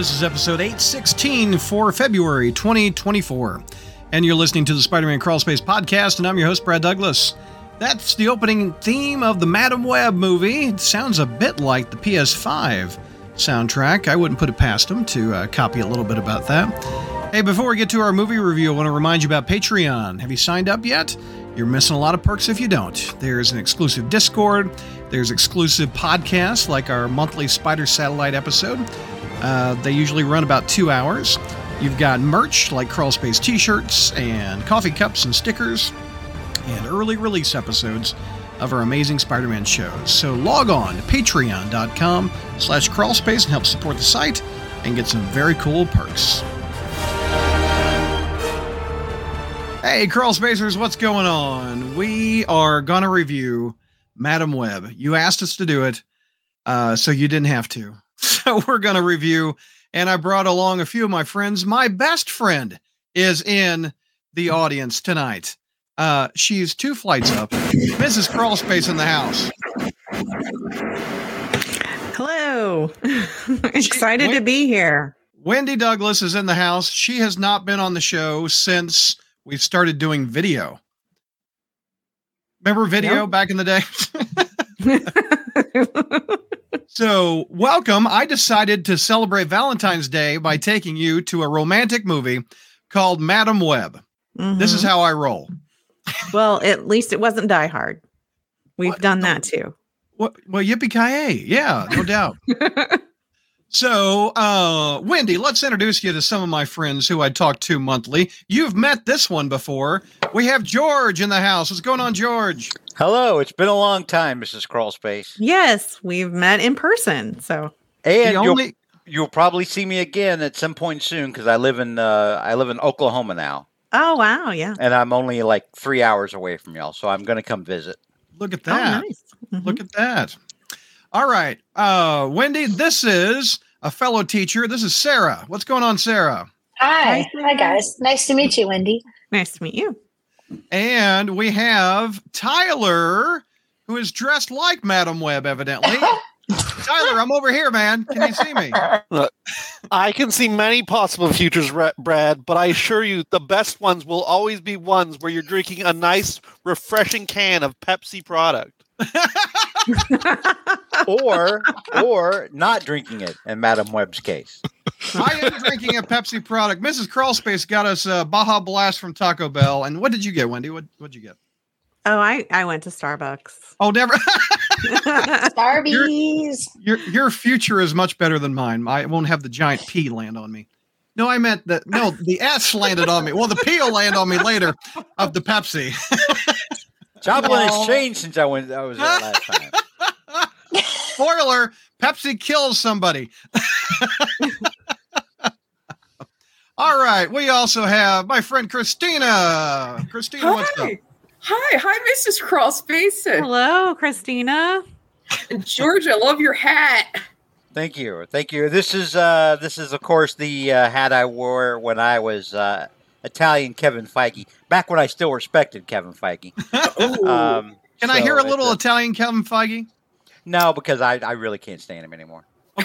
This is episode 816 for February 2024. And you're listening to the Spider Man Crawlspace podcast, and I'm your host, Brad Douglas. That's the opening theme of the Madame Web movie. It sounds a bit like the PS5 soundtrack. I wouldn't put it past them to uh, copy a little bit about that. Hey, before we get to our movie review, I want to remind you about Patreon. Have you signed up yet? You're missing a lot of perks if you don't. There's an exclusive Discord, there's exclusive podcasts like our monthly Spider Satellite episode. Uh, they usually run about two hours. You've got merch like Crawlspace t shirts and coffee cups and stickers, and early release episodes of our amazing Spider-Man shows. So log on to patreon.com slash crawlspace and help support the site and get some very cool perks. Hey, Crawl Spacers, what's going on? We are to review Madame Web. You asked us to do it, uh, so you didn't have to. So we're going to review, and I brought along a few of my friends. My best friend is in the audience tonight. Uh, she's two flights up. Mrs. Crawlspace in the house. Hello. Excited to be here. Wendy Douglas is in the house. She has not been on the show since we started doing video. Remember video Yep. back in the day? so, welcome. I decided to celebrate Valentine's Day by taking you to a romantic movie called Madame Web. This is Mhm. how I roll. well, at least it wasn't Die Hard. We've What? done that too. What, well, yippee ki yay! Yeah, no doubt. So, uh, Wendy, let's introduce you to some of my friends who I talk to monthly. You've met this one before. We have George in the house. What's going on, George? Hello, it's been a long time, Mrs. Crawlspace. yes, we've met in person. So And the you'll, only you'll probably see me again at some point soon because I live in uh, I live in Oklahoma now, oh wow, yeah. and I'm only like three hours away from y'all, so I'm going to come visit. look at Oh that. nice. Mhm. Look at that. All right, uh, Wendy. This is a fellow teacher. This is Sarah. What's going on, Sarah? Hi. Hi, Hi, guys. Nice to meet you, Wendy. nice to meet you. And we have Tyler, who is dressed like Madame Web, evidently. Tyler, I'm over here, man. Can you see me? Look, I can see many possible futures, Brad, but I assure you the best ones will always be ones where you're drinking a nice, refreshing can of Pepsi product. Or or not drinking it in Madame Web's case. I am drinking a Pepsi product. Mrs. Crawlspace got us a Baja Blast from Taco Bell. And what did you get, Wendy? What what'd you get? oh, I I went to Starbucks. Oh, never. Starbies. your your future is much better than mine. I won't have the giant P land on me. No, I meant that. No, the S landed on me. Well, the P will land on me later of the Pepsi. Joplin No. has changed since I went. I was there last time. Spoiler: Pepsi kills somebody. All right. We also have my friend Christina. Christina, what's up? Hi. Hi, hi, Mrs. Crawlspace. Hello, Christina. And George, I love your hat. Thank you, thank you. This is uh, this is of course the uh, hat I wore when I was uh, Italian Kevin Feige, back when I still respected Kevin Feige. Um, Can I hear a little Italian Kevin Feige? No, because I, I really can't stand him anymore.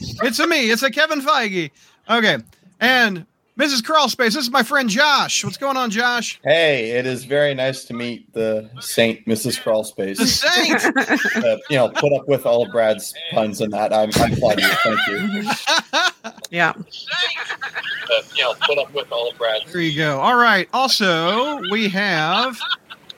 It's a me. It's a Kevin Feige. Okay. And Mrs. Crawlspace, this is my friend Josh. What's going on, Josh? Hey, it is very nice to meet the Saint Mrs. Crawlspace. The Crawlspace. Saint. Uh, you know, put up with all of Brad's puns and that. I'm, I'm glad you. Thank you. yeah. Uh, you know, put up with all of Brad's. there you go. All right. Also, we have.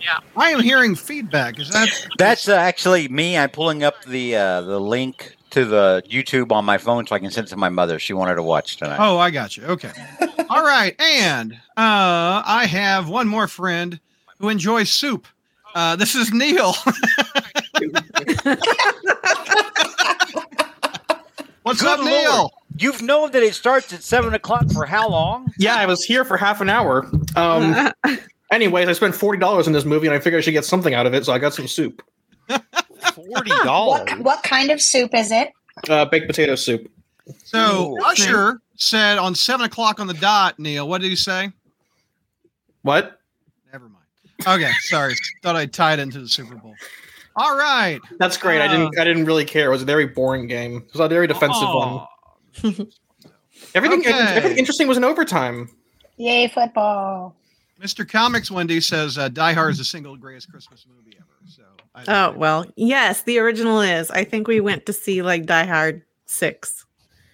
Yeah. I am hearing feedback. Is that That's uh, actually me. I'm pulling up the uh, the link to the YouTube on my phone so I can send it to my mother. She wanted to watch tonight. Oh, I got you. Okay. All right. And uh, I have one more friend who enjoys soup. Uh, this is Neil. What's Good up, Neil? Lord. You've known that it starts at seven o'clock for how long? Yeah, I was here for half an hour. Um, anyways, I spent forty dollars in this movie, and I figured I should get something out of it, so I got some soup, Forty dollars. What, what kind of soup is it? uh, baked potato soup. So Ooh. Usher said on seven o'clock on the dot. Neil, what did he say? What? Never mind. Okay, sorry. Thought I'd tie it into the Super Bowl. All right. That's great. I didn't. I didn't really care. It was a very boring game. It was a very defensive one. Everything, Okay. everything interesting was in overtime. Yay, football. Mr. Comics Wendy says uh, Die Hard is the single greatest Christmas movie ever. So I, Oh well, yes, the original is. I think we went to see like Die Hard six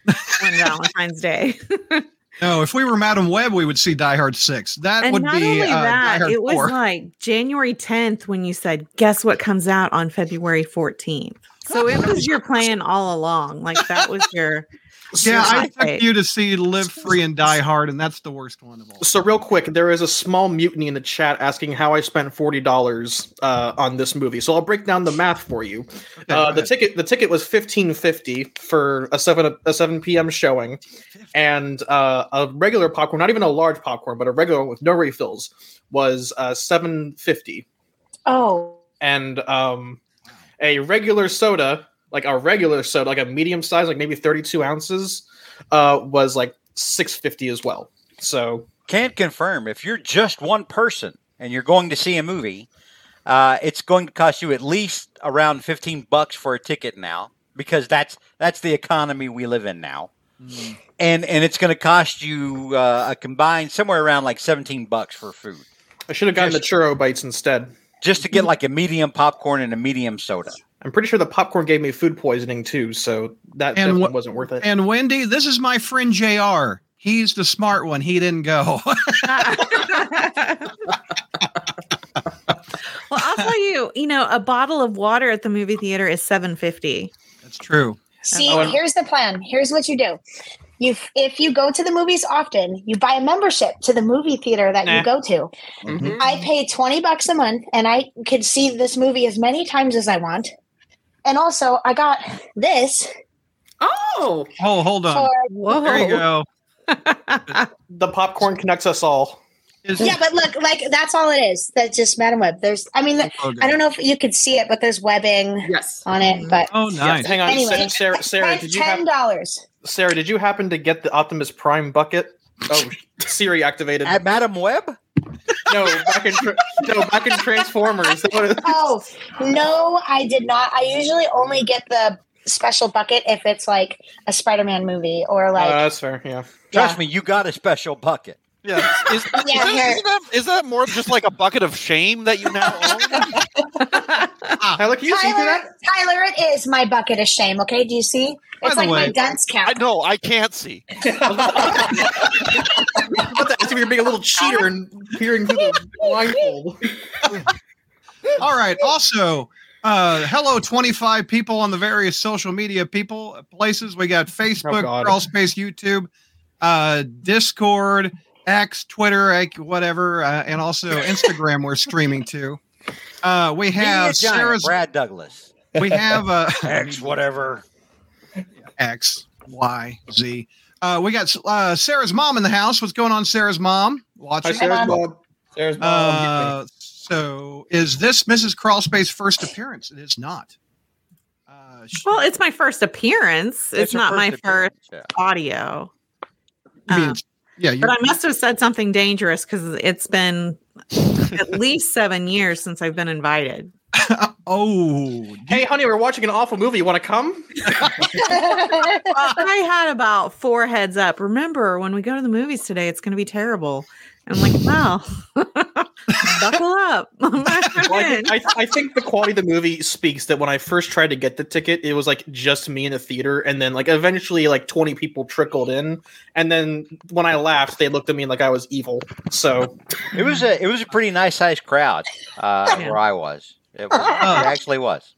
on Valentine's Day, no, if we were Madame Web, we would see Die Hard six. That and would not be only uh, Die that, Hard it was like January tenth when you said, "Guess what comes out on February 14th. So it was your plan all along. Like that was your yeah, I my took you to see Live Free and Die Hard, and that's the worst one of all. So real quick, there is a small mutiny in the chat asking how I spent forty dollars uh, on this movie. So I'll break down the math for you. Okay, Uh, the ticket the ticket was fifteen fifty for a seven a seven p.m. showing, and uh, a regular popcorn, not even a large popcorn, but a regular one with no refills, was uh, Oh, and um, a regular soda, like a regular soda, like a medium size, like maybe thirty two ounces, uh, was like six fifty as well. So Can't confirm. If you're just one person and you're going to see a movie, uh, it's going to cost you at least around fifteen bucks for a ticket now, because that's that's the economy we live in now. Mm. And and it's going to cost you uh, a combined somewhere around like seventeen bucks for food, I should have gotten the churro bites instead. just to get like a medium popcorn and a medium soda. I'm pretty sure the popcorn gave me food poisoning too, so that And definitely what- wasn't worth it. And Wendy, this is my friend Jr. He's the smart one. He didn't go. well, I'll tell you, you know, a bottle of water at the movie theater is seven fifty. that's true. see, Oh, and- here's the plan. Here's what you do. You, if you go to the movies often, you buy a membership to the movie theater that Nah. you go to. Mhm. I pay 20 bucks a month and I could see this movie as many times as I want. And also, I got this Oh, Oh, hold on. for There you go. The popcorn connects us all. Is Yeah, but look, like that's all it is. That's just Madame Web. There's, I mean, oh, logo. I don't know if you could see it, but there's webbing yes. on it. Mm-hmm. But Oh, nice. Hang on, Anyway, Sa- Sarah. Sarah, did you ten have, dollars. Sarah? Did you happen to get the Optimus Prime bucket? Oh, Siri activated. At Madame Web, no, back in tra- no, back in Transformers. Oh no, I did not. I usually only get the special bucket if it's like a Spider-Man movie or Uh, like that's fair. Yeah. trust Yeah. me, you got a special bucket. Yeah. Is, is, Yeah, that, here. is, that, is that more just like a bucket of shame that you now own? Tyler, can you see through that? Tyler, it is my bucket of shame. Okay, do you see? By It's like way- my dunce cap. I know, I can't see. I was about to ask if you're being a little cheater and peering through the blindfold. All right. Also, uh, hello, 25 people on the various social media people places. We got Facebook, God. Crawl Space, YouTube, uh, Discord, X, Twitter, like, whatever, uh, and also Instagram. we're streaming to. Uh, we have giant Sarah's. Brad Douglas. We have uh, X, whatever. X, Y, Z. Uh, we got uh, Sarah's mom in the house. What's going on, Sarah's mom? Hi, Watching. Sarah's mom. There's mom. Uh, so, is this Mrs. Crawlspace's first appearance? It is not. Uh, sh- Well, it's my first appearance. It's, her not my first yeah. audio. I mean, Um, it's- yeah, but I must have said something dangerous because it's been at least seven years since I've been invited. oh, Hey, honey, we're watching an awful movie. You want to come? I had about four heads up. Remember, when we go to the movies today, it's going to be terrible. And I'm like, wow, buckle up. Well, I, think, I, I think the quality of the movie speaks that when I first tried to get the ticket, it was like just me in the theater, and then like eventually like twenty people trickled in, and then when I laughed, they looked at me like I was evil. So It was a it was a pretty nice sized crowd uh, Yeah. where I was. It, was, it actually was.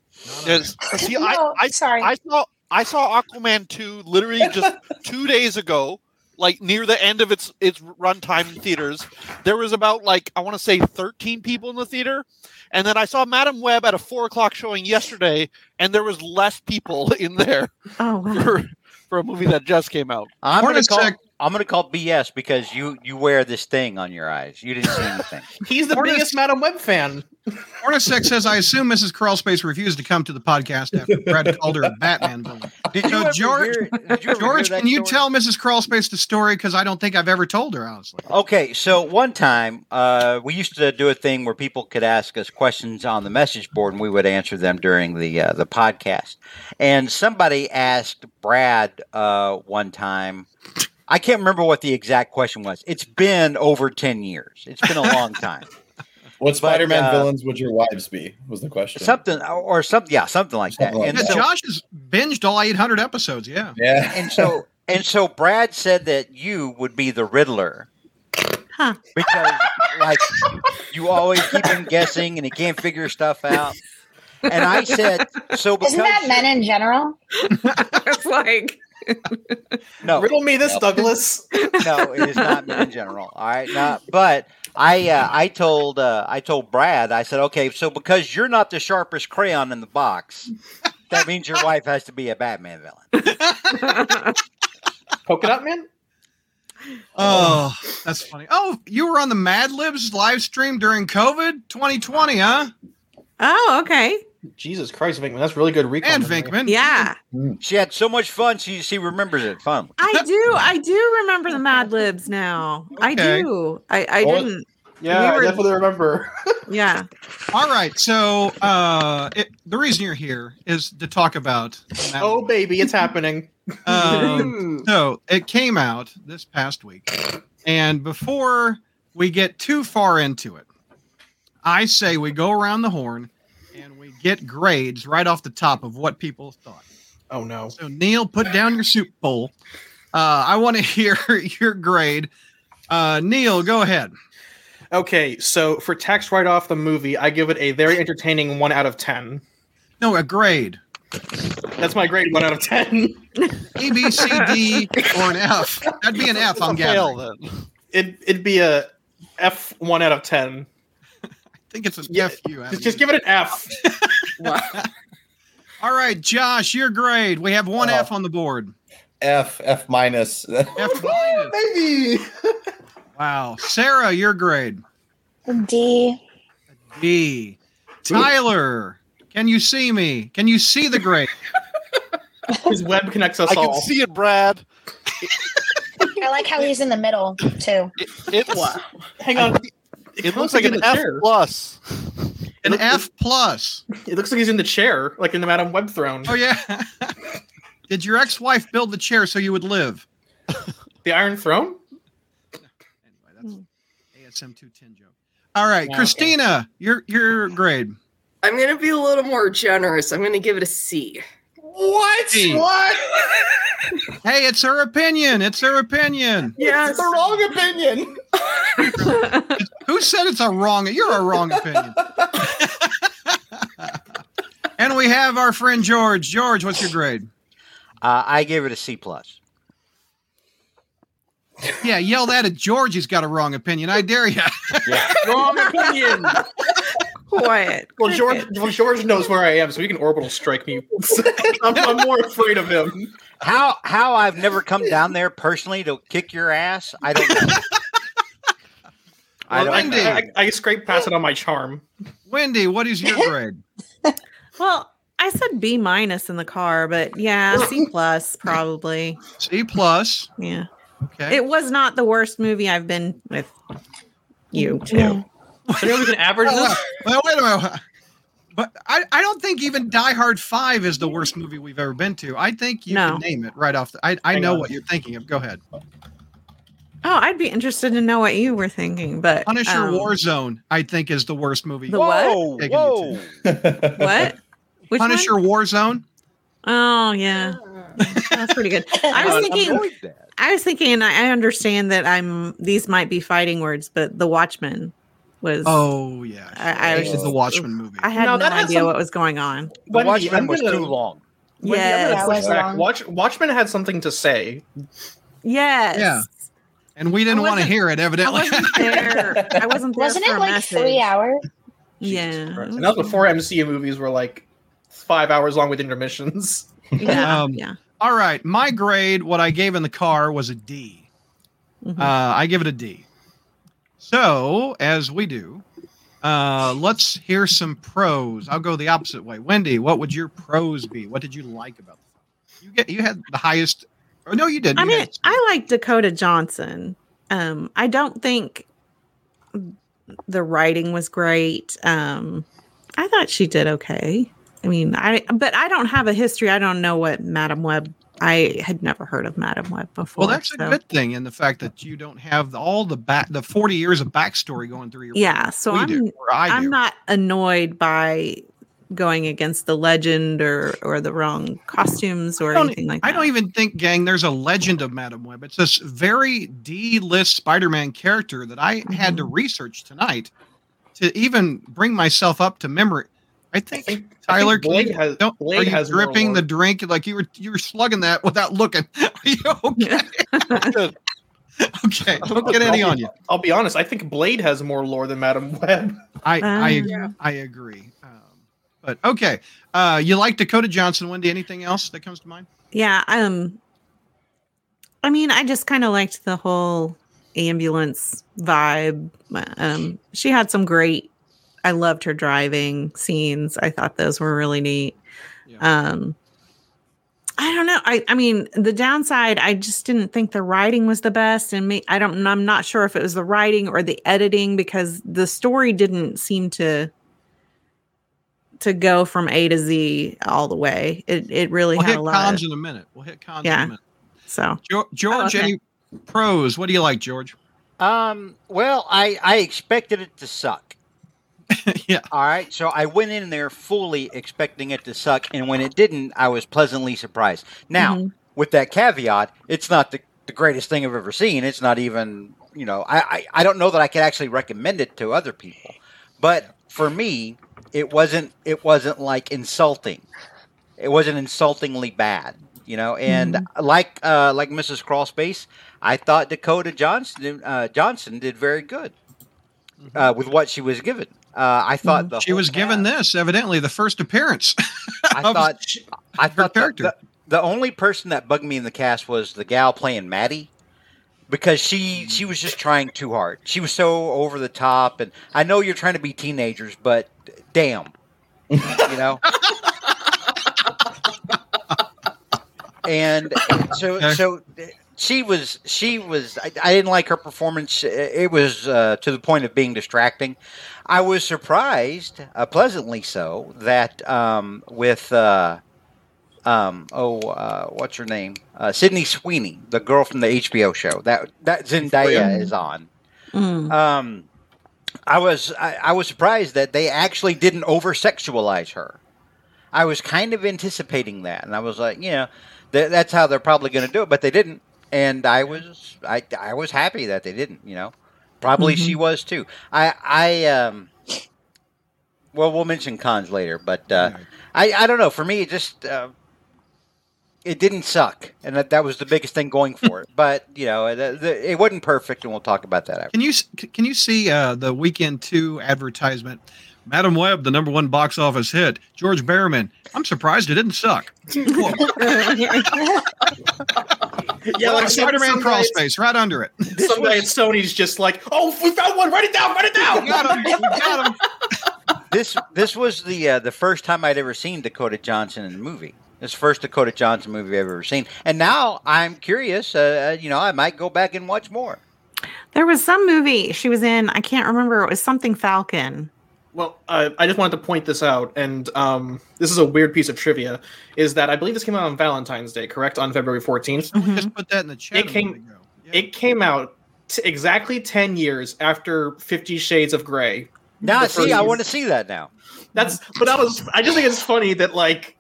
Yes. See, I, No, I, sorry. I saw I saw Aquaman 2 literally just two days ago, like near the end of its its runtime in theaters. There was about like I want to say 13 people in the theater, and then I saw Madame Web at a four o'clock showing yesterday, and there was less people in there oh, wow. for, for a movie that just came out. I'm gonna call Hornacek- I'm gonna call BS because you you wear this thing on your eyes. You didn't see anything. he's the Hornets- biggest Madame Web fan. Ornisek says, I assume Mrs. Crawlspace refused to come to the podcast after Brad called her a Batman villain. Did you So, George- hear, did you George, can you story? tell Mrs. Crawlspace the story? Because I don't think I've ever told her, honestly. Okay, so one time uh, we used to do a thing where people could ask us questions on the message board, and we would answer them during the uh, the podcast. And somebody asked Brad uh, one time, I can't remember what the exact question was. It's been over ten years. It's been a long time. What Spider-Man uh, villains would your wives be? Was the question. Something or something. Yeah, something like that. Like and Yeah, so, Josh has binged all 800 episodes. Yeah. Yeah. and so and so Brad said that you would be the Riddler. Huh. Because like you always keep him guessing and he can't figure stuff out. And I said, so because Isn't that men in general? it's like no, Riddle me this, Yep. Douglas. no, it is not men in general. All right, not. But I, uh, I told, uh, I told Brad, I said, okay, so because you're not the sharpest crayon in the box, that means your wife has to be a Batman villain. Polka Dot Man. Oh, that's funny. Oh, you were on the Mad Libs live stream during COVID 2020, huh? oh, okay. Jesus Christ, Vinkman, that's really good recall. And. Vinkman. Yeah. She had so much fun. She she remembers it fun. I do. I do remember the Mad Libs now. I do. I, I Well, didn't. Yeah, We I definitely remember. Yeah. All right. So, uh, it, the reason you're here is to talk about. Mad oh baby, it's happening. Um, so it came out this past week, and before we get too far into it, I say we go around the horn and we get grades right off the top of what people thought. Oh no. So Neil, put down your soup bowl. Uh, I want to hear your grade. Uh, Neil, go ahead. Okay, so for tax write off the movie, I give it a very entertaining one out of ten. No, a grade. That's my grade, one out of ten. A, B, C, D, or an F. That'd be an F. I'm Fail gathering. then. It it'd be a F one out of ten. I think it's an Yeah, F. You Just, just give it an F. All right, Josh, your grade. We have one Oh. F on the board. F F minus. F minus. Baby. Wow. Sarah, your grade. D. D. Tyler, can you see me? Can you see the grade? His web connects us all. I can see it, Brad. I like how he's in the middle too. It, it's, Wow. Hang on. It looks like he's an F chair. plus. An It- F plus. It looks like he's in the chair, like in the Madame Web throne. Oh yeah. Did your ex-wife build the chair so you would live? The Iron Throne? Anyway, that's ASM 210 joke. All right, Yeah, Christina, your your grade. I'm going to be a little more generous. I'm going to give it a C. What? C. What? Hey, it's her opinion. It's her opinion. Yes. It's the wrong opinion. Who said it's a wrong? You're a wrong opinion. and we have our friend George. George, what's your grade? Uh, I gave it a C plus. Yeah, yell that at George. He's got a wrong opinion. I dare you. wrong opinion. Quiet. Well, George, well, George knows where I am, so he can orbital strike me. I'm, I'm more afraid of him. How how I've never come down there personally to kick your ass, I don't know. I Well, don't Wendy. I, I, I scrape past it on my charm. Wendy, what is your grade? Well, I said B minus in the car, but yeah, C plus probably. C plus. Yeah. Okay. It was not the worst movie I've been with you too. Yeah. So you know we can average well, this. well, wait a minute. But I, I don't think even Die Hard 5 is the worst movie we've ever been to. I think you No. can name it right off. The, I, I Hang know on. what you're thinking of. Go ahead. Oh, I'd be interested to know what you were thinking, but Punisher um, Warzone, I think, is the worst movie. The what? Whoa, Taking you whoa. What? Which one? Punisher Warzone. Oh yeah, that's pretty good. I was thinking. I was thinking. and I I understand that I'm. These might be fighting words, but The Watchmen was. Oh, yeah. I, I was just. the Watchmen movie. I had No, no, idea some- what was going on. The Wendy, Watchmen was too long. Wendy, I'm Yes. gonna push was back. long. Watch, Watchmen had something to say. Yes. Yeah. And we didn't want to hear it, I evidently. wasn't there. I wasn't there Wasn't for it like message. three hours? Yeah. And that was before MCU movies were like five hours long with intermissions. Yeah. Um, yeah. All right. My grade, what I gave in the car, was a D. Mhm. Uh, I give it a D. So, as we do, uh, let's hear some pros. I'll go the opposite way. Wendy, what would your pros be? What did you like about the? You get you had the highest. Or no, you didn't. I You mean, I like Dakota Johnson. Um, I don't think the writing was great. Um, I thought she did okay. I mean, I but I don't have a history. I don't know what Madame Web I had never heard of Madame Web before. Well, that's a good thing in the fact that you don't have all the back the 40 years of backstory going through your Yeah, so I'm do, I'm do. not annoyed by going against the legend or or the wrong costumes or anything like that. I don't even think, gang, there's a legend of Madame Web. It's this very D-list Spider-Man character that I had to Mhm. research tonight to even bring myself up to memory. I think, I think- I think Tyler, can Blade you- has- don't, Blade are you has dripping the drink like you were you were slugging that without looking? Are you okay? okay, don't get any on you. I'll be honest. I think Blade has more lore than Madam Web. I I, Um, I agree. Um, but okay, uh, you like Dakota Johnson, Wendy? Anything else that comes to mind? Yeah, um I mean, I just kind of liked the whole ambulance vibe. Um she had some great I loved her driving scenes. I thought those were really neat. Yeah. Um I don't know. I I mean, the downside, I just didn't think the writing was the best and me I don't I'm not sure if it was the writing or the editing because the story didn't seem to to go from A to Z all the way. It it really We'll had hit a lot cons of, in a minute. We'll hit cons in Yeah. a minute. so Jo- George, okay. any pros? What do you like, George? Um, well, I I expected it to suck. yeah. All right, so I went in there fully expecting it to suck, and when it didn't, I was pleasantly surprised. Now, Mhm. with that caveat, it's not the, the greatest thing I've ever seen. It's not even, you know, I, I, I don't know that I could actually recommend it to other people. But for me, it wasn't it wasn't like insulting. It wasn't insultingly bad, you know. And like uh, like Mrs. Crawlspace, I thought Dakota Johnson uh, Johnson did very good uh, with what she was given. Uh, I thought the she was given this, evidently, the first appearance. I thought I thought the, character. the, the only person that bugged me in the cast was the gal playing Maddie because she she was just trying too hard. She was so over the top, and I know you're trying to be teenagers, but damn, you know. and so Okay. so she was she was I, I didn't like her performance it was uh, to the point of being distracting i was surprised uh, pleasantly so that um, with uh, um, oh uh, what's her name uh, sydney sweeney the girl from the hbo show that that zendaya Yeah. is on Mm. um, I was I, I was surprised that they actually didn't over sexualize her. I was kind of anticipating that, and I was like, you know, th- that's how they're probably going to do it, but they didn't, and I was I I was happy that they didn't. You know, probably she was too. I I um. Well, we'll mention cons later, but uh, I I don't know. For me, it just uh, it didn't suck, and that, that was the biggest thing going for it. But you know, the, the, it wasn't perfect, and we'll talk about that after. Can you can you see uh, the weekend two advertisement? Madame Web, the number one box office hit. George Behrman. I'm surprised it didn't suck. Cool. Yeah, like Spider-Man crawl space right under it. Some guy at Sony's just like, oh, we found one. Write it down. Write it down. We got him. We got him. this this was the uh, the first time I'd ever seen Dakota Johnson in a movie. This first Dakota Johnson movie I've ever seen, and now I'm curious. Uh, you know, I might go back and watch more. There was some movie she was in. I can't remember. It was something Falcon. Well, uh, I just wanted to point this out, and um, this is a weird piece of trivia: is that I believe this came out on Valentine's Day, correct? On February fourteenth. Mhm. Just put that in the chat. It came- Yeah. It came out t- exactly ten years after Fifty Shades of Grey. Now, see, first- I want to see that now. That's, but that was. I just think it's funny that like.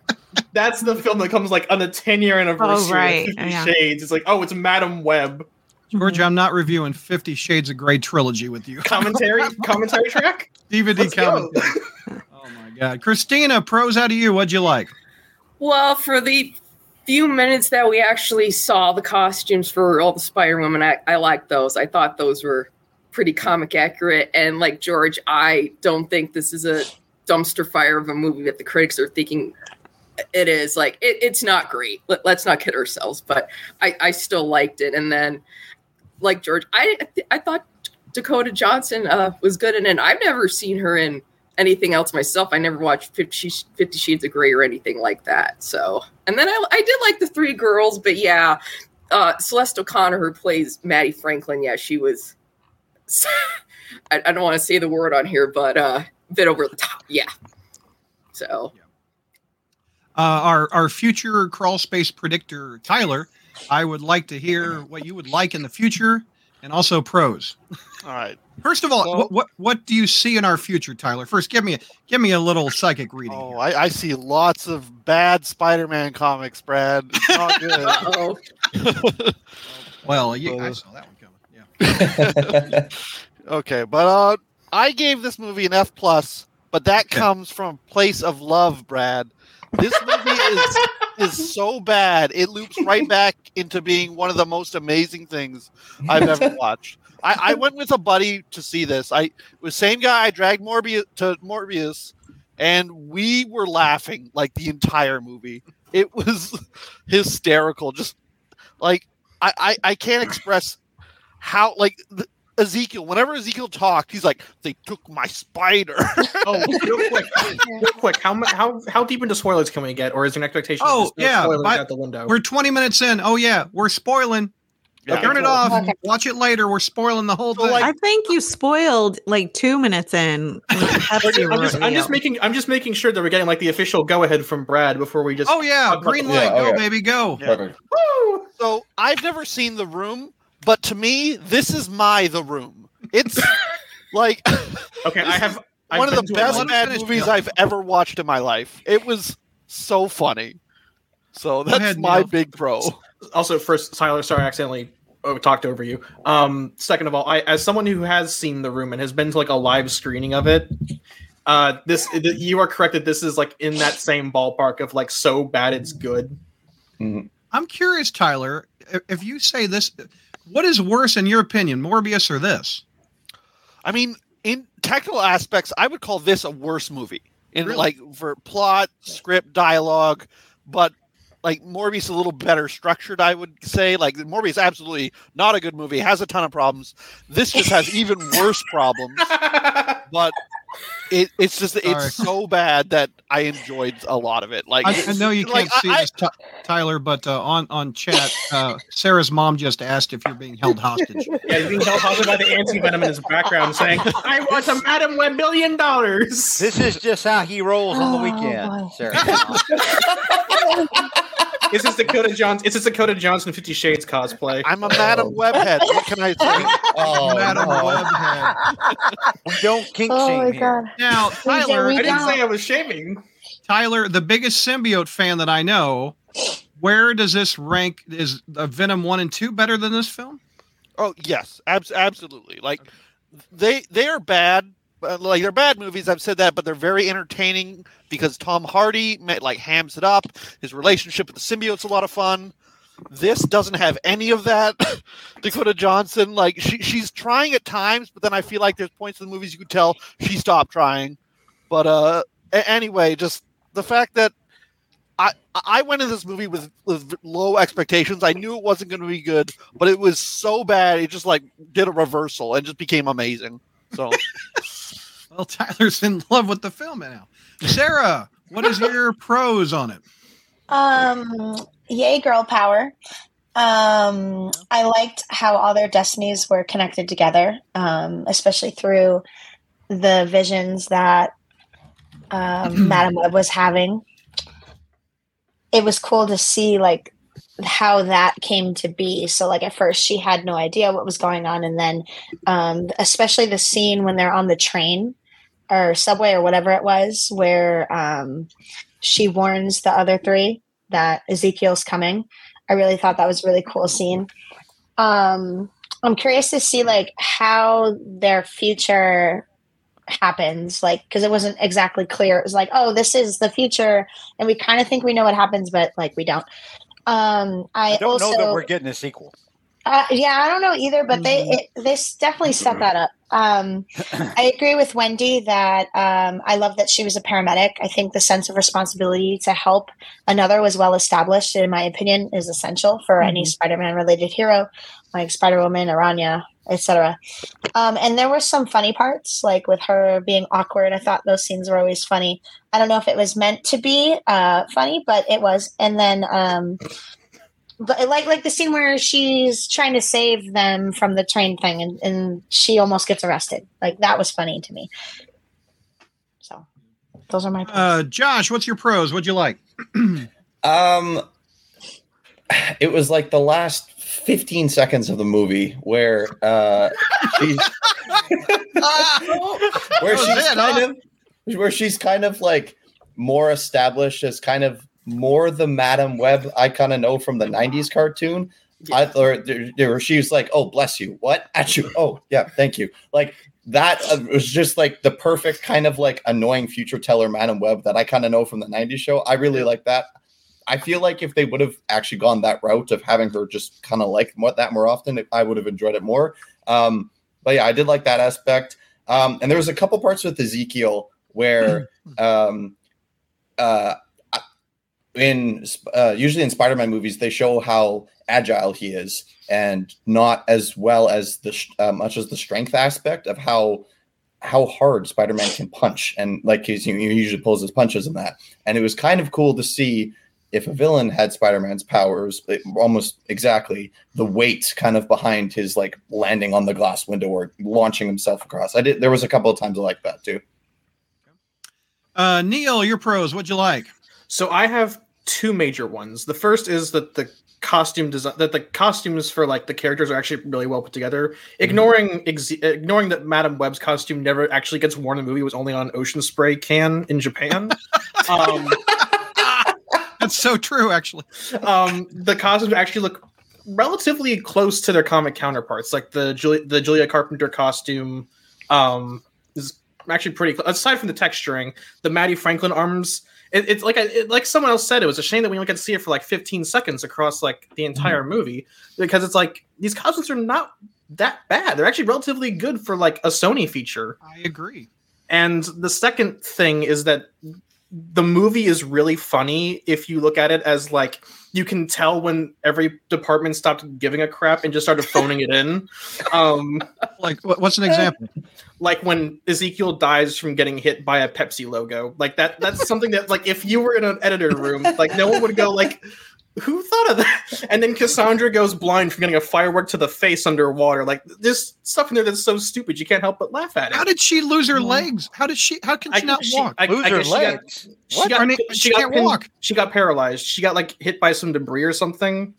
That's the film that comes like on the 10 year anniversary right, of Fifty yeah. Shades. It's like, oh, it's Madame Web George, mm-hmm. I'm not reviewing Fifty Shades of Grey trilogy with you. commentary commentary track. DVD Let's go. commentary. Oh my god, Christina, pros out of you. What'd you like? Well, for the few minutes that we actually saw the costumes for all the Spider Women, I, I liked those. I thought those were pretty comic accurate. And like George, I don't think this is a dumpster fire of a movie that the critics are thinking it is. Like, it, it's not great. Let, let's not kid ourselves, but I, I still liked it. And then, like George, I, I thought Dakota Johnson uh, was good in it. I've never seen her in anything else myself. I never watched 50, 50 Shades of Grey or anything like that. So, and then I, I did like the three girls, but yeah, uh, Celeste O'Connor, who plays Maddie Franklin, yeah, she was. I, I don't want to say the word on here, but uh, a bit over the top. Yeah. So Uh, our our future crawl space predictor, Tyler. I would like to hear what you would like in the future, and also pros. All right. First of all, So- what, what what do you see in our future, Tyler? First, give me a give me a little psychic reading. Oh. I, I see lots of bad Spider-Man comics, Brad. It's not good. Well, you, I saw that one coming. Yeah. okay, but uh, I gave this movie an F plus, but that Okay. comes from a place of love, Brad. This movie is is so bad it loops right back into being one of the most amazing things I've ever watched. I, I went with a buddy to see this. I was same guy I dragged Morbius to Morbius, and we were laughing like the entire movie. It was hysterical. Just like I, I, I can't express how like the, Ezekiel. Whenever Ezekiel talked, he's like, "They took my spider." Oh, real quick, real quick. How how how deep into spoilers can we get, or is there an expectation? Oh, just no yeah, spoilers out the window. We're 20 minutes in. Oh yeah, we're spoiling. Yeah. Turn it off. Okay. Watch it later. We're spoiling the whole So, thing. like- I think you spoiled like two minutes in. with the Pepsi I'm just, I'm just making I'm just making sure that we're getting like the official go ahead from Brad before we just. oh yeah, green light, Yeah, go okay. baby, go. Yeah. Woo! So I've never seen The Room, but to me, this is my The Room. It's like Okay, I have I've one of the best Let bad movies Neil. I've ever watched in my life. It was so funny. So that's ahead, my Neil. big pro. also first Tyler, sorry, I accidentally oh, talked over you. Um, second of all, I as someone who has seen the room and has been to like a live screening of it, uh, this th- you are correct that this is like in that same ballpark of like so bad it's good. I'm curious, Tyler, if- if you say this, what is worse in your opinion, Morbius or this? I mean, in technical aspects, I would call this a worse movie. In Really? like for plot, script, dialogue, but like Morbius is a little better structured, I would say. Like Morbius absolutely not a good movie, has a ton of problems. This just has even worse problems, but it, it's just Sorry. it's so bad that I enjoyed a lot of it. Like I, I know you can't see I- this, Ty- Tyler, but uh, on on chat, uh, Sarah's mom just asked if you're being held hostage. Yeah, he's being held hostage by the anti venom in his background, saying, "I want a Madame Web billion dollars." This is just how he rolls on the Oh, weekend, boy. Sarah. This Dakota Johnson. It's a Dakota Johnson Fifty Shades cosplay. I'm a Madam Webhead. What can I say? Oh, Madam no. Webhead. we don't kink Oh shame here. god. Now, Tyler, I didn't say I was shaming. Tyler, the biggest symbiote fan that I know, where does this rank? Is uh, Venom one and two better than this film? Oh yes, abs- absolutely. Like they they are bad. But, Like they're bad movies. I've said that, but they're very entertaining because Tom Hardy like hams it up. His relationship with the symbiote's a lot of fun. This doesn't have any of that. Dakota Johnson, like she she's trying at times, but then I feel like there's points in the movies you could tell she stopped trying. But uh, anyway, just the fact that I I went into this movie with with low expectations. I knew it wasn't going to be good, but it was so bad. It just like did a reversal and just became amazing. So Well, Tyler's in love with the film now. Sarah, what is your pros on it? Um, yay, girl power. Um, I liked how all their destinies were connected together, um, especially through the visions that um, Madame Web was having. It was cool to see like how that came to be. So, like at first, she had no idea what was going on, and then, um, especially the scene when they're on the train or subway or whatever it was, where um, she warns the other three that Ezekiel's coming. I really thought that was a really cool scene. Um, I'm curious to see like how their future happens, like because it wasn't exactly clear. It was like, oh, this is the future, and we kind of think we know what happens, but like we don't. Um, I, I don't also know that we're getting a sequel. uh, yeah, I don't know either, but they it, they definitely set that up. Um, I agree with Wendy that um, I love that she was a paramedic. I think the sense of responsibility to help another was well established, and in my opinion, is essential for any Spider-Man related hero, like Spider-Woman, Aranya, etc. Um, and there were some funny parts, like with her being awkward. I thought those scenes were always funny. I don't know if it was meant to be uh, funny, but it was. And then. Um, but like like the scene where she's trying to save them from the train thing and, and she almost gets arrested like that was funny to me so those are my. Uh, Josh, what's your pros? What'd you like? Um, it was like the last 15 seconds of the movie where uh she's where she's it, kind huh? of where she's kind of like more established as kind of more the Madame Web I kind of know from the 90s cartoon. I there were- she was like, "Oh, bless you." What at you? Oh, yeah, thank you. Like that uh, was just like the perfect kind of like annoying future teller Madame Web that I kind of know from the 90s show. I really like that. I feel like if they would have actually gone that route of having her just kind of like that more often, I would have enjoyed it more. Um, but yeah, I did like that aspect. Um, and there was a couple parts with Ezekiel where um, uh, in uh, usually in Spider-Man movies they show how agile he is and not as well as the uh, much as the strength aspect of how how hard Spider-Man can punch and like he's, he usually pulls his punches in that and it was kind of cool to see if a villain had Spider-Man's powers it- almost exactly the weight kind of behind his like landing on the glass window or launching himself across I did there was a couple of times I like that too Uh, Neil, your pros. What'd you like? So I have two major ones. The first is that the costume design that the costumes for like the characters are actually really well put together. Ignoring ex- ignoring that Madame Web's costume never actually gets worn in the movie it was only on ocean spray can in Japan. um, That's so true, actually. um, the costumes actually look relatively close to their comic counterparts. Like the Julia, the Julia Carpenter costume um, is actually pretty. Cl- aside from the texturing, the Maddie Franklin arms. It, it's like I, it, like someone else said. It was a shame that we only got to see it for like 15 seconds across like the entire movie because it's like these costumes are not that bad. They're actually relatively good for like a Sony feature. I agree. And the second thing is that the movie is really funny if you look at it as like you can tell when every department stopped giving a crap and just started phoning it in. Um, Like, what's an example? like when Ezekiel dies from getting hit by a Pepsi logo. Like that that's something that like if you were in an editor room, like no one would go like who thought of that? And then Cassandra goes blind from getting a firework to the face underwater. Like there's stuff in there that's so stupid you can't help but laugh at it. How did she lose her legs? How did she? How can she not walk? I- Lose I her guess she got- legs. She What? got, Her name- she she got can't pinned- walk. She got paralyzed. She got like hit by some debris or something.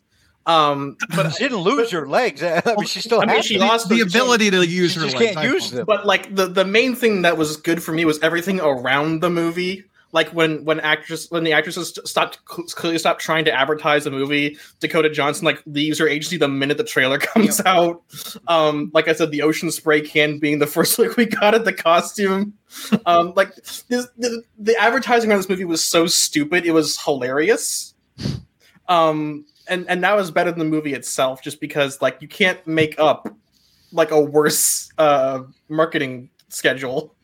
Um, but She didn't lose her legs. I mean, she still I mean, has she them. lost the her- ability to use She her just legs. can't use them. but like the the main thing that was good for me was everything around the movie like when when actress when the actresses st- stopped clearly stopped trying to advertise the movie dakota johnson like leaves her agency the minute the trailer comes out. Um like i said the ocean spray can being the first look we got at the costume. Um like this, the, the advertising on this movie was so stupid it was hilarious. Um and and that was better than the movie itself just because like you can't make up like a worse uh marketing schedule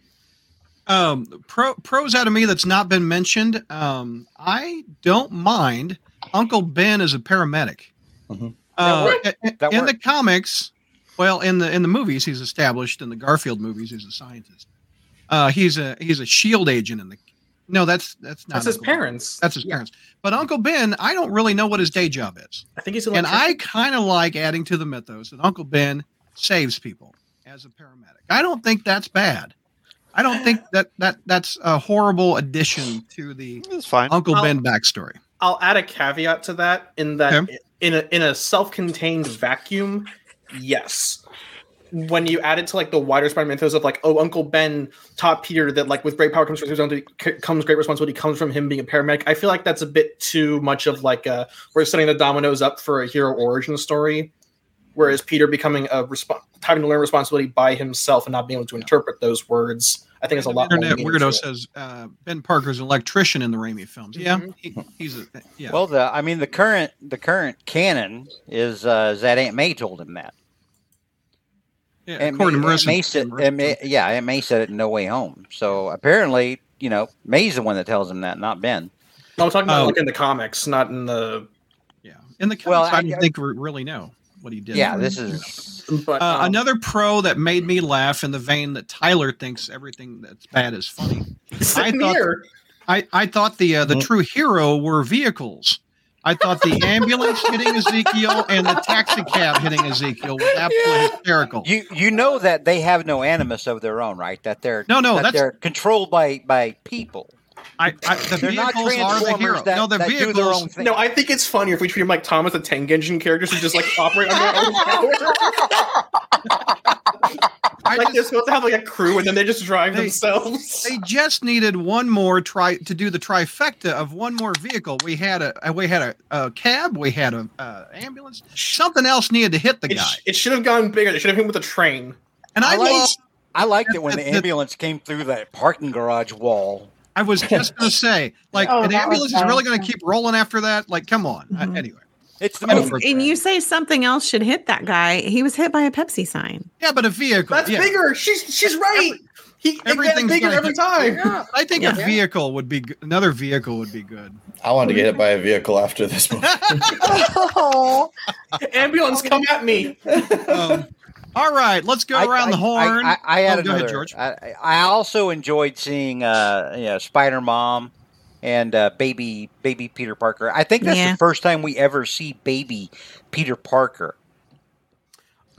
Um, pro, pros out of me that's not been mentioned. Um, I don't mind Uncle Ben is a paramedic. Mhm. Uh, That in- That in the comics, well, in the in the movies, he's established. In the Garfield movies, he's a scientist. Uh, he's a he's a shield agent in the. No, that's that's not. that's his Uncle Ben. parents That's his parents. But Uncle Ben, I don't really know what his day job is, i think he's an and I kind of like adding to the mythos that Uncle Ben saves people as a paramedic. I don't think that's bad. I don't think that that that's a horrible addition to the fine. Uncle I'll- Ben backstory. I'll add a caveat to that in that Okay. in a in a self-contained vacuum, yes. When you add it to like the wider Spider-Man mythos of like, oh, Uncle Ben taught Peter that like with great power comes responsibility, comes great responsibility comes from him being a paramedic. I feel like that's a bit too much of like a we're setting the dominoes up for a hero origin story, whereas Peter becoming a resp- having to learn responsibility by himself and not being able to interpret those words. I think it's a lot. more Internet meaning weirdo to says uh, Ben Parker's an electrician in the Raimi films. Yeah, Mhm. he, he's a yeah. Well, the I mean the current the current canon is uh, is that Aunt May told him that. yeah Aunt according to May, Aunt Marisa, May said, Marisa- Aunt May- yeah, Aunt May said it in No Way Home. So apparently, you know, May's the one that tells him that, not Ben. No, I'm talking about Oh. like in the comics, not in the. yeah. In the comics, Well, I I- don't think we really know what he did. Yeah, this is But Uh, um, another pro that made me laugh in the vein that Tyler thinks everything that's bad is funny. I thought- here. I, I thought the uh, the Mhm. true hero were vehicles. I thought the ambulance hitting Ezekiel and the taxi cab hitting Ezekiel was absolutely hysterical. you you know that they have no animus of their own, right? That they're No, no, that that's they're controlled by by people. I, I, the They're not vehicles are the Transformers hero. that, no, the vehicles. their own thing. No, I think it's funnier if we treat him like Thomas the Tank Engine characters who just like operate on their own power. I like just- they're supposed to have like a crew and then they just drive They- themselves. They just needed one more try to do the trifecta of one more vehicle. We had a we had a, a cab, we had a uh, ambulance. Something else needed to hit the It, guy. sh- it should have gone bigger. They should have hit with a train. And I, I like- love, I liked it when the The- the- ambulance came through that parking garage wall. I was just going to say, like, Oh, an ambulance is really going to keep rolling after that. Like, come on. Uh, Mhm. anyway, It's the movie. for- And you say something else should hit that guy. He was hit by a Pepsi sign. yeah, but a vehicle. That's yeah. bigger. She's she's right. he everything's bigger every get- time. Yeah. I think Yeah. a vehicle would be another vehicle would be good. I wanted to get hit by a vehicle after this movie. Oh, Ambulance, come at me. Um, all right, let's go I- around I- the horn. I, I, I had Oh, go ahead. George. I, I also enjoyed seeing uh, you know, Spider Mom and uh, baby baby Peter Parker. I think that's Yeah. the first time we ever see baby Peter Parker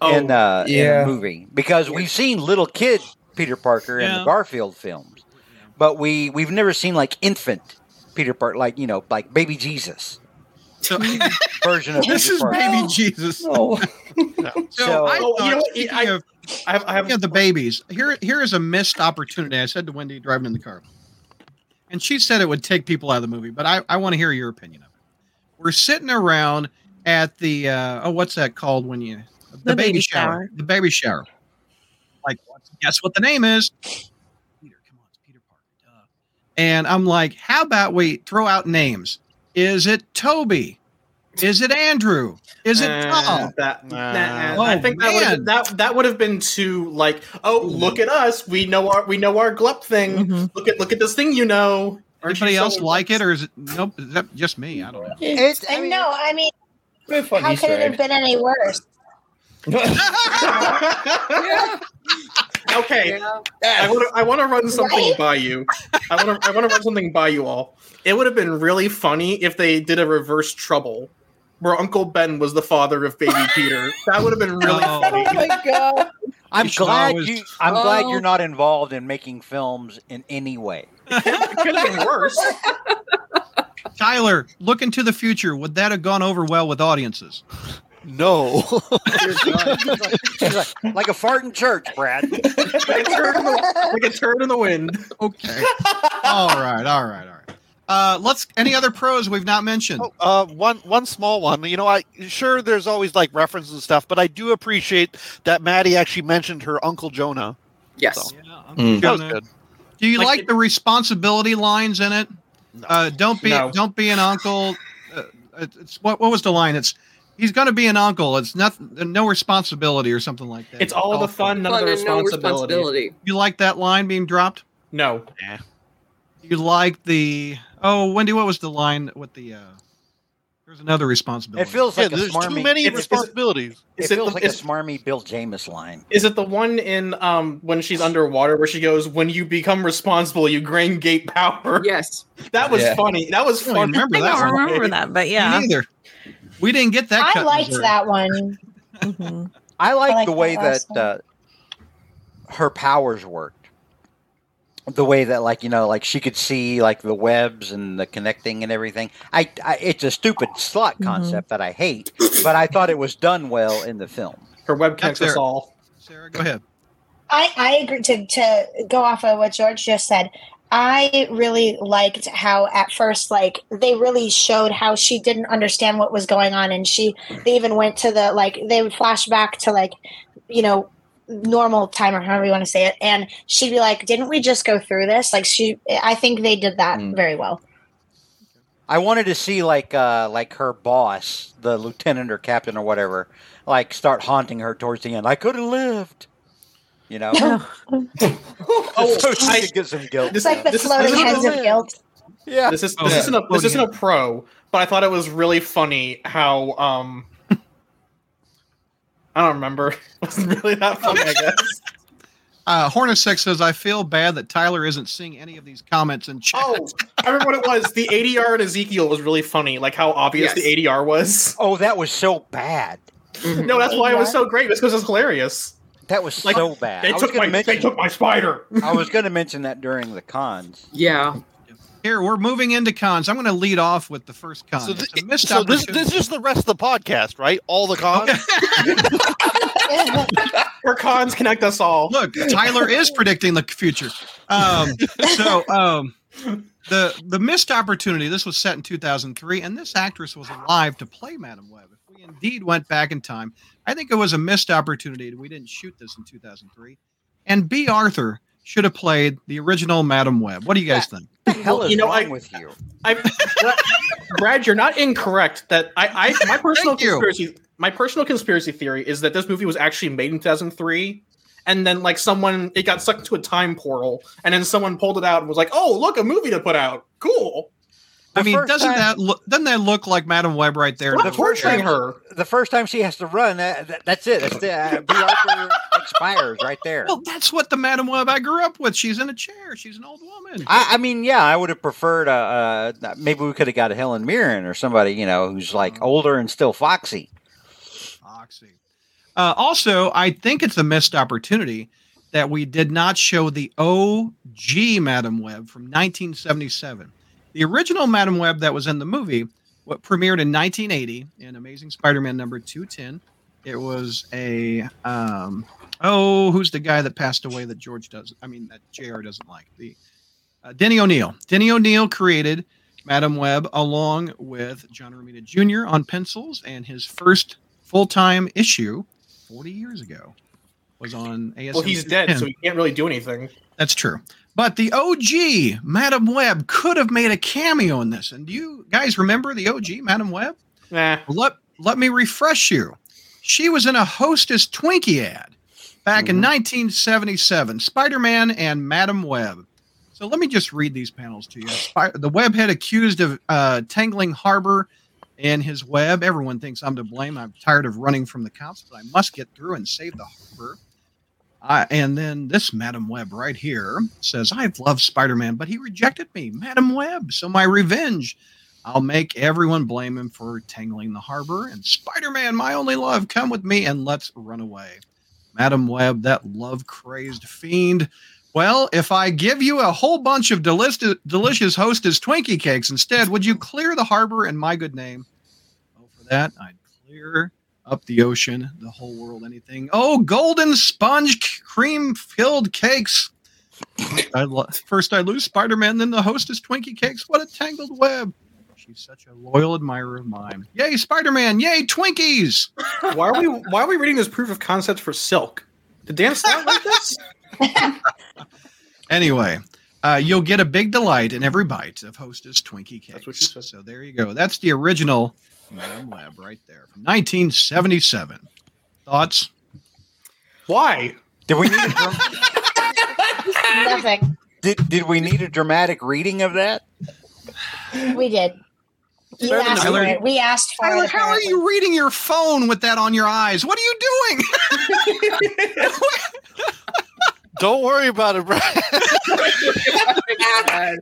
Oh, in, uh, in a movie because we've seen little kid Peter Parker in the Garfield films, but we we've never seen like infant Peter Parker, like you know, like baby Jesus so, version of this Peter is Parker. baby Jesus. So, So- I Oh, you know what? speaking I- of I have, I have of the babies, here here is a missed opportunity. I said to Wendy driving in the car, and she said it would take people out of the movie, but I, I want to hear your opinion of it. We're sitting around at the uh, oh, what's that called when you the, The baby, baby shower. shower. the baby shower. Like, guess what the name is? Peter. Come on, it's Peter Parker. Duh. And I'm like, how about we throw out names? Is it Toby? Is it Andrew? Is it Uh, Tom? that, Nah. nah, Oh, I think that would have that that would have been too like oh look at us we know our we know our glup thing Mhm. look at look at this thing you know Aren't Anybody else like it, or is it nope? Is that just me? I don't know. It's, I I mean, know. I mean, how could it have been any worse? Yeah. okay yeah. I want to I want to run something Right? by you I want to I want to run something by you all it would have been really funny if they did a reverse trouble where Uncle Ben was the father of baby Peter that would have been really Oh. funny my god! I'm You glad always- you. I'm glad Oh. you're not involved in making films in any way. it could have been worse Tyler, look into the future. Would that have gone over well with audiences? No. Like, like a fart in church, Brad. like a turn in the, like a turn in the wind Okay. all right. All right. All right. Uh, let's. Any other pros we've not mentioned? Oh, uh, one one small one. You know, I sure there's always like references and stuff, but I do appreciate that Mattie actually mentioned her Uncle Jonah. Yes. Yeah, I'm Mm. That was good. Do you Like like, it- the responsibility lines in it? No. Uh, don't be. No. Don't be an uncle. Uh, it's what? What was the line? It's. He's going to be an uncle. It's nothing. No responsibility or something like that. it's all of the fun none of the and no responsibility responsibility. You like that line being dropped? no You like the. Oh, Wendy, what was the line with the? uh There's another responsibility. It feels Yeah, like a there's smarmy. too many It's- it's- responsibilities. it Is it feels the- like a smarmy Bill Jemas line. Is it the one in um when she's underwater where she goes, "When you become responsible, you gain gate power"? Yes. That was Yeah. funny. That was I don't funny. remember I that don't one. remember that, but Me yeah. neither. We didn't get that. cut I in liked Missouri. that one. Mhm. I like, like the way that last uh, her powers worked. The way that, like you know, like she could see like the webs and the connecting and everything. I, I it's a stupid slut Mhm. concept that I hate, but I thought it was done well in the film. Her web That's connects us all. Sarah, go ahead. I, I agree to, to go off of what George just said. I really liked how at first like they really showed how she didn't understand what was going on and she they even went to the like they would flash back to like you know normal time or however you want to say it and she'd be like didn't we just go through this like she I think they did that Mm. very well. I wanted to see like uh like her boss, the lieutenant or captain or whatever, like start haunting her towards the end. I could have lived. You know? Oh, so she I- could get some guilt. It's like the This floating is- heads of guilt. yeah. This is this yeah. isn't a this isn't a pro, but I thought it was really funny how um I don't remember. It wasn't really that funny, I guess. Uh, Hornet Six says, "I feel bad that Tyler isn't seeing any of these comments in chat." Oh, I remember what it was. The ADR in Ezekiel was really funny, like how obvious Yes. the ADR was. Oh, that was so bad. No, that's why it was so great. It's because it's hilarious. That was Like, so bad. They took my mention they took my spider. I was going to mention that during the cons. Yeah. Here we're moving into cons. I'm going to lead off with the first con. So, It's th- so this, this is the rest of the podcast, right? All the cons. Where cons connect us all. Look, Tyler is predicting the future. Um, so um, the the missed opportunity. This was set in 2003, and this actress was alive to play Madame Web. If we indeed went back in time, I think it was a missed opportunity. We didn't shoot this in 2003, and Bea Arthur should have played the original Madame Web. What do you guys think? The hell is you know, wrong I- with you? I, Brad, you're not incorrect. That I, I my personal Thank you. conspiracy, my personal conspiracy theory is that this movie was actually made in 2003, and then like someone it got sucked into a time portal, and then someone pulled it out and was like, "Oh, look, a movie to put out. Cool." I mean, doesn't time- that look, doesn't that look like Madame Web right there? The first torturing time- her. The first time she has to run, that, that- that's it. That's the uh. Expires right there. Well, that's what the Madame Web I grew up with. She's in a chair. She's an old woman. I, I mean, yeah, I would have preferred. Uh, uh, maybe we could have got a Helen Mirren or somebody, you know, who's like older and still foxy. Foxy. Uh, also, I think it's a missed opportunity that we did not show the OG Madame Web from 1977. The original Madame Web that was in the movie what premiered in 1980 in Amazing Spider-Man number 210. It was a um, oh, who's the guy that passed away that George does? I mean, that Jr. doesn't like the uh, Denny O'Neil. Denny O'Neil created Madame Web along with John Romita Jr. on pencils, and his first full-time issue 40 years ago was on ASM. Well, he's dead, so he can't really do anything. That's true. But the OG Madame Web could have made a cameo in this. And do you guys remember the OG Madame Web? Nah. Let let me refresh you. She was in a Hostess Twinkie ad back in 1977. Spider-Man and Madame Web. So let me just read these panels to you. Spy- the webhead accused of uh, tangling Harbor in his web. Everyone thinks I'm to blame. I'm tired of running from the cops, but I must get through and save the Harbor. Uh, and then this Madame Web right here says, I've loved Spider Man, but he rejected me, Madame Web. So my revenge, I'll make everyone blame him for tangling the harbor. And Spider Man, my only love, come with me and let's run away. Madame Web, that love crazed fiend. Well, if I give you a whole bunch of delicious, delicious Hostess Twinkie cakes instead, would you clear the harbor in my good name? Oh, for that, I'd clear up the ocean, the whole world, anything. Oh, golden sponge cream filled cakes. I lo- first I lose Spider Man, then the hostess Twinkie cakes. What a tangled web. She's such a loyal admirer of mine. Yay, Spider Man! Yay, Twinkies! Why are we Why are we reading this proof of concept for Silk? Did Dan start like this? Anyway, uh, you'll get a big delight in every bite of Hostess Twinkie cakes. That's what she said. So there you go. That's the original Madame Web right there from 1977. Thoughts? Why? Did we need a dram- did, did we need a dramatic reading of that? We did. You Better than asked for it. We asked for Tyler, it. how are you reading your phone with that on your eyes? What are you doing? Don't worry about it, Brad.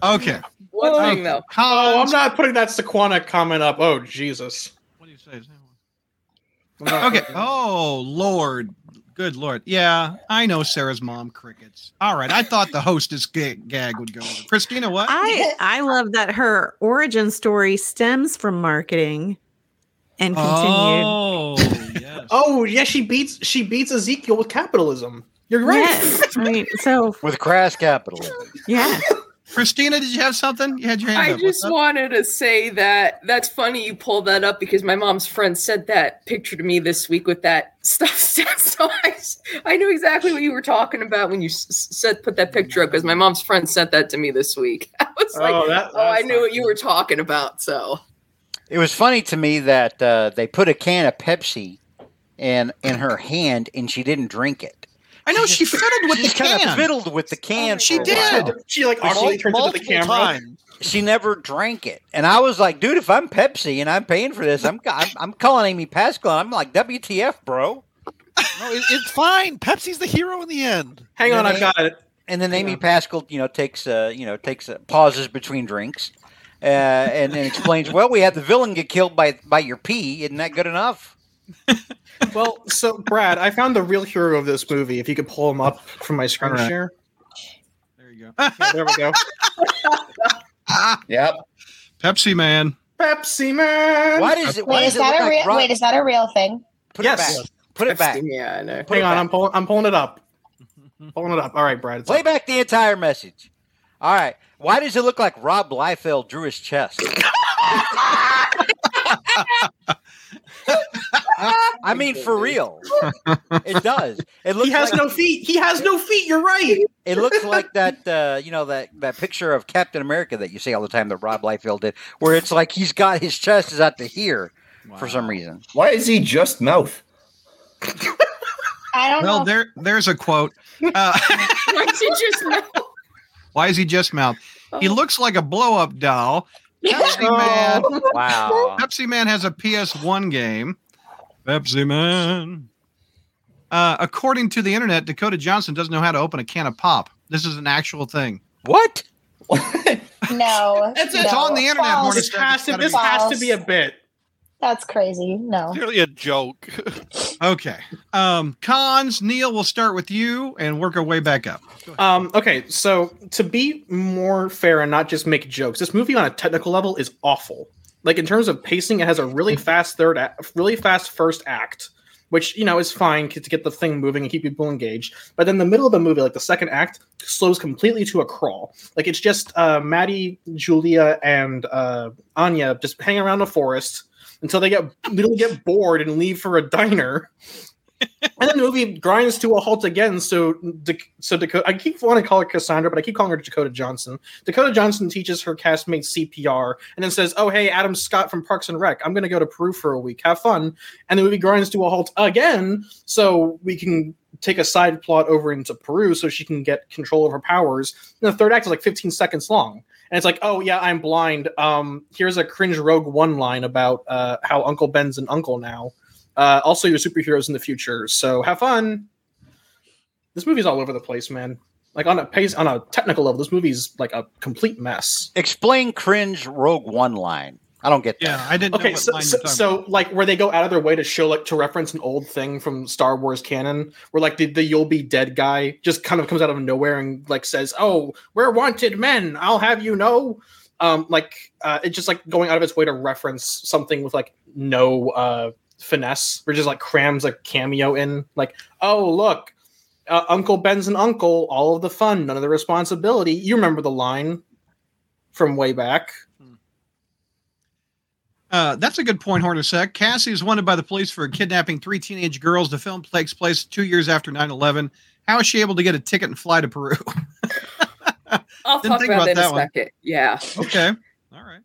Okay. One Oh, thing though. Oh, I'm not putting that Sequana comment up. Oh, Jesus. What do you say? Okay. Oh Lord, good Lord. Yeah, I know Sarah's mom crickets. All right, I thought the hostess gag, gag would go over. Christina, what? I I love that her origin story stems from marketing and continued. Oh yes. Oh, yeah, she beats she beats Ezekiel with capitalism. You're right. Yes, I mean, so With crass capitalism. yeah, Christina, did you have something? You had your hand I up. What's just up? wanted to say that that's funny you pulled that up because my mom's friend sent that picture to me this week with that stuff. So I, I knew exactly what you were talking about when you s- s- said put that picture up because my mom's friend sent that to me this week. I was like, Oh, oh, I knew what you were talking about. So It was funny to me that uh, they put a can of Pepsi in in her hand and she didn't drink it. I know she fiddled with She the just kind can. of fiddled with the can. She did. She like awkwardly turns into the Multiple camera. times. She never drank it, and I was like, "Dude, if I'm Pepsi and I'm paying for this, I'm I'm, I'm calling Amy Pascal. I'm like, WTF, bro?" No, it, it's fine. Pepsi's the hero in the end. Hang on, I've got it. And then Amy Yeah. Pascal, you know, takes uh, you know, takes uh, pauses between drinks, uh, and then explains, "Well, we had the villain get killed by by your pee. Isn't that good enough?" Well, so Brad, I found the real hero of this movie. If you could pull him up from my screen All right. share. There you go. Yeah, there we go. Yep. Pepsi Man. Pepsi Man. Why does it? Why Wait, does is that a like real? Rob- Wait, is that a real thing? Put Yes. it back. Put it back. Yeah, I know. Put Hang it on, back. I'm pulling. I'm pulling it up. pulling it up. All right, Brad. Play up. back the entire message. All right. Why does it look like Rob Liefeld drew his chest? I mean, for real, it does. It looks He has like, no feet. He has no feet. You're right. It looks like that. Uh, you know that that picture of Captain America that you see all the time that Rob Liefeld did, where it's like he's got his chest is out to here for some reason. Why is he just mouth? I don't Well, know. there, there's a quote. Uh, Why did you just know? why is he just mouth? Oh. He looks like a blow up doll. Pepsi Man. Wow. Pepsi Man has a PS1 game. Pepsi Man. Uh, according to the internet, Dakota Johnson doesn't know how to open a can of pop. This is an actual thing. What? no, It's- it's no. on the internet, False. This has to. This has to be a bit. That's crazy. No. Clearly a joke. Okay. Um, cons, Neil, we'll start with you and work our way back up. Um, okay, so to be more fair and not just make jokes, this movie on a technical level is awful. Like in terms of pacing, it has a really fast third, act, really fast first act, which you know is fine to get the thing moving and keep people engaged. But then the middle of the movie, like the second act, slows completely to a crawl. Like it's just uh, Mattie, Julia, and uh, Anya just hanging around the forest until they get literally get bored and leave for a diner. And then the movie grinds to a halt again. So, so Dakota, I keep wanting to call her Cassandra, but I keep calling her Dakota Johnson. Dakota Johnson teaches her castmates CPR and then says, "Oh, hey, Adam Scott from Parks and Rec, I'm going to go to Peru for a week. Have fun." And the movie grinds to a halt again, so we can take a side plot over into Peru, so she can get control of her powers. And the third act is like 15 seconds long. And it's like, oh yeah, I'm blind. Um, here's a cringe rogue one line about uh, how Uncle Ben's an uncle now. Uh, also, you're superheroes in the future, so have fun. This movie's all over the place, man. Like on a pace, on a technical level, this movie's like a complete mess. Explain cringe Rogue One line. I don't get that. Yeah, I didn't know Okay, what so, line so, so like where they go out of their way to show like to reference an old thing from Star Wars canon, where like the, the "You'll Be Dead" guy just kind of comes out of nowhere and like says, "Oh, we're wanted men. I'll have you know." Um, like uh, it's just like going out of its way to reference something with like no uh finesse, or just like crams a cameo in. Like, oh look, uh, Uncle Ben's an uncle. All of the fun, none of the responsibility. You remember the line from way back. Uh, that's a good point, Hornacek. Cassie is wanted by the police for kidnapping three teenage girls. The film takes place two years after 9 11. How is she able to get a ticket and fly to Peru? I'll Didn't talk think about about that in that a one. second. Yeah. okay. All right.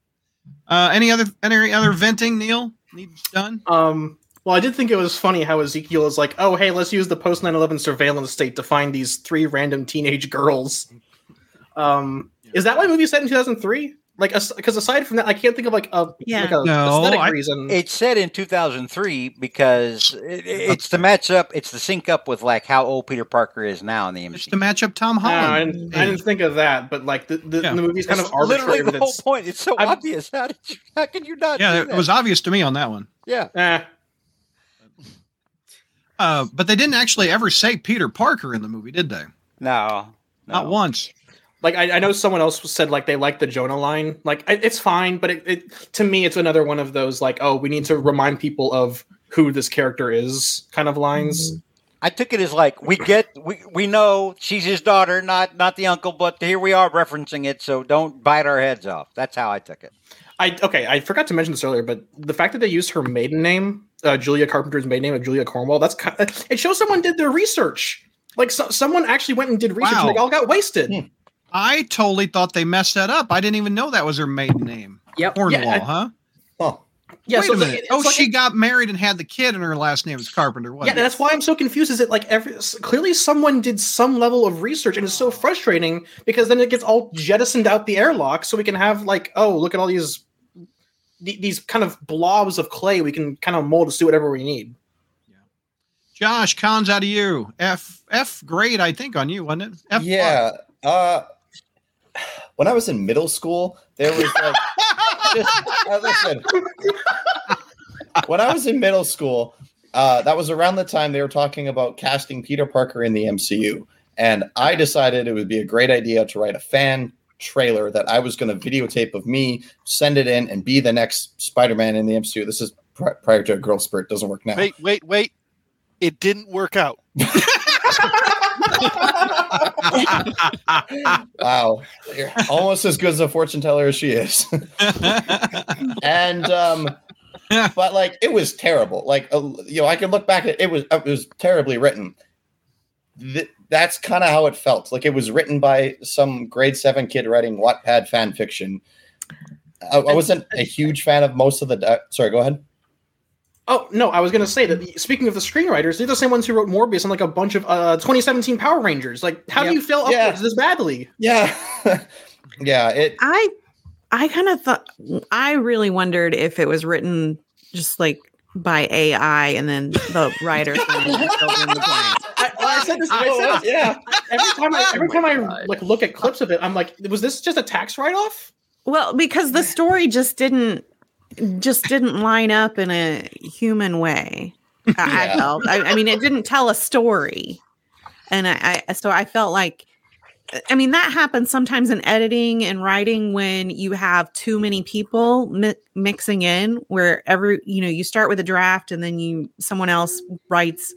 Uh, any other any other venting, Neil? Needs done? Um, well, I did think it was funny how Ezekiel is like, oh, hey, let's use the post 9 11 surveillance state to find these three random teenage girls. Um, is that why the movie set in 2003? Like, because aside from that, I can't think of like a, Yeah. like a No, aesthetic I- reason. It's said in 2003 because it, it's to match up. It's to sync up with like how old Peter Parker is now in the image MCU. to match up Tom No, I, Holland. didn't, I didn't think of that, but like the, the, Yeah. the movie's kind That's of arbitrary. literally the that whole point. It's so I'm- obvious. How did you? How can you not? yeah, it was obvious to me on that one. Yeah. Eh, Uh, but they didn't actually ever say Peter Parker in the movie, did they? No. Not once. Like I, I know someone else said like they like the Jonah line. Like it, it's fine, but it, it to me it's another one of those like oh we need to remind people of who this character is kind of lines. I took it as like we get we we know she's his daughter, not not the uncle, but here we are referencing it, so don't bite our heads off. That's how I took it. I okay, I forgot to mention this earlier, but the fact that they used her maiden name, uh, Julia Carpenter's maiden name of Julia Cornwall, that's kind it shows someone did their research. Like so, someone actually went and did research, and Wow. they all got wasted. Hmm. I totally thought they messed that up. I didn't even know that was her maiden name. Yep. Cornwall, Yeah, I- huh? Huh. Yeah, Wait so a it's like- minute. oh, like- she got married and had the kid, and her last name is Carpenter. Yeah, Wasn't it? that's why I'm so confused. Is it like every clearly someone did some level of research, and it's so frustrating because then it gets all jettisoned out the airlock, so we can have like, oh, look at all these these kind of blobs of clay we can kind of mold to do whatever we need. Yeah. Josh, cons out of you. F F grade, I think, on you, wasn't it? F yeah. Uh, when I was in middle school, there was like just uh, listen. when I was in middle school, uh, that was around the time they were talking about casting Peter Parker in the MCU, And I decided it would be a great idea to write a fan trailer that I was going to videotape of me, send it in, and be the next Spider-Man in the MCU. This is pri- prior to a girl spirit. Doesn't work now. Wait, wait, wait. It didn't work out. wow, You're almost as good as a fortune teller as she is. and um, but like it was terrible. Like uh, you know, I can look back at it was it was terribly written. Th- that's kind of how it felt. Like it was written by some grade seven kid writing Wattpad fan fiction. I, I wasn't a huge fan of most of the. Di- Sorry, go ahead. Oh no, I was gonna say that. Speaking of the screenwriters, they're the same ones who wrote Morbius and like a bunch of uh, 2017 Power Rangers. Like, how Yep. do you feel Yeah. upwards this badly? Yeah, yeah. It I I kind of thought I really wondered if it was written just like by AI and then the writer filled in the blanks. I, I said this. I said this yeah. every time I every time I like look at clips of it, I'm like, was this just a tax write off? Well, because the story just didn't just didn't line up in a human way. I, I felt. I, I mean, it didn't tell a story, and I, I so I felt like. I mean that happens sometimes in editing and writing when you have too many people mi- mixing in where every you know you start with a draft and then you someone else writes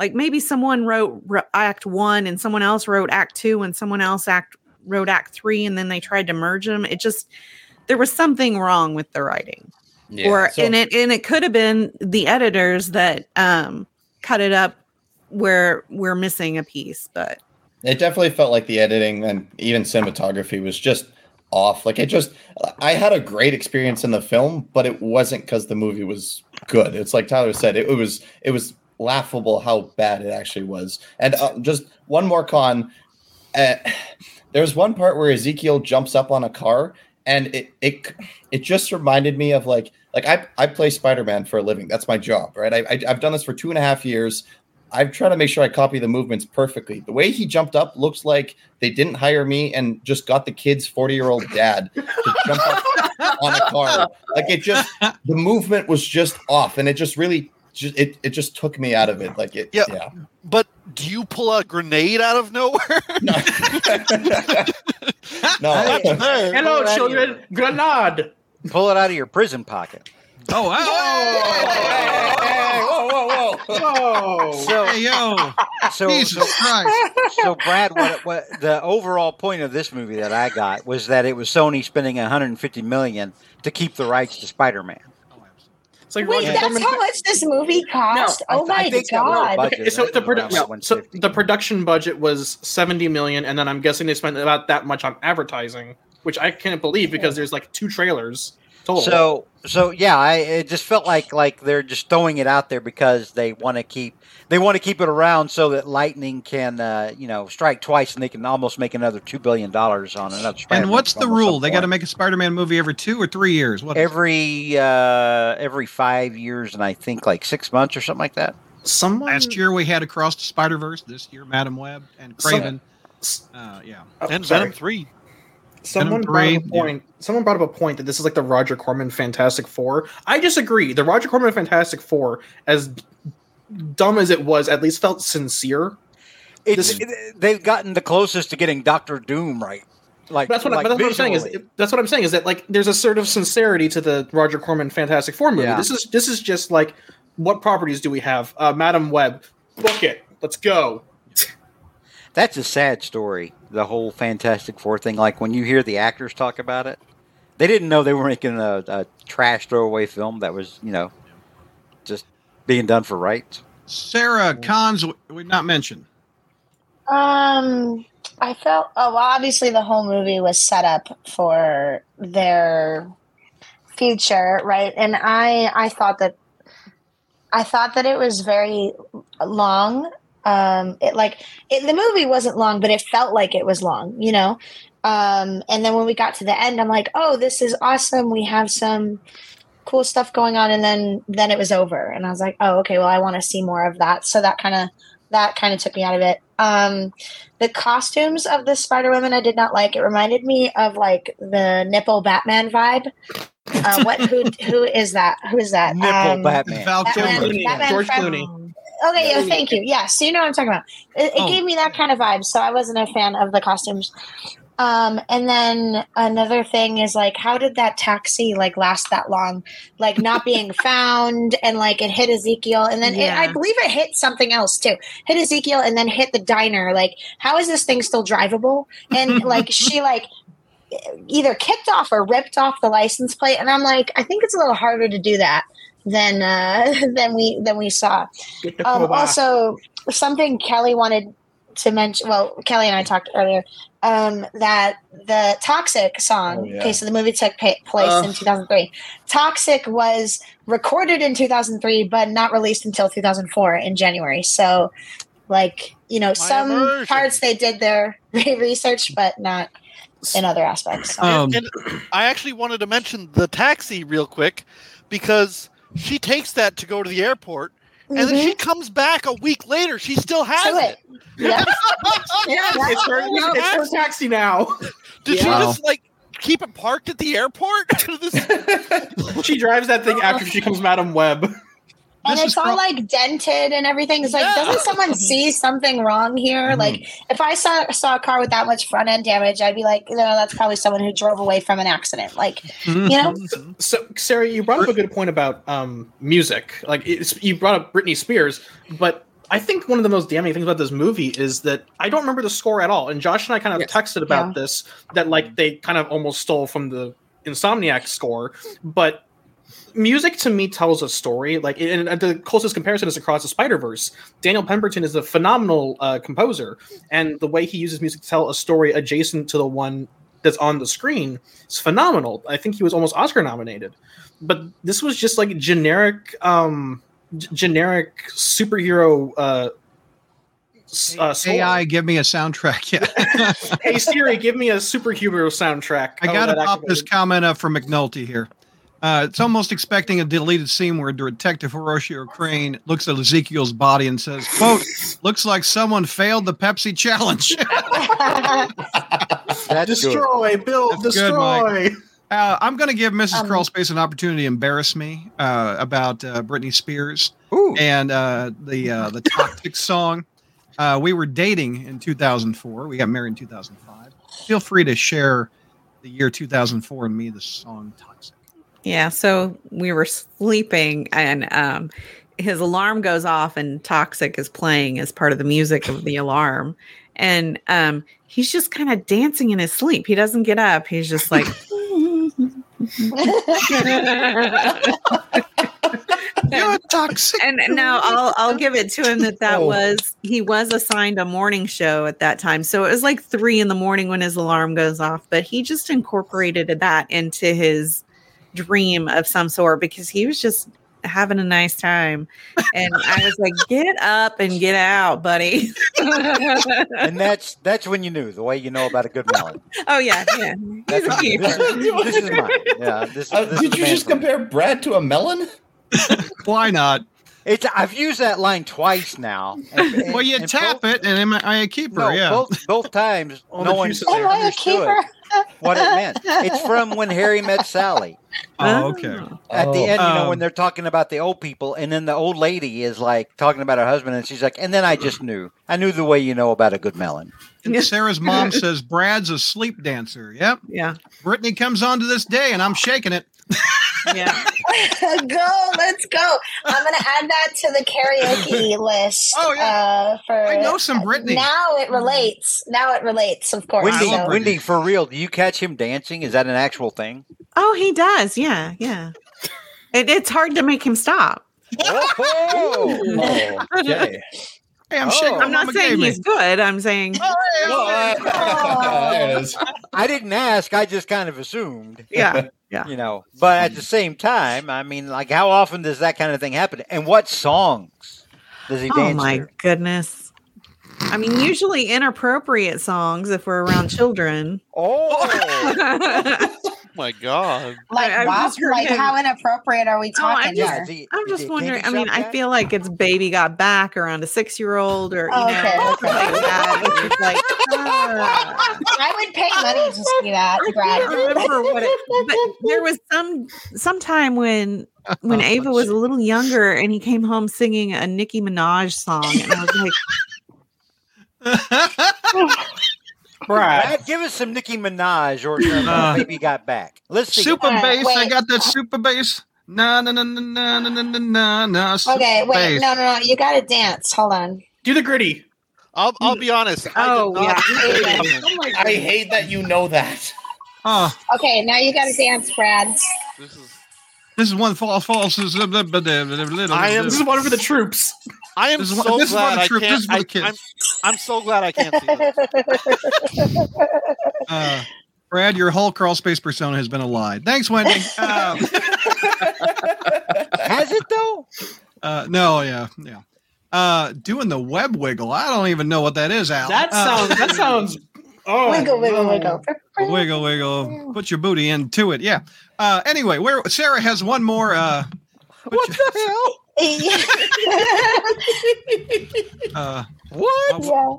like maybe someone wrote r- act 1 and someone else wrote act 2 and someone else act wrote act 3 and then they tried to merge them it just there was something wrong with the writing Yeah, or so- and it and it could have been the editors that um cut it up where we're missing a piece but It definitely felt like the editing and even cinematography was just off. Like it just, I had a great experience in the film, but it wasn't because the movie was good. It's like Tyler said, it, it was it was laughable how bad it actually was. And uh, just one more con, uh, there's one part where Ezekiel jumps up on a car, and it it it just reminded me of like like I I play Spider Man for a living. That's my job, right? I, I I've done this for two and a half years. I've tried to make sure I copy the movements perfectly. The way he jumped up looks like they didn't hire me and just got the kid's 40 year old dad to jump up on a car. Like it just, the movement was just off and it just really, just, it, it just took me out of it. Like it, Yeah. yeah. But do you pull a grenade out of nowhere? No. no. That's there. Hello, Pull it out of children. your- Grenade. Pull it out of your prison pocket. Oh, Hey, wow. hey, whoa, whoa, whoa. Whoa. So, Hey, yo. so, Jesus Christ. so Brad, what, what the overall point of this movie that I got was that it was Sony spending 150 million to keep the rights to Spider-Man. It's like Wait, that's Corman- how much this movie cost? Oh I- oh I my think that was god! budget. Okay, so the, Around produ- so, so the production budget was 70 million and then i'm guessing they spent about that much on advertising which i can't believe because there's like two trailers total So, so yeah, I it just felt like like they're just throwing it out there because they want to keep they want to keep it around so that Lightning can uh, you know strike twice and they can almost make another two billion dollars on another. And Spider-Man what's the film at some rule? They got to make a Spider-Man movie every two or three years. What? every uh, every five years and I think like six months or something like that. someone Last year we had Across the Spider Verse. This year, Madame Web and Some- Kraven. Uh, yeah. oh, and sorry. Venom 3. Someone brought up a three, yeah. point someone brought up a point that this is like the roger corman fantastic four i disagree the roger corman fantastic four as dumb as it was at least felt sincere It's This- it- they've gotten the closest to getting Doctor Doom right. Like that's what, like I, that's what I'm saying is that's what I'm saying is that like there's a sort of sincerity to the Roger Corman Fantastic Four movie. Yeah. This is this is just like what properties do we have? Uh, Madame Web, book it. Let's go. That's a sad story. The whole Fantastic Four thing. Like when you hear the actors talk about it, they didn't know they were making a, a trash throwaway film that was, you know, just being done for rights. Sarah cons we've not mentioned. Um, I felt oh well, obviously the whole movie was set up for their future, right? And I I thought that I thought that it was very long. Um, it like it, the movie wasn't long, but it felt like it was long, you know. Um, and then when we got to the end, I'm like, oh, this is awesome. We have some cool stuff going on, and then then it was over, and I was like, oh, okay, well, I want to see more of that. So that kind of that kind of took me out of it. Um, the costumes of the Spider Women I did not like. It reminded me of like the nipple Batman vibe. Uh, what who who is that? Who is that? Nipple Um, Batman. Val Batman, Kilmer. Clooney, Batman George Clooney. Okay, yeah, thank you. Yeah, so you know what I'm talking about. It, it Oh. gave me that kind of vibe, so I wasn't a fan of the costumes. Um, and then another thing is like, how did that taxi like last that long? Like not being found, and like it hit Ezekiel, and then it, I believe it hit something else too. Hit Ezekiel, and then hit the diner. Like, how is this thing still drivable? And like she like either kicked off or ripped off the license plate, and I'm like, I think it's a little harder to do that than uh, than we than we saw. Um, also, something Kelly wanted to mention. Well, Kelly and I talked earlier um, that the Toxic song. Oh, yeah. Okay, so the movie took pa- place in 2003. Toxic was recorded in 2003, but not released until 2004 in January. So, like you know, some immersion. parts they did their research, but not in other aspects. So. Um, and I actually wanted to mention the taxi real quick because she takes that to go to the airport, and then she comes back a week later. She still has Mm-hmm. To it. it. Yeah. Yes, it's her, it's her taxi now. Did she Wow. just like keep it parked at the airport? She drives that thing after she becomes Madame Web. And it's all prob- like dented and everything. It's like, Yeah. doesn't someone see something wrong here? Mm-hmm. Like, if I saw saw a car with that much front end damage, I'd be like, no, that's probably someone who drove away from an accident. Like, you know, So, Sarah, you brought up a good point about um, music. Like, it's, you brought up Britney Spears, but I think one of the most damning things about this movie is that I don't remember the score at all. And Josh and I kind of Yes. texted about Yeah. this that like they kind of almost stole from the Insomniac score, but music to me tells a story. Like, and the closest comparison is across the Spider Verse. Daniel Pemberton is a phenomenal uh, composer, and the way he uses music to tell a story adjacent to the one that's on the screen is phenomenal. I think he was almost Oscar nominated. But this was just like generic, um, g- generic superhero. Uh, uh. AI, give me a soundtrack. Yeah. hey Siri, give me a superhero soundtrack. I Oh, got to that pop this comment up from McNulty here. Uh, it's almost expecting a deleted scene where Detective Horatio Crane looks at Ezekiel's body and says, "quote Looks like someone failed the Pepsi challenge." That's good. Destroy, build, That's good, destroy. Uh, I'm going to give Mrs. Um, Crawlspace an opportunity to embarrass me uh, about uh, Britney Spears Ooh. and uh, the uh, the Toxic song. Uh, we were dating in 2004. We got married in 2005. Feel free to share the year 2004 and me the song Toxic. Yeah, so we were sleeping and um his alarm goes off and Toxic is playing as part of the music of the alarm. And um he's just kind of dancing in his sleep. He doesn't get up. He's just like You're toxic. and now I'll I'll give it to him that that Oh. was he was assigned a morning show at that time. So it was like three in the morning when his alarm goes off, but he just incorporated that into his dream of some sort because he was just having a nice time. And I was like, get up and get out, buddy. and that's that's when you knew the way you know about a good melon. oh yeah, yeah. He's a keeper. this, is, this is mine. Yeah, this, Uh, this did you just for me. compare Brad to a melon? Why not? It's I've used that line twice now. and- and- Well, you tap both- it, and am I a keeper? No, yeah. both both times Oh, no one's one juice is Am I a understood keeper? What it meant. It's from when Harry met Sally. oh, okay. At the Oh. end, you know, Um, when they're talking about the old people, and then the old lady is like talking about her husband, and she's like, and then I just knew. I knew the way you know about a good melon. And Sarah's mom says Brad's a sleep dancer. Yep. Yeah. Brittany comes on to this day, and I'm shaking it. Yeah. go, let's go. I'm gonna add that to the karaoke list. Oh, yeah. uh, for I know some Britney. Now it relates. Now it relates, of course. Wendy, so- Britney. Wendy, for real, do you catch him dancing? Is that an actual thing? Oh, he does. Yeah, yeah. It, it's hard to make him stop. Oh, Oh, okay. Hey, I'm Oh. shaking. I'm not saying gave me. he's good. I'm saying, Oh, hey, Well, okay. there it is. I didn't ask. I just kind of assumed. yeah. Yeah. You know but at the same time i mean like how often does that kind of thing happen and what songs does he Oh dance my to? goodness. I mean, usually inappropriate songs if we're around children. oh my god. Like, I- I've wow, just like how inappropriate are we Oh, I'm talking just- here? the- I'm just wondering. I mean, I feel like it's baby got back around a six year old or you Oh, know okay, something okay. like that. It's just like ah. I would pay money to see that, I Brad. can't remember what it. But there was some sometime when when Oh, Ava was shit. a little younger and he came home singing a Nicki Minaj song, and I was like, Brad. Brad, give us some Nicki Minaj or some uh, Uh, Got Back. Let's see. super Alright, bass. I got that super bass. Na na na na na na na na na na. Okay, super wait, bass. no, no, no. You got to dance. Hold on. Do the gritty. I'll, I'll be honest. Oh, did not yeah. see I hate that you know that. Oh, Okay, now you got to dance, Brad. This is this is one false false. I am- This is one for the troops. I am This is one- so this glad I trip, this can't. is for the I, kids. I'm, I'm so glad I can't see this. Uh, Brad, your whole crawl space persona has been a lie. Thanks, Wendy. Uh, Has it though? uh, no, yeah, yeah. Uh, doing the web wiggle. I don't even know what that is, Al. That Uh, sounds. That sounds. Oh, wiggle, wiggle, no. wiggle. wiggle, wiggle. Put your booty into it. Yeah. Uh, anyway, where Sarah has one more. Uh, What the hell? uh, What? yeah.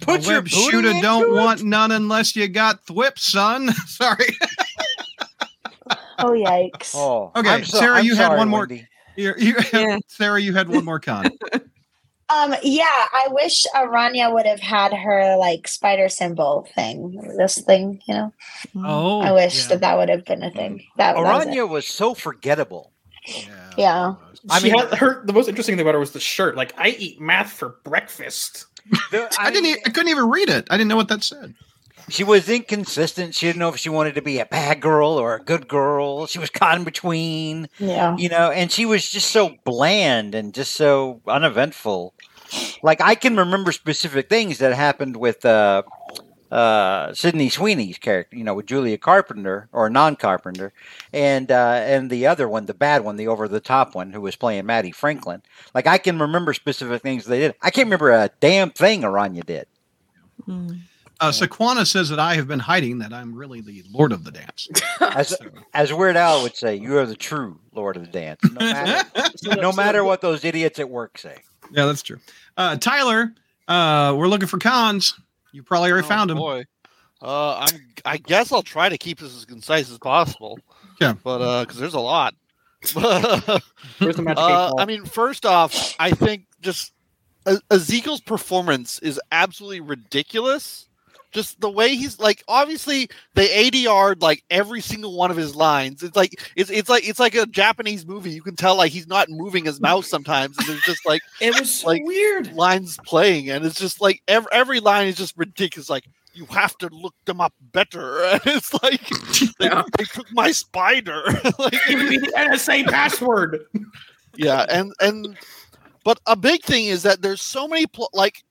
Put a your web booty shooter into don't it? want none unless you got thwip, son. Sorry. Oh, yikes. Oh, Okay, so- Sarah, I'm you had one more- Wendy. You, you, Yeah. Sarah, you had one more con. Um, yeah, I wish Aranya would have had her like spider symbol thing. This thing, you know. Oh, I wish yeah, that that would have been a thing. That, that was. Aranya was so forgettable. yeah. Yeah. I I mean- mean, her. The most interesting thing about her was the shirt. Like, I eat math for breakfast. The- I, didn't. mean, e- I couldn't even read it. I didn't know what that said. She was inconsistent. She didn't know if she wanted to be a bad girl or a good girl. She was caught in between, Yeah. you know, and she was just so bland and just so uneventful. Like I can remember specific things that happened with uh, uh, Sydney Sweeney's character, you know, with Julia Carpenter or non-Carpenter, and uh, and the other one, the bad one, the over-the-top one, who was playing Mattie Franklin. Like I can remember specific things they did. I can't remember a damn thing Aranya did. Mm. Uh, Sequana says that I have been hiding that I'm really the Lord of the Dance. As, So- as Weird Al would say, you are the true Lord of the Dance. No matter, no matter what those idiots at work say. yeah, that's true. Uh, Tyler, uh, we're looking for cons. You probably already Oh, found him. Boy. Uh, I'm. I guess I'll try to keep this as concise as possible. Yeah. But uh, because there's a lot. uh, Where's the magic eight? I mean, first off, I think just Ezekiel's performance is absolutely ridiculous. Just the way he's like, obviously they ADR'd like every single one of his lines. It's like it's it's like it's like a Japanese movie. You can tell like he's not moving his mouth sometimes, and there's just like it was so like- weird. lines playing, and it's just like every, every line is just ridiculous. Like you have to look them up better. And it's like they, Yeah. they took my spider. like Give me the NSA password. yeah, and and but a big thing is that there's so many pl- like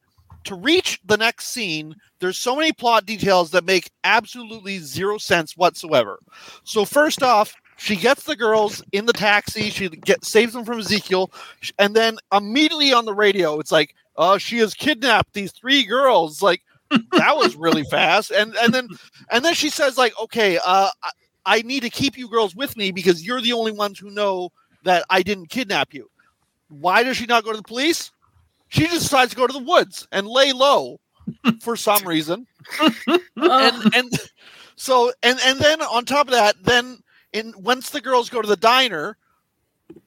to reach the next scene. There's so many plot details that make absolutely zero sense whatsoever. So first off. She gets the girls in the taxi. She get, saves them from Ezekiel, and then immediately on the radio, it's like, "Oh, she has kidnapped these three girls." Like that was really fast. And and then and then she says, "Like, okay, uh, I, I need to keep you girls with me because you're the only ones who know that I didn't kidnap you." Why does she not go to the police? She just decides to go to the woods and lay low for some reason. And and so and and then on top of that, then in once the girls go to the diner,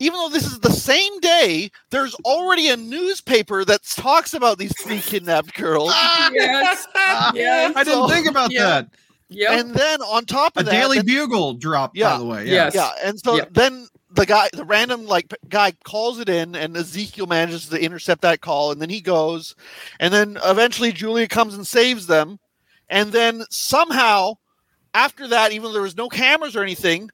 even though this is the same day, there's already a newspaper that talks about these three kidnapped girls. yes. Yes. I didn't So- think about yeah. that. Yep. And then on top A of that, Daily then- Bugle drop, by Yeah. the way. Yes. yeah, and so Yeah. then the guy, the random like guy, calls it in, and Ezekiel manages to intercept that call, and then he goes, and then eventually Julia comes and saves them, and then somehow after that, even though there was no cameras or anything,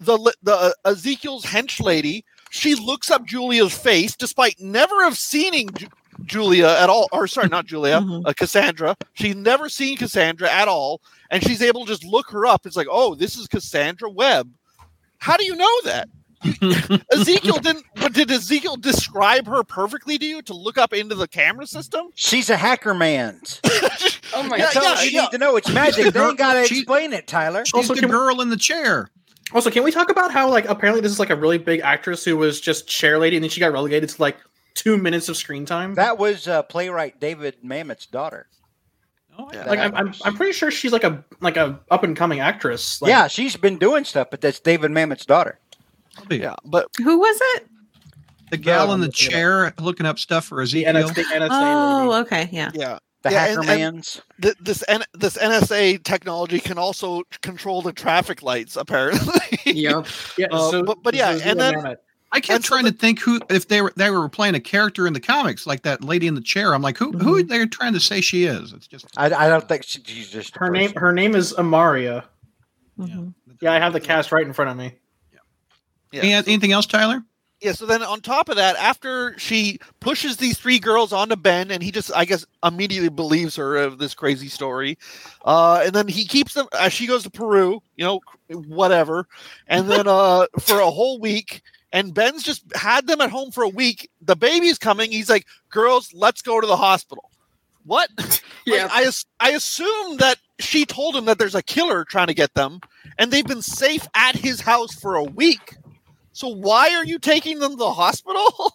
the the uh, Ezekiel's hench lady she looks up Julia's face despite never have seen Ju- Julia at all, or sorry, not Julia, Mhm. uh, Cassandra. She's never seen Cassandra at all, and she's able to just look her up. It's like, oh, this is Cassandra Webb. How do you know that? Ezekiel didn't. But did Ezekiel describe her perfectly to you to look up into the camera system? She's a hacker man. Oh my That's Yeah, all yeah, you yeah. need to know. It's magic. They ain't got to She- explain it, Tyler. She's Also, the can we- girl in the chair. Also, can we talk about how like apparently this is like a really big actress who was just chair lady and then she got relegated to like two minutes of screen time? That was uh, playwright David Mamet's daughter. Oh, yeah. like I'm, I'm, I'm pretty sure she's like a like a up and coming actress. Like, yeah, she's been doing stuff, but that's David Mamet's daughter. Yeah, but Who was it? The gal No, in the I'm looking up. chair looking up stuff for the Ezekiel. NSA, NSA Oh, lady. okay, yeah. yeah, The Yeah, hacker and- and- mans. th- this N- this NSA technology can also control the traffic lights. Apparently. Yeah. Yeah, Uh, so but- but yeah, so and then- I kept And so trying the- to think who if they were they were playing a character in the comics like that lady in the chair. I'm like, who who they're trying to say she is? It's just I, I don't think she, she's just a her name her name is Amaria. Mhm. Yeah, I have the cast right in front of me. Yeah, And so- anything else, Tyler? Yeah, so then on top of that, after she pushes these three girls onto Ben, and he just, I guess, immediately believes her of this crazy story, uh, and then he keeps them as she goes to Peru, you know, whatever, and then uh, for a whole week, and Ben's just had them at home for a week. The baby's coming. He's like, "Girls, let's go to the hospital." What? Like, Yeah. I I assume that she told him that there's a killer trying to get them, and they've been safe at his house for a week. So why are you taking them to the hospital?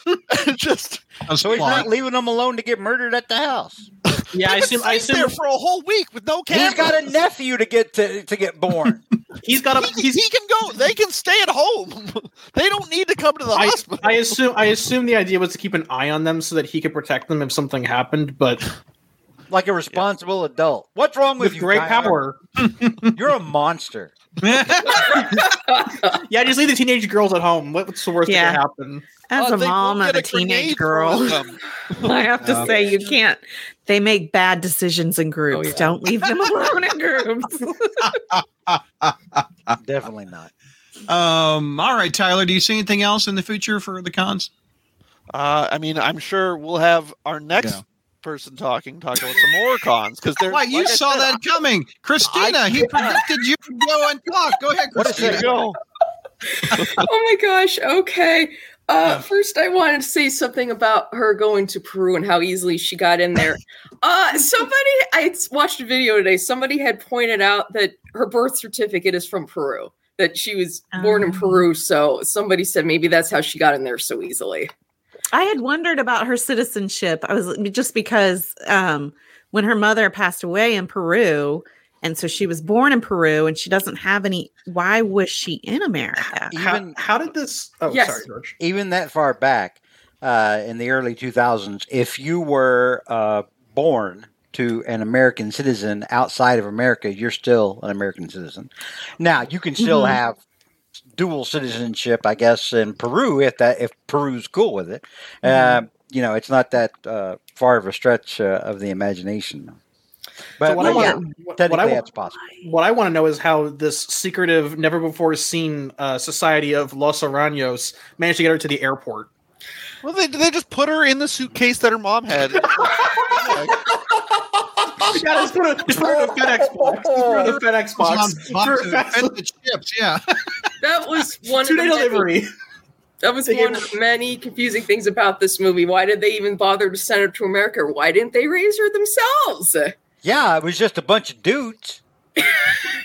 Just A So he's plot. not leaving them alone to get murdered at the house. Yeah, I they've assume I safe there for a whole week with no cameras. He's got a nephew to get to to get born. he's got a He, he's he can go. They can stay at home. they don't need to come to the I, hospital. I assume I assume the idea was to keep an eye on them so that he could protect them if something happened, but like a responsible adult. What's wrong with, with you? great Tyler? power. You're a monster. Yeah, just leave the teenage girls at home. What- What's the worst Yeah. that could happen? As Oh, a mom will of get a teenage girl, thrown at them. I have to Uh, say you can't. They make bad decisions in groups. yeah. Don't leave them alone in groups. Definitely not. um. All right, Tyler. Do you see anything else in the future for the cons? Uh, I mean, I'm sure we'll have our next Yeah. Person talking talk about some more cons because they're. Why you like I saw said, that coming, Christina? he predicted you would go and talk. Go ahead, What is There Christina. go. oh my gosh. Okay. Uh, first, I wanted to say something about her going to Peru and how easily she got in there. Uh, somebody, I watched a video today. Somebody had pointed out that her birth certificate is from Peru, that she was born in Oh. Peru. So somebody said maybe that's how she got in there so easily. I had wondered about her citizenship. I was just because um, when her mother passed away in Peru, and so she was born in Peru, and she doesn't have any. Why was she in America? Even how, how did this? Oh, Yes. sorry, George. even that far back uh, in the early 2000s, if you were uh, born to an American citizen outside of America, you're still an American citizen. Now you can still Mhm. have dual citizenship, I guess, in Peru if that if Peru's cool with it. Uh, you know, it's not that uh, far of a stretch uh, of the imagination. But, So what I but yeah, want, what, what I, wa- that's possible. what I want to know is how this secretive, never before seen uh, society of Las Arañas managed to get her to the airport. Well, they they just put her in the suitcase that her mom had. yeah, just put her, just put her in a FedEx box. Just put her in a FedEx box. box For of fast- fed the chips. Yeah. That was one two of day the many- delivery. That was They one gave- of many confusing things about this movie. Why did they even bother to send her to America? Why didn't they raise her themselves? Yeah, it was just a bunch of dudes.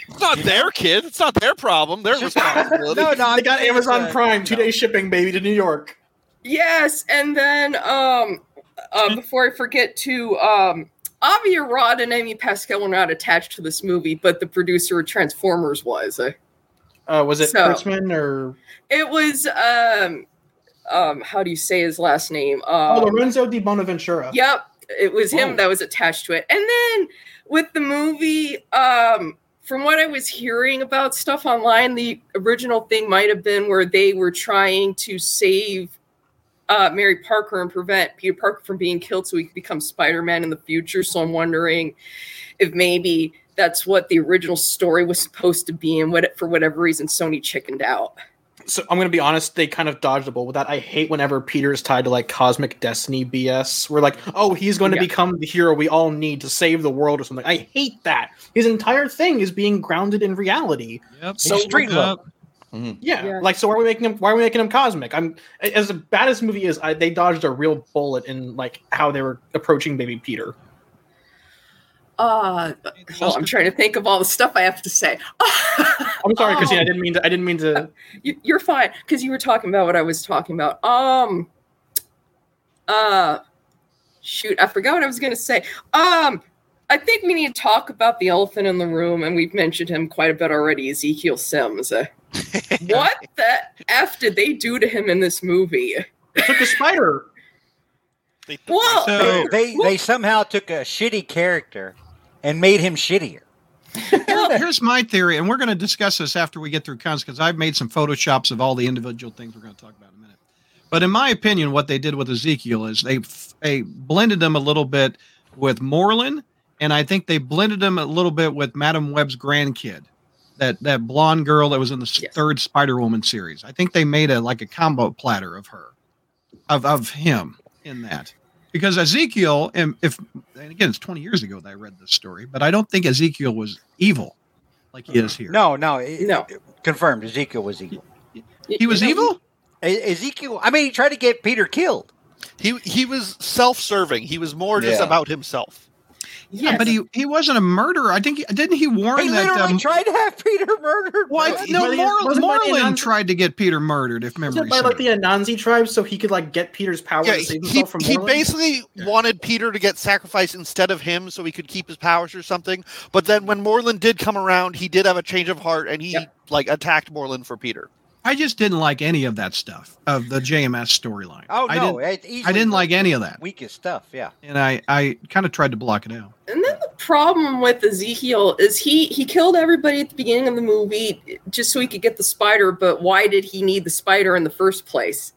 It's not their kid. It's not their problem. Their Just- responsibility. No, no, They got Amazon Prime, two day shipping, baby, to New York. Yes, and then um, uh, before I forget to um, Avi Arad and Amy Pascal were not attached to this movie, but the producer of Transformers was. Uh, Uh, was it So- Kurtzman or It was um, um, how do you say his last name? oh, Um, Lorenzo di Bonaventura? Yep, it was him Whoa. that was attached to it. And then with the movie, um, from what I was hearing about stuff online, the original thing might have been where they were trying to save uh, Mary Parker and prevent Peter Parker from being killed so he could become Spider Man in the future. So I'm wondering if maybe that's what the original story was supposed to be, and what for whatever reason Sony chickened out. So I'm gonna be honest, they kind of dodged the bullet with that. I hate whenever Peter is tied to like cosmic destiny BS. We're like, oh, he's going to Yeah. become the hero we all need to save the world or something. I hate that. His entire thing is being grounded in reality. Yep. So street Yep. Yeah. Yeah. Like, so why are we making him? Why are we making him cosmic? I'm as bad as the movie is. I, they dodged a real bullet in like how they were approaching Baby Peter. Uh, hold on, I'm trying to think of all the stuff I have to say. I'm sorry, Oh. Christine. I didn't mean to. I didn't mean to. You, you're fine because you were talking about what I was talking about. Um, uh, shoot, I forgot what I was gonna say. Um, I think we need to talk about the elephant in the room, and we've mentioned him quite a bit already. Ezekiel Sims. Uh, what the f did they do to him in this movie? took a spider. They took Well, So they they somehow took a shitty character and made him shittier. Here- here's my theory, and we're going to discuss this after we get through cons because I've made some photoshops of all the individual things we're going to talk about in a minute. But in my opinion, what they did with Ezekiel is they they blended them a little bit with Morlun, and I think they blended them a little bit with Madame Web's grandkid, that that blonde girl that was in the Yes. third Spider Woman series. I think they made a like a combo platter of her, of of him in that. Because Ezekiel, and if and again, it's 20 years ago that I read this story, but I don't think Ezekiel was evil like he is here. No, no, it- No. it- confirmed. Ezekiel was evil. he was You know, evil. E- Ezekiel. I mean, he tried to get Peter killed. he he was self-serving. He was more just about himself. Yeah, Yes. but he he wasn't a murderer. I think he, didn't he warn He that literally um, tried to have Peter murdered. Why, bro. no, Wasn't Mor- wasn't by the Morlun Anansi- tried to get Peter murdered, if Was memory by like the Anansi tribe so he could like get Peter's power Yeah, to save he, from he Morlun? basically wanted Peter to get sacrificed instead of him so he could keep his powers or something. But then when Morlun did come around, he did have a change of heart and he Yep. like attacked Morlun for Peter. I just didn't like any of that stuff of the JMS storyline. Oh I no, didn't, I didn't like any of that, weakest stuff. Yeah. and I I kind of tried to block it out. And then the problem with Ezekiel is he he killed everybody at the beginning of the movie just so he could get the spider. But why did he need the spider in the first place?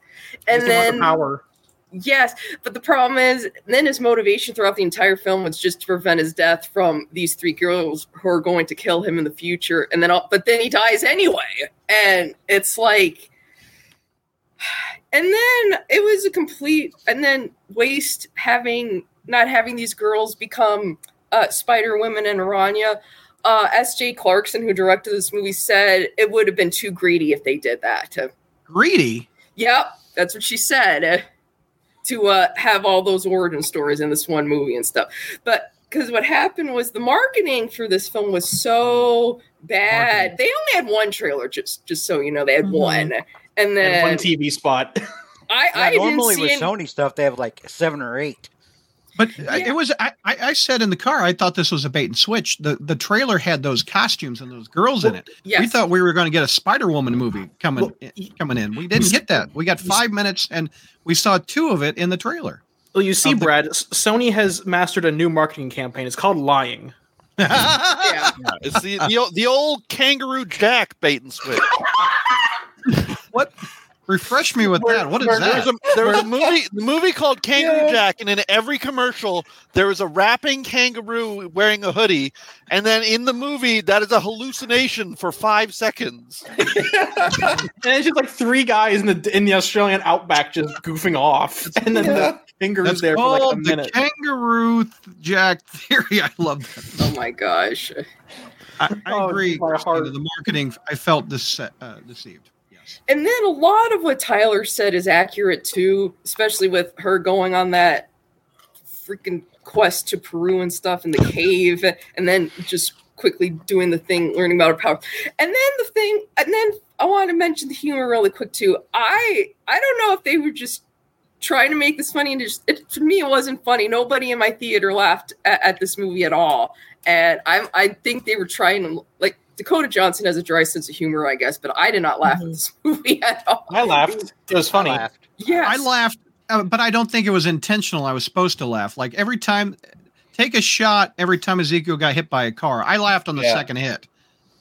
And He wanted then power. Yes, but the problem is then his motivation throughout the entire film was just to prevent his death from these three girls who are going to kill him in the future. And then all- but then he dies anyway, and it's like. And then it was a complete and then waste having not having these girls become uh, Spider Women and Araña. Uh, S.J. Clarkson, who directed this movie, said it would have been too greedy if they did that. Greedy. yep, that's what she said. To uh, have all those origin stories in this one movie and stuff. But because what happened was the marketing for this film was so bad. Marketing. They only had one trailer, just just so you know, they had Mhm. one. And And then one TV spot. I, Yeah, I normally didn't see with any- Sony stuff, they have like seven or eight. But Yeah. it was I, I I said in the car I thought this was a bait and switch. The the trailer had those costumes and those girls in it. Yes. We thought we were going to get a Spider Woman movie coming Well, in, coming in. We didn't get that. We got five minutes and we saw two of it in the trailer. Well, you see, Of the- Brad, Sony has mastered a new marketing campaign. It's called lying. yeah. It's the the, the old kangaroo jack bait and switch. what? Refresh me with that. What is Where- There was that? a there was a movie the movie called Kangaroo Yeah. Jack, and in every commercial there was a rapping kangaroo wearing a hoodie, and then in the movie that is a hallucination for five seconds. And it's just like three guys in the in the Australian outback just goofing off, and then Yeah. the kangaroo's That's there for like a called the minute. Kangaroo th- Jack theory. I love that. Oh my gosh. I, I Oh, agree. my Christina, heart. The marketing, I felt dece- uh, deceived. And then a lot of what Tyler said is accurate too, especially with her going on that freaking quest to Peru and stuff in the cave, and then just quickly doing the thing, learning about her power. And then the thing, and then I want to mention the humor really quick too. I I don't know if they were just trying to make this funny and just it, to me it wasn't funny. Nobody in my theater laughed at, at this movie at all, and I I think they were trying to like. Dakota Johnson has a dry sense of humor, I guess, but I did not laugh at this movie at all. I laughed. It was funny. I laughed. Yes. I laughed, uh, but I don't think it was intentional. I was supposed to laugh. Like every time, take a shot every time Ezekiel got hit by a car. I laughed on the Yeah. second hit.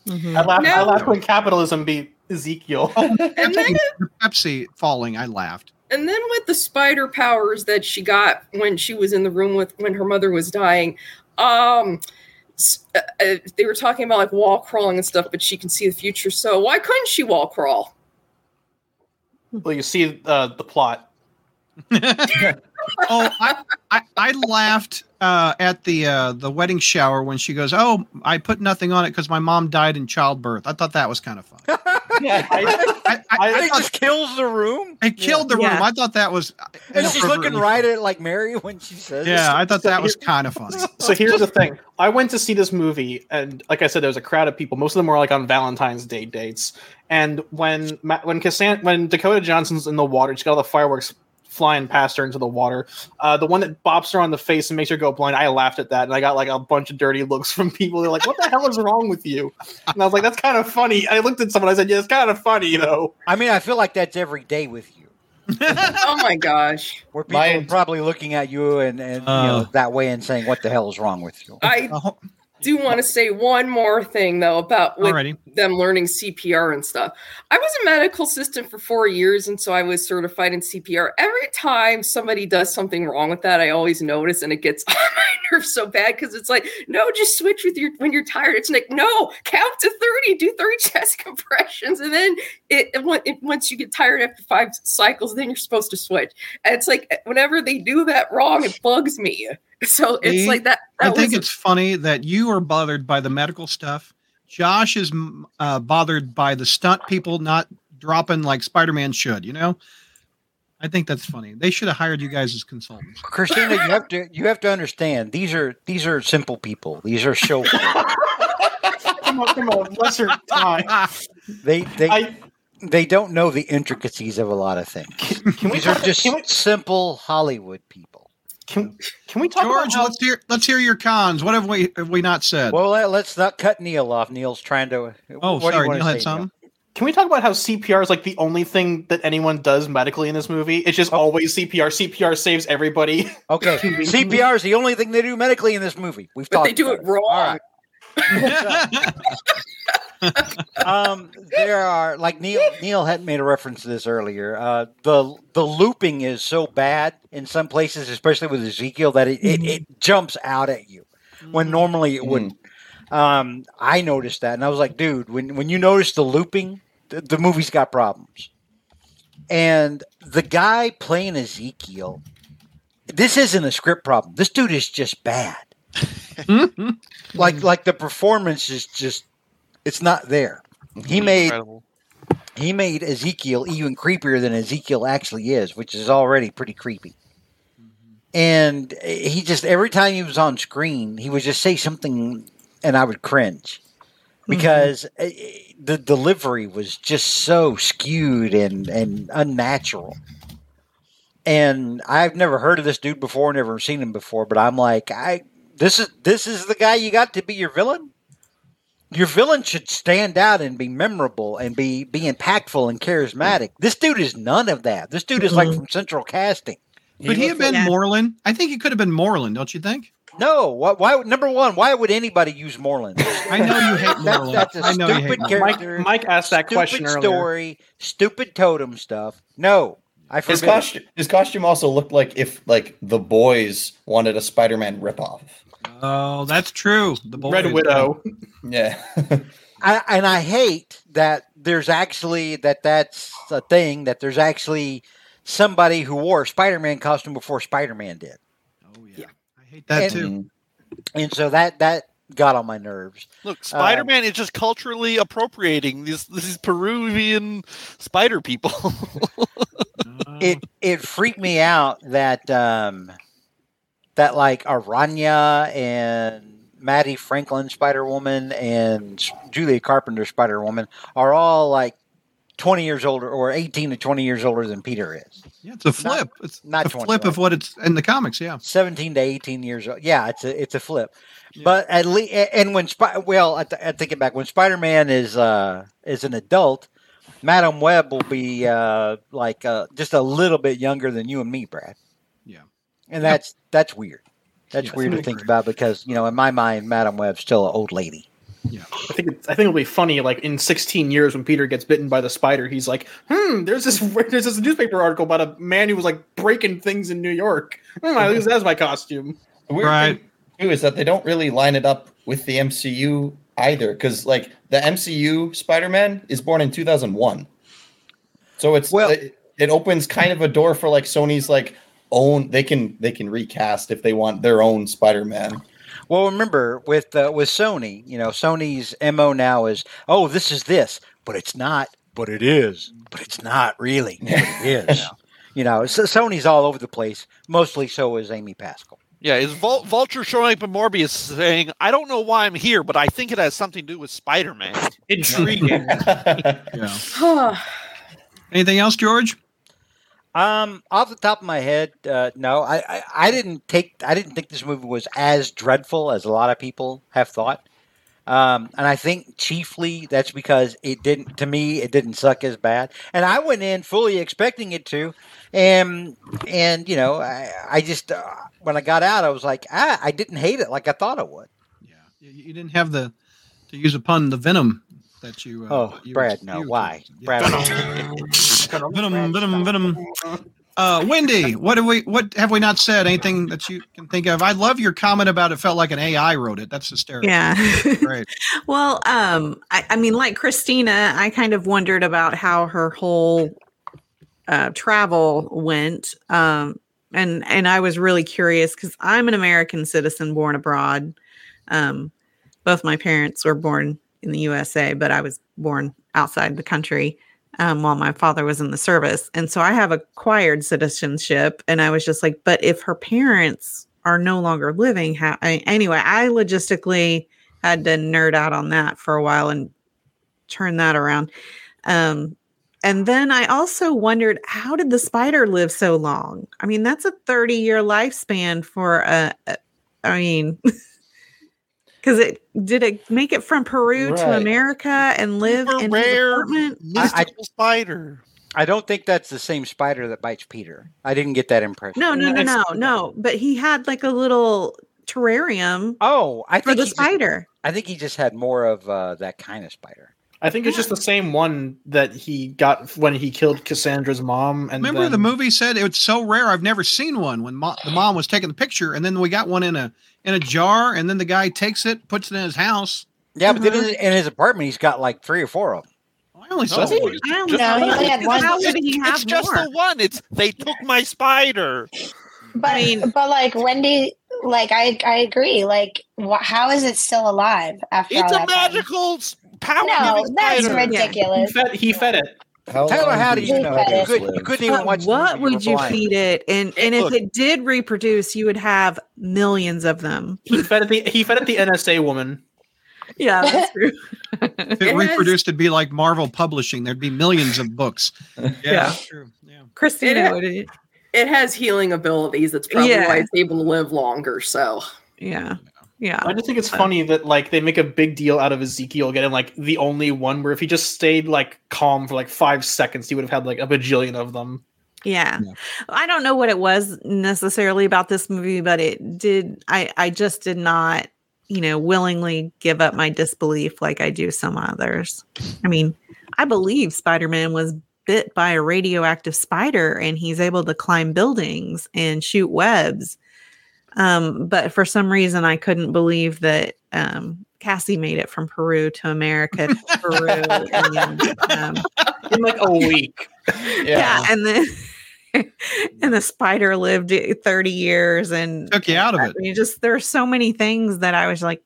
Mhm. I laughed. I laughed when capitalism beat Ezekiel. And then The Pepsi falling, I laughed. and then with the spider powers that she got when she was in the room with when her mother was dying um s- uh, uh, they were talking about like wall crawling and stuff but she can see the future so why couldn't she wall crawl well, you see uh, the plot. Oh, I, I, I laughed uh, at the uh, the wedding shower when she goes, "Oh, I put nothing on it because my mom died in childbirth." I thought that was kind of fun. I, I, I it thought just kills the room. it killed the room. Yeah. I thought that was. And she's looking right funny. at like Mary when she says, Yeah, I thought So that was kind of funny. So here's the thing. I went to see this movie, and like I said, there was a crowd of people. Most of them were like on Valentine's Day dates. And when when Cassan- when Dakota Johnson's in the water, she's got all the fireworks flying past her into the water. Uh, the one that bops her on the face and makes her go blind. I laughed at that, and I got like a bunch of dirty looks from people. They're like, "What the hell is wrong with you?" And I was like, "That's kind of funny." I looked at someone. I said, "Yeah, it's kind of funny though." I mean, I feel like that's every day with you. oh my gosh. Where people My- are probably looking at you and, and you Uh. know that way and saying, "What the hell is wrong with you?" I do want to say one more thing though about them learning CPR and stuff. I was a medical assistant for four years, and so I was certified in CPR. Every time somebody does something wrong with that, I always notice, and it gets on my nerves so bad because it's like, no, just switch with your when you're tired. It's like, no, count to thirty, do thirty chest compressions, and then it, it, it once you get tired after five cycles, then you're supposed to switch. And it's like whenever they do that wrong, it bugs me. So it's See, like that. I think was- it's funny that you are bothered by the medical stuff. Josh is uh, bothered by the stunt people not dropping like Spider Man should. You know, I think that's funny. They should have hired you guys as consultants. Christina, you have to you have to understand these are these are simple people. These are show. Come on, come on, lesser time. they they I they don't know the intricacies of a lot of things. can we These are just we, simple Hollywood people. can, can we talk George, about how, let's hear let's hear your cons. What have we have we not said? Well, let, us not cut Neil off. Neil's trying to. oh, what do you sorry, Neil had some. Can we talk about how CPR is like the only thing that anyone does medically in this movie? It's just oh. always CPR. CPR saves everybody. Okay, CPR is the only thing they do medically in this movie. We've but talked. they do about it wrong. Um, there are like Neil. Neil had made a reference to this earlier. Uh, the the looping is so bad in some places, especially with Ezekiel, that it, it, it jumps out at you when normally it wouldn't. Um, I noticed that, and I was like, dude, when when you notice the looping, the, the movie's got problems. And the guy playing Ezekiel, this isn't a script problem. This dude is just bad. like like the performance is just it's not there. He made Incredible. he made Ezekiel even creepier than Ezekiel actually is, which is already pretty creepy. And he just every time he was on screen, he would just say something, and I would cringe because eh, eh, the delivery was just so skewed and and unnatural. And I've never heard of this dude before, never seen him before, but I'm like, I this is this is the guy you got to be your villain your villain should stand out and be memorable and be be impactful and charismatic. This dude is none of that. This dude is like from Central Casting. Could he have been Yeah. Morlun? I think he could have been Morlun, don't you think? No, why, why? Number one, why would anybody use Morlun? I know you hate That- Morlun. that's a I know you hate stupid character. Mike, Mike asked that stupid question earlier. story, stupid totem stuff. No, I His costume, his costume also looked like if like the boys wanted a Spider-Man ripoff. Oh, that's true. The boys. Red Widow. Yeah, I, and I hate that there's actually that that's a thing that there's actually somebody who wore a Spider-Man costume before Spider-Man did. Oh yeah. I hate that And- too. Mhm. and so that that got on my nerves. Look, Spider Man is just culturally appropriating these these Peruvian spider people. It it freaked me out that um that like Araña and Mattie Franklin Spider Woman and Julia Carpenter Spider Woman are all like twenty years older or eighteen to twenty years older than Peter is. yeah, it's a flip. it's not a 20, flip of what it's in the comics. Yeah. 17 to 18 years old. Yeah, it's a it's a flip. But at least and when well, I, th- I take it back. When Spider-Man is uh is an adult, Madame Web will be uh like uh just a little bit younger than you and me, Brad. Yeah. And that's that's weird. That's Yes, weird to think about because, you know, in my mind Madame Web's still an old lady. Yeah, I think it's, I think it'll be funny. Like in 16 years, when Peter gets bitten by the spider, he's like, "Hmm, there's this there's this newspaper article about a man who was like breaking things in New York. Hmm, I use that as my costume." The weird Right. thing too is that they don't really line it up with the MCU either, because like the MCU Spider-Man is born in 2001, so it's Well- it, it opens kind of a door for like Sony's like own. They can they can recast if they want their own Spider-Man. Well, remember with uh, with Sony, you know, Sony's mo now is, oh, this is this, but it's not. but it is. But it's not really. But it is. you know, so Sony's all over the place. Mostly so is Amy Pascal. Yeah, is Vul- Vulture showing up in Morbius saying, I don't know why I'm here, but I think it has something to do with Spider Man? Intriguing. Yeah. Anything else, George? Um, off the top of my head, uh, no, I, I, I didn't take, I didn't think this movie was as dreadful as a lot of people have thought. Um, and I think chiefly that's because it didn't, to me, it didn't suck as bad. And I went in fully expecting it to, and and you know, I, I just uh, when I got out, I was like, ah, I didn't hate it like I thought I would. Yeah. You, you didn't have the, to use a pun, the venom that you. Uh, Oh, you Brad, no, you- why, Yeah. Brad? Venom, venom, venom. Uh, Wendy, what have we what have we not said? Anything that you can think of? I love your comment about it felt like an AI wrote it. That's hysterical. Yeah. Great. well, um, I, I mean, like Christina, I kind of wondered about how her whole uh, travel went. Um, and and I was really curious because I'm an American citizen born abroad. Um, both my parents were born in the USA, but I was born outside the country um, while my father was in the service, and so I have acquired citizenship. And I was just like, but if her parents are no longer living, how? I, anyway, I logistically had to nerd out on that for a while and turn that around. Um, and then I also wondered, how did the spider live so long? I mean, that's a 30 year lifespan for a, a I mean, because it did it make it from Peru to America and live Super in his rare apartment? mystical spider. I don't think that's the same spider that bites Peter. I didn't get that impression. No, no, no, no, no. But he had like a little terrarium Oh, I for think the he just- spider. I think he just had more of uh, that kind of spider. I think it's just the same one that he got when he killed Cassandra's mom. And Remember the movie said it was so rare. I've never seen one. When mo- the mom was taking the picture, and then we got one in a in a jar, and then the guy takes it, puts it in his house. Yeah, but then Mhm. in, in his apartment, he's got like three or four of them. I only saw one. I don't Just know. He only had one. How would he have It's just the one. It's they took my spider. But I mean- but like Wendy, like I I agree. Like wh- how is it still alive after It's all a that time? magical s- power. No, that's spider. he ridiculous. fed, he fed it. How Taylor, how did do you you know? fed You, could, you couldn't even But watch. the what would you blind. feed it? And and if look- it did reproduce, you would have millions of them. He fed it the he fed it the NSA woman. Yeah, that's true. If it, It has- reproduced, it'd be like Marvel Publishing. There'd be millions of books. Yeah, Yeah. that's true. Yeah. Christina It- would it- It has healing abilities. That's probably Yeah. why it's able to live longer. So yeah. Yeah. I just think it's funny that like they make a big deal out of Ezekiel getting like the only one where if he just stayed like calm for like five seconds, he would have had like a bajillion of them. Yeah. Yeah. I don't know what it was necessarily about this movie, but it did I I just did not, you know, willingly give up my disbelief like I do some others. I mean, I believe Spider-Man was bit by a radioactive spider and he's able to climb buildings and shoot webs. Um, but for some reason I couldn't believe that um Cassie made it from Peru to America to Peru and um, In like a week. yeah, and then and the spider lived 30 years and Took you out of I it. mean, just there are so many things that I was like,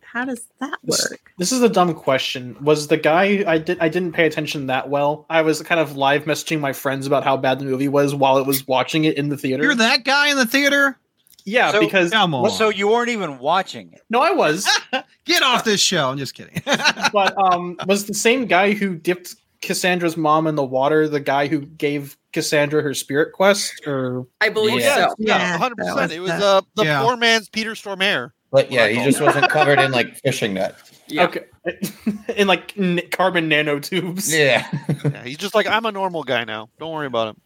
how does that This, work? this is a dumb question. Was the guy I did I didn't pay attention that well? I was kind of live messaging my friends about how bad the movie was while it was watching it in the theater. You're that guy in the theater? Yeah, So- because Come on. So you weren't even watching it. no, I was. Get off this show. I'm just kidding. but um was the same guy who dipped Cassandra's mom in the water the guy who gave Cassandra her spirit quest or I believe Yeah. so. Yeah, Yeah, hundred that percent. was It was the- uh, the Yeah. poor man's Peter Stormare. But yeah, he just wasn't covered in like fishing net. Yeah. okay in like n- carbon nanotubes Yeah. Yeah, he's just like I'm a normal guy now. Don't worry about it.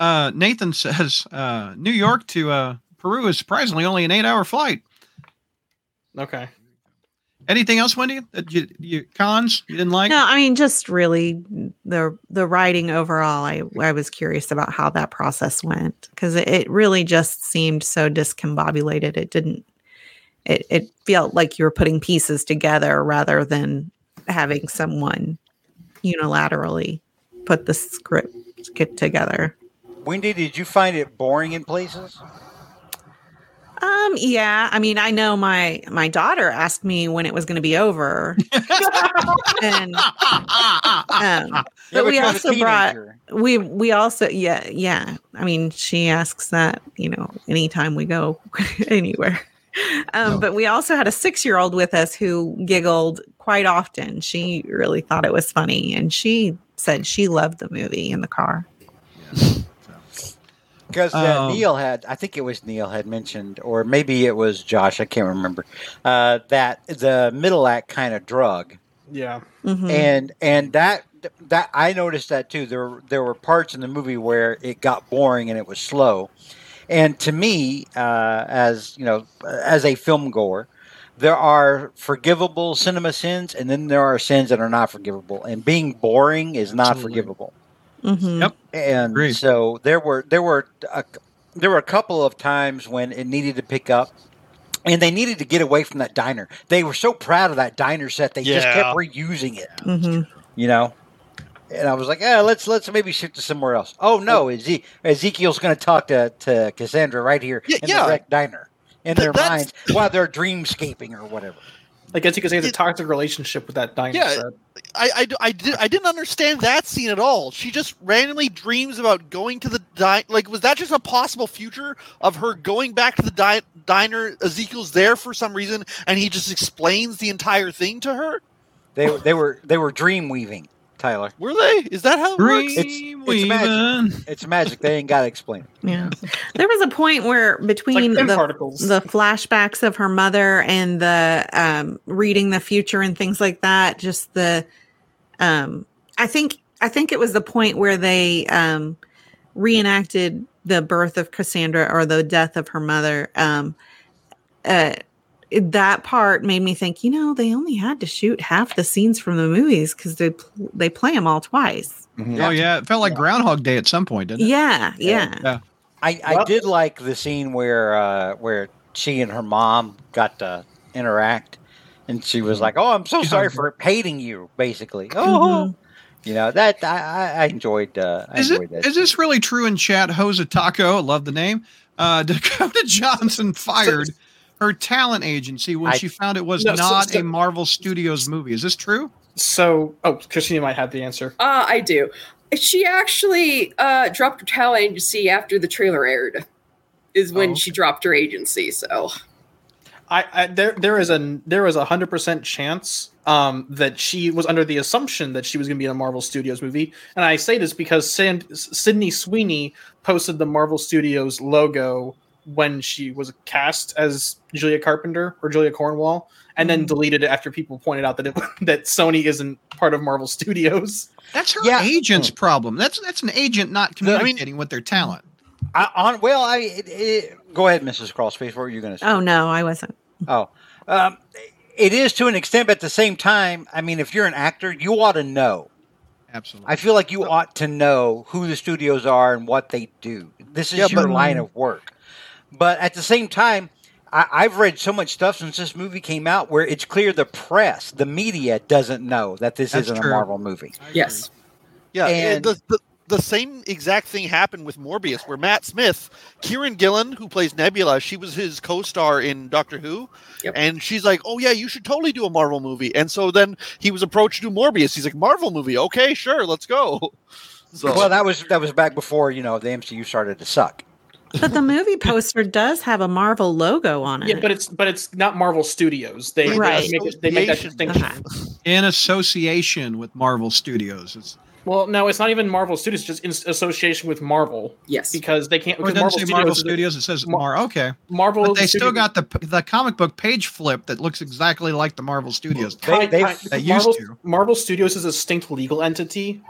Uh, Nathan says uh, New York to uh, Peru is surprisingly only an eight hour flight. okay Anything else, Wendy? That you, you cons you didn't like? No, I mean just really the the writing overall. I I was curious about how that process went because it, it really just seemed so discombobulated. It didn't. It it felt like you were putting pieces together rather than having someone unilaterally put the script get together. Wendy, did you find it boring in places? Um, yeah. I mean, I know my my daughter asked me when it was going to be over, and um, but we also brought we we also yeah yeah. I mean, she asks that you know anytime we go anywhere. Um, No. But we also had a six year old with us who giggled quite often. She really thought it was funny, and she said she loved the movie in the car. Because uh, Um, Neil had, I think it was Neil had mentioned, or maybe it was Josh, I can't remember, uh, that the middle act kind of drug, Yeah. Mhm. and and that that I noticed that too. There there were parts in the movie where it got boring and it was slow, and to me, uh, as you know, as a film goer. There are forgivable cinema sins, and then there are sins that are not forgivable. And being boring is not Absolutely. forgivable. Mhm. Yep. and Agreed. so there were there were a, there were a couple of times when it needed to pick up and they needed to get away from that diner they were so proud of that diner set they just kept reusing it Mhm. you know and I was like, yeah, let's let's maybe shift to somewhere else. Oh no, Eze- Ezekiel's going to talk to, to Cassandra right here Yeah, in yeah. the wreck diner in Th- their minds while they're dreamscaping or whatever. I guess you could say it's a toxic relationship with that diner Yeah. I, I, I, did, I didn't understand that scene at all. She just randomly dreams about going to the diner. Like, was that just a possible future of her going back to the di- diner? Ezekiel's there for some reason, and he just explains the entire thing to her. They they were they were dream weaving, Tyler. Were they? Is that how it works? Dream it's magic. It's magic. They ain't got to explain. it. Yeah. There was a point where It's like between the particles. the flashbacks of her mother and the um, reading the future and things like that, just the um, I think I think it was the point where they um, reenacted the birth of Cassandra or the death of her mother. Um, uh, that part made me think, you know, they only had to shoot half the scenes from the movies because they pl- they play them all twice. Mhm. Oh yeah, it felt like Groundhog Day at some point, didn't it? Yeah, yeah. I, I Well- did like the scene where uh, where she and her mom got to interact, and she was like, "Oh, I'm so sorry for hating you," basically. Oh, you know that I, I- I enjoyed. Uh, I Is it enjoyed that. is this really true in chat? Hosa Taco, I love the name. Uh, Dakota Johnson fired her talent agency when I- she found it was No, not so- a Marvel Studios movie. Is this true? So, oh, Christina might have the answer. Uh, I do. She actually uh, dropped her talent agency after the trailer aired. Is when Oh, she dropped her agency. So I, I there there is a there is a hundred percent chance um, that she was under the assumption that she was going to be in a Marvel Studios movie, and I say this because Sand, Sydney Sweeney posted the Marvel Studios logo when she was cast as Julia Carpenter or Julia Cornwall, and then deleted it after people pointed out that it, that Sony isn't part of Marvel Studios. That's her Yeah. agent's problem. That's that's an agent not The- I mean- communicating with their talent. I, on well, I it, it, go ahead, Mrs. Crawlspace. What were you going to say? Oh no, I wasn't. Oh, um, it is to an extent, but at the same time, I mean, if you're an actor, you ought to know. Absolutely. I feel like you ought to know who the studios are and what they do. This is Yeah, your but- line of work. But at the same time, I, I've read so much stuff since this movie came out where it's clear the press, the media, doesn't know that this That's isn't true. a Marvel movie. yes, Yeah, And- the, the the same exact thing happened with Morbius, where Matt Smith, Karen Gillan, who plays Nebula, she was his co-star in Doctor Who, Yep. and she's like, "Oh yeah, you should totally do a Marvel movie." And so then he was approached to do Morbius. He's like, "Marvel movie, okay, sure, let's go." So Well, that was that was back before you know the MCU started to suck. But the movie poster does have a Marvel logo on it. Yeah, but it's but it's not Marvel Studios. They, Right. they, make, it- they make that distinction. Okay. In association with Marvel Studios. It's, Well, no, it's not even Marvel Studios. It's just in association with Marvel yes. because they can't. or it Because doesn't Marvel say Marvel Studios, Studios. It says Mar- Mar. Okay, Marvel. but they still Studios- got the the comic book page flip that looks exactly like the Marvel Studios. They- Kind- they- kind- they used Marvel, to. Marvel Studios is a distinct legal entity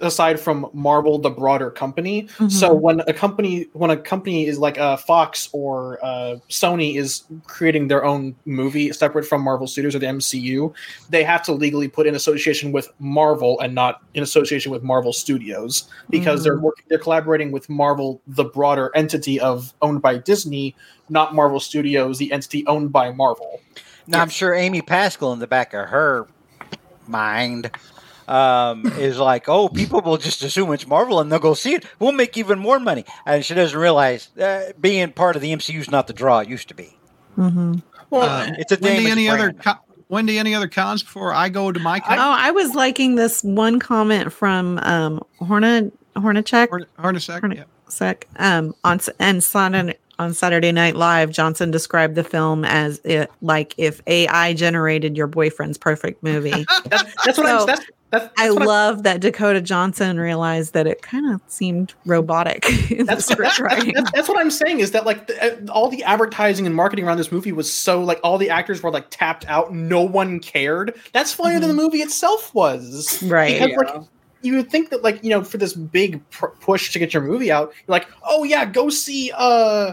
aside from Marvel, the broader company. Mhm. So when a company, when a company is like uh, Fox or uh, Sony is creating their own movie separate from Marvel Studios or the MCU, they have to legally put in association with Marvel and not in association with Marvel Studios because they're working, they're collaborating with Marvel, the broader entity of owned by Disney, not Marvel Studios, the entity owned by Marvel. Now I'm sure Amy Pascal in the back of her mind um, is like, oh, people will just assume it's Marvel and they'll go see it. We'll make even more money, and she doesn't realize uh, being part of the MCU is not the draw it used to be. Mm-hmm. Uh, It's a Wendy, damaged any other brand. co- Wendy, any other cons before I go to my Oh. I was liking this one comment from um Horna Hornacek Hard, hard a Yeah. um on and Saturday on Saturday Night Live. Johnson described the film as it like if AI generated your boyfriend's perfect movie. That's, that's what So, I'm. That's, that's, I that's I'm- love that Dakota Johnson realized that it kind of seemed robotic in That's, the script that's, writing. that's, that's what I'm saying is that like the, uh, all the advertising and marketing around this movie was so like all the actors were like tapped out. No one cared. That's funnier than the movie itself was. Right. Because like you would think that like you know for this big pr- push to get your movie out, you're like, oh yeah, go see uh.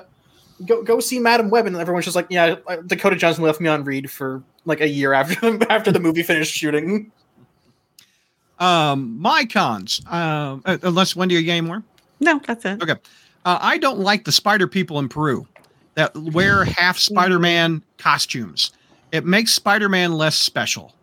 Go, go see Madame Web, and everyone's just like, yeah. uh, Dakota Johnson left me on read for like a year after after the movie finished shooting. Um, my cons. Um, uh, unless Wendy, you got any more? no, that's it. Okay. Uh, I don't like the spider people in Peru that wear half Spider-Man costumes. It makes Spider-Man less special.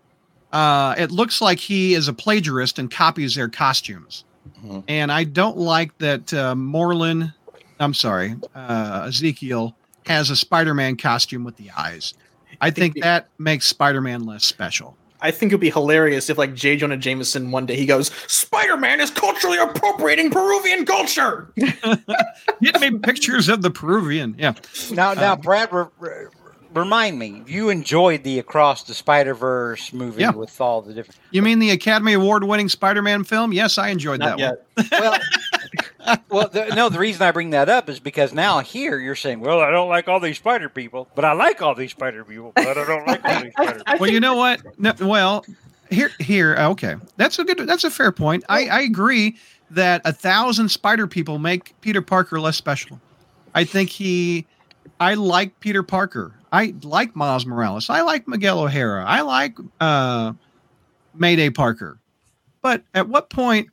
Uh, it looks like he is a plagiarist and copies their costumes. Mhm. And I don't like that uh, Morlun, I'm sorry, uh, Ezekiel has a Spider-Man costume with the eyes. I think that makes Spider-Man less special. I think it'd be hilarious if like J. Jonah Jameson one day he goes, Spider Man is culturally appropriating Peruvian culture. Get me pictures of the Peruvian. Yeah. Now, now, Uh, Brad, re- re- remind me, you enjoyed the Across the Spider Verse movie Yeah. with all the different. You mean the Academy Award winning Spider Man film? Yes, I enjoyed Not that yet. one. Well, well, the, no. The reason I bring that up is because now here you're saying, "Well, I don't like all these spider people, but I like all these spider people, but I don't like all these spider." I Well, you know what? No, well, here, here, okay, that's a good, that's a fair point. I, I agree that a thousand spider people make Peter Parker less special. I think he, I like Peter Parker. I like Miles Morales. I like Miguel O'Hara. I like uh, Mayday Parker. But at what point,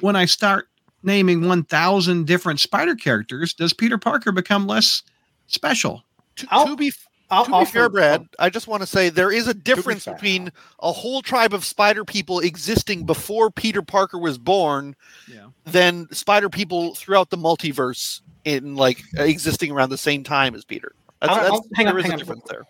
when I start naming one thousand different spider characters, does Peter Parker become less special? To, to be I'll to be offer- fair, Brad, I just want to say there is a difference fair. between a whole tribe of spider people existing before Peter Parker was born Yeah. than spider people throughout the multiverse in like existing around the same time as Peter. That's, I'll- that's, I'll- hang on, there is hang a on. difference there.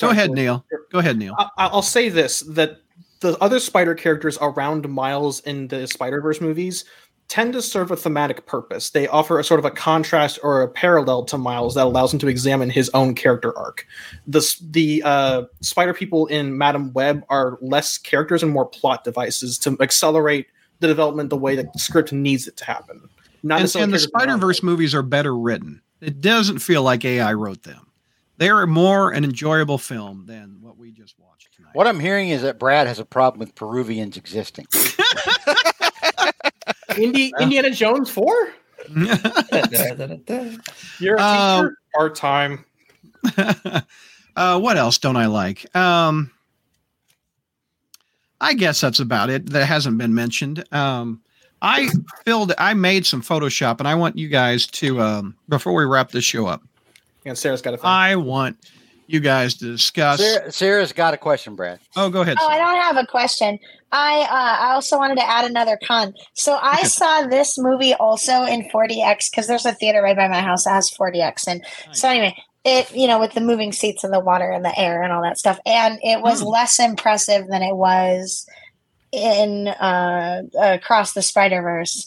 Go ahead, Neil. Go ahead, Neil. I- I'll say this: that the other spider characters around Miles in the Spider Verse movies tend to serve a thematic purpose. They offer a sort of a contrast or a parallel to Miles that allows him to examine his own character arc. The the uh, spider people in Madame Web are less characters and more plot devices to accelerate the development the way that the script needs it to happen. Not and, and the Spider Verse movies are better written. It doesn't feel like AI wrote them. They are more an enjoyable film than what we just watched tonight. What I'm hearing is that Brad has a problem with Peruvians existing. Indi- Indiana Jones four. You're a Um, teacher. Part time. uh, what else don't I like? Um, I guess that's about it. That hasn't been mentioned. Um, I filled. I made some Photoshop, and I want you guys to um, before we wrap this show up. And Sarah's got a thing. I want you guys to discuss. Sarah, Sarah's got a question, Brad. Oh, go ahead. Oh, I don't have a question. I uh, I also wanted to add another con. So I saw this movie also in 4DX because there's a theater right by my house that has 4DX, and so anyway, it you know with the moving seats and the water and the air and all that stuff, and it was Hmm. less impressive than it was in uh, across the Spider Verse.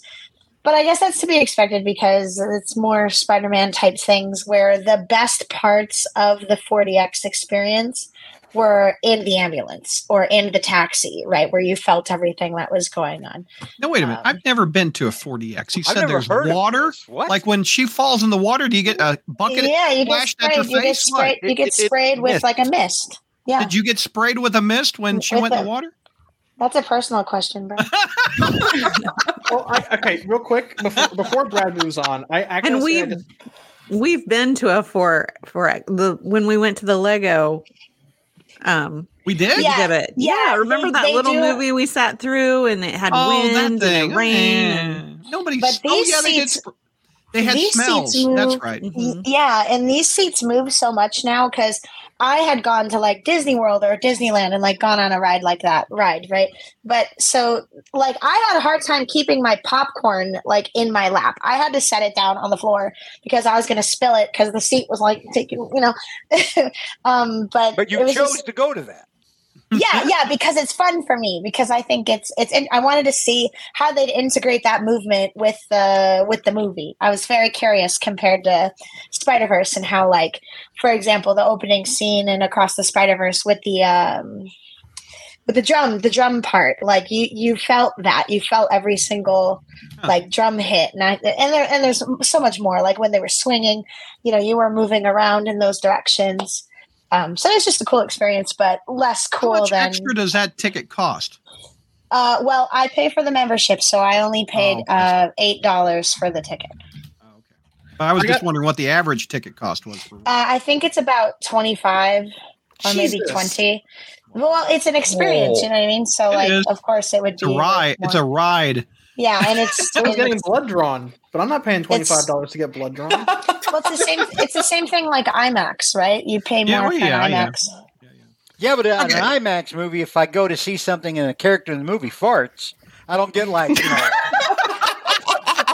But I guess that's to be expected because it's more Spider Man type things where the best parts of the 4DX experience were in the ambulance or in the taxi, right? Where you felt everything that was going on. No, wait a minute. Um, I've never been to a 4DX. You said there's water. What? Like when she falls in the water, do you get a bucket yeah, you get splashed at your sprayed. You get sprayed. You It- get it- it with mist. like a mist. Yeah, Did you get sprayed with a mist when she With went in the water? That's a personal question, bro. well, I, okay, real quick before, before Brad moves on, I actually and we've we've been to a for for the when we went to the Lego um We did? Yeah. exhibit. Yeah, yeah, remember they- that they little do- movie we sat through and it had Oh, wind thing. and rain. and-. Nobody. But oh, these yeah, they did. seats- sp- They had these smells. seats That's move- right. Mhm. Yeah, and these seats move so much now because I had gone to like Disney World or Disneyland and like gone on a ride like that ride, right? But so like I had a hard time keeping my popcorn like in my lap. I had to set it down on the floor because I was going to spill it because the seat was like taking, you know. um, but But you chose just- to go to that. Yeah, yeah, because it's fun for me because I think it's it's. I wanted to see how they'd integrate that movement with the with the movie. I was very curious compared to Spider Verse and how, like, for example, the opening scene in Across the Spider Verse with the um with the drum, the drum part, like you you felt that you felt every single like drum hit, and I, and there and there's so much more. Like when they were swinging, you know, you were moving around in those directions. Um, so it's just a cool experience, but less cool How cool much than. extra does that ticket cost? Uh, well, I pay for the membership, so I only paid Oh, I uh, eight dollars for the ticket. Okay, I was I just got- wondering what the average ticket cost was. For, Uh, I think it's about twenty five or maybe twenty. Well, it's an experience, Whoa. you know what I mean. So, It like, is. of course, it would it's a be ride. It's a ride. Yeah, and it's, I was getting blood drawn, but I'm not paying twenty five dollars to get blood drawn. well, it's the same. It's the same thing like IMAX, right? You pay Yeah, more well, for yeah, an yeah. IMAX. Yeah, but on Okay. an IMAX movie, if I go to see something and a character in the movie farts, I don't get like you know,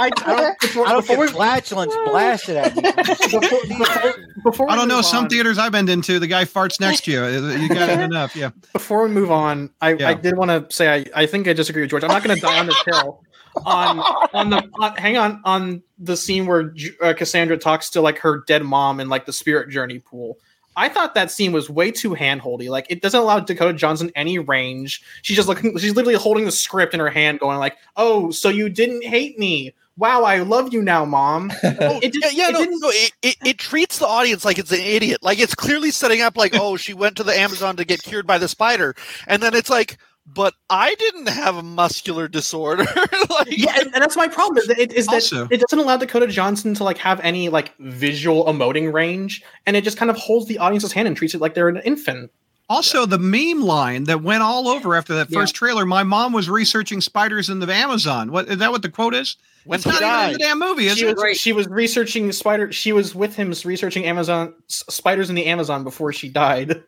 I, I don't, before, I don't before get flatulence blasted at me. before, before, before I don't know. move Some on- theaters I've been into, the guy farts next to you. You got it enough. Yeah. before we move on, I, Yeah. I did want to say I, I think I disagree with George. I'm not going to die on this hill. On on the on, hang on on the scene where uh, Cassandra talks to like her dead mom in like the spirit journey pool. I thought that scene was way too handholdy. Like it doesn't allow Dakota Johnson any range. She's just looking. She's literally holding the script in her hand, going like, "Oh, so you didn't hate me? Wow, I love you now, mom." Oh, It yeah, yeah it no, it, it, it treats the audience like it's an idiot. Like it's clearly setting up like, oh, she went to the Amazon to get cured by the spider, and then it's like, but I didn't have a muscular disorder. like, yeah, and, and that's my problem. Is that, it, is that Also- it doesn't allow Dakota Johnson to like have any like visual emoting range, and it just kind of holds the audience's hand and treats it like they're an infant. Also, the meme line that went all over after that first trailer. My mom was researching spiders in the Amazon. What is that? What the quote is? when it's she not even in the damn movie, is She it? was, she was researching spider. She was with him researching Amazon s- spiders in the Amazon before she died.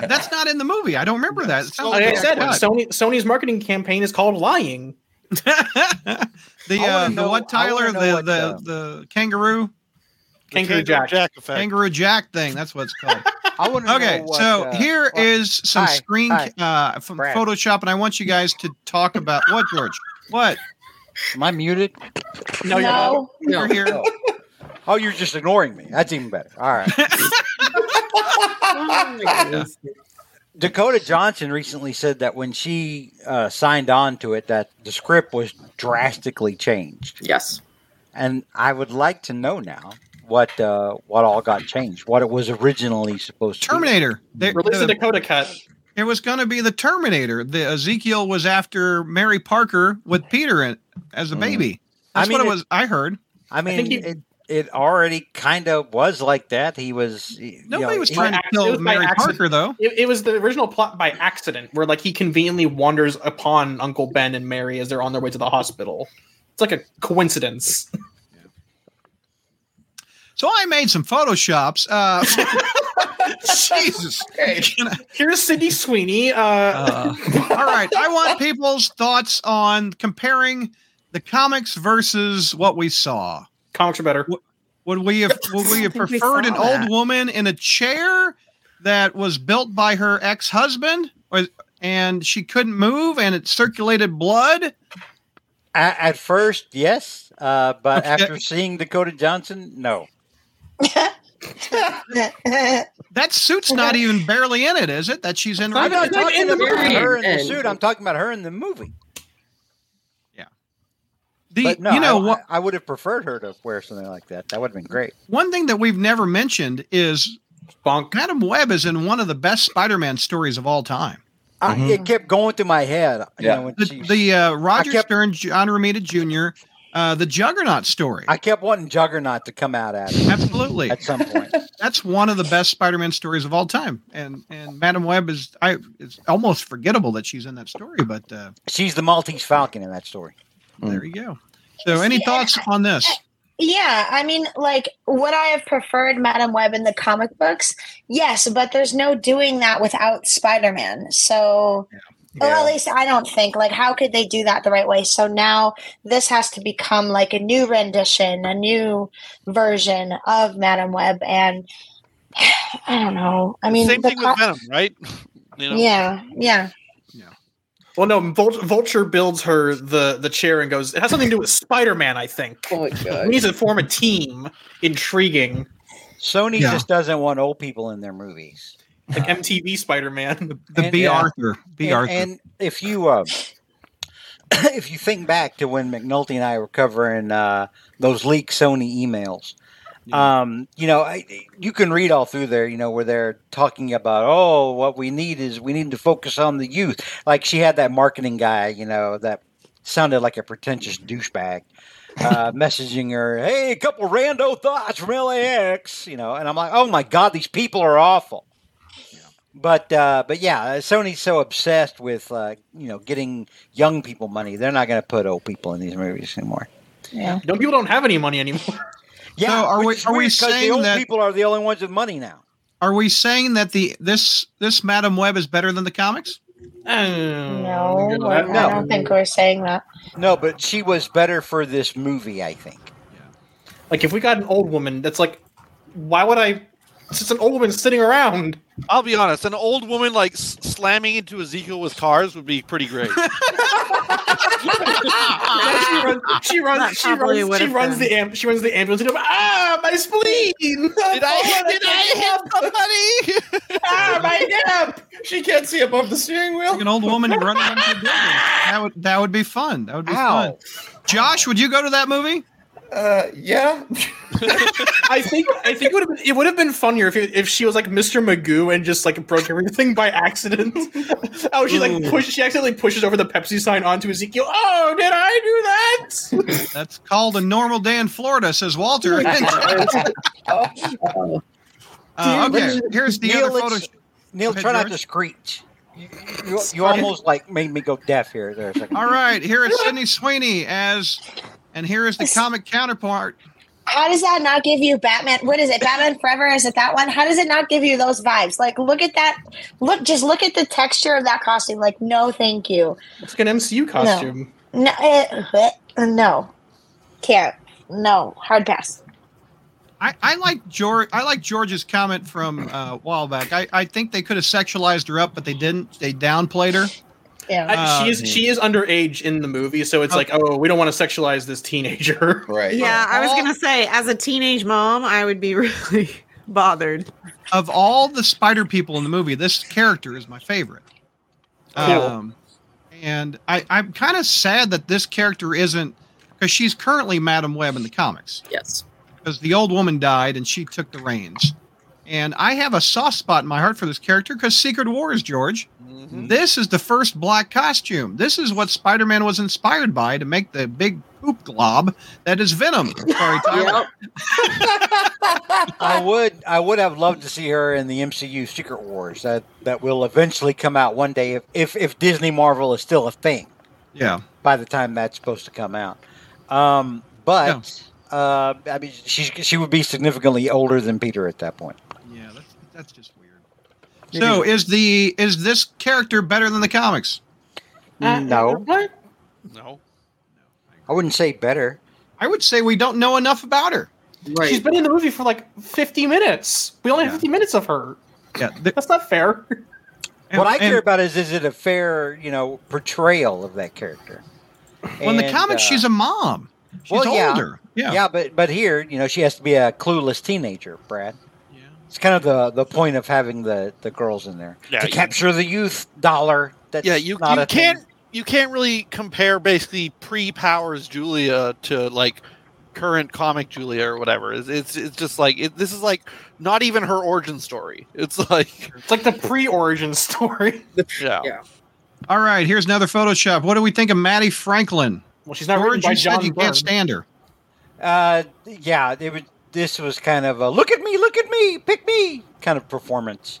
Yeah, that's not in the movie. I don't remember that. It Like I a said. Sony Sony's marketing campaign is called lying. the I wanna uh, the what Tyler the what, the uh, the kangaroo The Kangaroo Jack. effect. kangaroo jack thing. That's what it's called. I want to Okay, know what, so uh, here what- is some Hi, screen hi. uh, from Brad. Photoshop, and I want you guys to talk about what George. What Am I muted? No, you're not. No, you're here? Oh. Oh, you're just ignoring me. That's even better. All right. Dakota Johnson recently said that when she uh, signed on to it, that the script was drastically changed, Yes. and I would like to know now what uh, what all got changed, what it was originally supposed to. be. Terminator. They- Release the- the Dakota cut. it was going to be the Terminator. The Ezekiel was after Mary Parker with Peter in, as a Mm. baby. I That's mean, what it it- was. I heard. I mean, think he- it, it already kind of was like that. He was. you Nobody know, was trying to It kill was by Mary accident. Parker, though. It, it was the original plot by accident, where like he conveniently wanders upon Uncle Ben and Mary as they're on their way to the hospital. It's like a coincidence. So I made some photoshops. Uh, Jesus. Can I- Here's Sydney Sweeney. Uh, Uh, all right. I want people's thoughts on comparing the comics versus what we saw. Comics are better. Would we have would we have think we preferred an saw old woman in a chair that was built by her ex-husband and she couldn't move and it circulated blood? at, at first, yes, uh, but Okay. after seeing Dakota Johnson, no. That suit's not even barely in it, is it? That she's in I'm right not It's talking in the about movie. her in the And- suit. I'm talking about her in the movie. The But no, you know I, what I would have preferred her to wear something like that. That would have been great. one thing that we've never mentioned is Bonk. Madame Web is in one of the best Spider-Man stories of all time. I, Mhm. it kept going through my head. You Yeah. know, The, she, the uh, Roger kept- Stern, John Romita Jr., uh, the Juggernaut story. I kept wanting Juggernaut to come out at it Absolutely, at some point. that's one of the best Spider-Man stories of all time. And and Madame Web is I it's almost forgettable that she's in that story, but uh, She's the Maltese Falcon in that story. There mm. you go. So, any thoughts on this? Yeah, I mean, like, would I have preferred Madame Web in the comic books? Yes, but there's no doing that without Spider Man. So, or at least I don't think, like, how could they do that the right way? So now this has to become like a new rendition, a new version of Madame Web. And I don't know. I mean, Same the thing co- with Venom, right? You know? yeah, yeah. Well, no, Vulture builds her the the chair and goes. It has something to do with Spider Man, I think. Oh my god. We need to form a team. Intriguing, Sony Yeah. just doesn't want old people in their movies. like MTV Spider Man. The And- Bea yeah. Arthur. Bea and, Arthur. and if you uh, if you think back to when McNulty and I were covering uh, those leaked Sony emails, um, you know, I, you can read all through there. You know, where they're talking about, oh, what we need is we need to focus on the youth. Like she had that marketing guy, you know, that sounded like a pretentious douchebag. Uh, messaging her, hey, a couple rando thoughts from LAX, you know, and I'm like, oh my god, these people are awful. But uh, but yeah, Sony's so obsessed with uh, you know getting young people money, they're not going to put old people in these movies anymore. Yeah. No, people don't have any money anymore. Yeah, So are we- which is are we weird 'cause saying the old that- people are the only ones with money now? Are we saying that the this this Madame Web is better than the comics? Oh, no, good I don't think we're saying that. No, but she was better for this movie, I think. Like if we got an old woman, that's like, why would I? It's just an old woman sitting around. I'll be honest. An old woman like s- slamming into Ezekiel with cars would be pretty great. she runs. She runs. She probably runs. would She have runs been. the am- She runs the ambulance. And goes, ah, my spleen. did I? Did I hit somebody? ah, my hip! She can't see above the steering wheel. Like an old woman running into a building. That would that would be fun. That would be Ow. fun. Josh, would you go to that movie? Uh, yeah. I think. I think it would have been. It would have been funnier if it, if she was like Mr. Magoo and just like broke everything by accident. oh, she like Ooh. push. She accidentally pushes over the Pepsi sign onto Ezekiel. Oh, did I do that? That's called a normal day in Florida, says Walter. Uh, okay, here's the Neil, other photo. let's- Neil, ahead, try not to screech. You, you, you almost like made me go deaf here. There a second. All right, here is Sydney Sweeney as, and here is the comic counterpart. How does that not give you Batman? What is it? Batman Forever? Is it that one? How does it not give you those vibes? Like, look at that. Look, just look at the texture of that costume. Like, no, thank you. It's like an MCU costume. No, eh, eh, no, can't. No, hard pass. I, I like George. I like George's comment from uh, a while back. I, I think they could have sexualized her up, but they didn't. They downplayed her. Yeah. I, she is she is underage in the movie, so it's like, oh, we don't want to sexualize this teenager. Right. Yeah, I was gonna say, as a teenage mom, I would be really bothered. Of all the spider people in the movie, this character is my favorite. Cool. Um, and I, I'm kind of sad that this character isn't because she's currently Madame Web in the comics. Yes. because the old woman died and she took the reins. And I have a soft spot in my heart for this character because Secret Wars, George. Mhm. This is the first black costume. This is what Spider Man was inspired by to make the big poop glob that is Venom. Sorry, Tyler. I would I would have loved to see her in the MCU Secret Wars that that will eventually come out one day if if, if Disney Marvel is still a thing Yeah. by the time that's supposed to come out. Um, but uh, I mean, she she would be significantly older than Peter at that point. Yeah, that's, that's just weird. So is the is this character better than the comics? no, What? No. I wouldn't say better. I would say we don't know enough about her. Right. She's been in the movie for like 50 minutes. We only have 50 minutes of her. Yeah. the- That's not fair. and- what I and- care about is is it a fair you know portrayal of that character? well, in the comics, uh, she's a mom. She's well, yeah. older. Yeah. yeah, but but here you know she has to be a clueless teenager, Brad. Yeah. It's kind of the the point of having the the girls in there Yeah, to you- capture the youth dollar. That's yeah, you, not you a can't you can't really compare basically pre-powers Julia to like current comic Julia or whatever. It's it's, it's just like it, this is like not even her origin story. It's like It's like the pre-origin story. yeah. Yeah. All right. Here's another Photoshop. What do we think of Mattie Franklin? Well, she's not written George, by you said John you Byrne. can't stand her. Uh, yeah, it was. This was kind of a look at me, look at me, pick me kind of performance.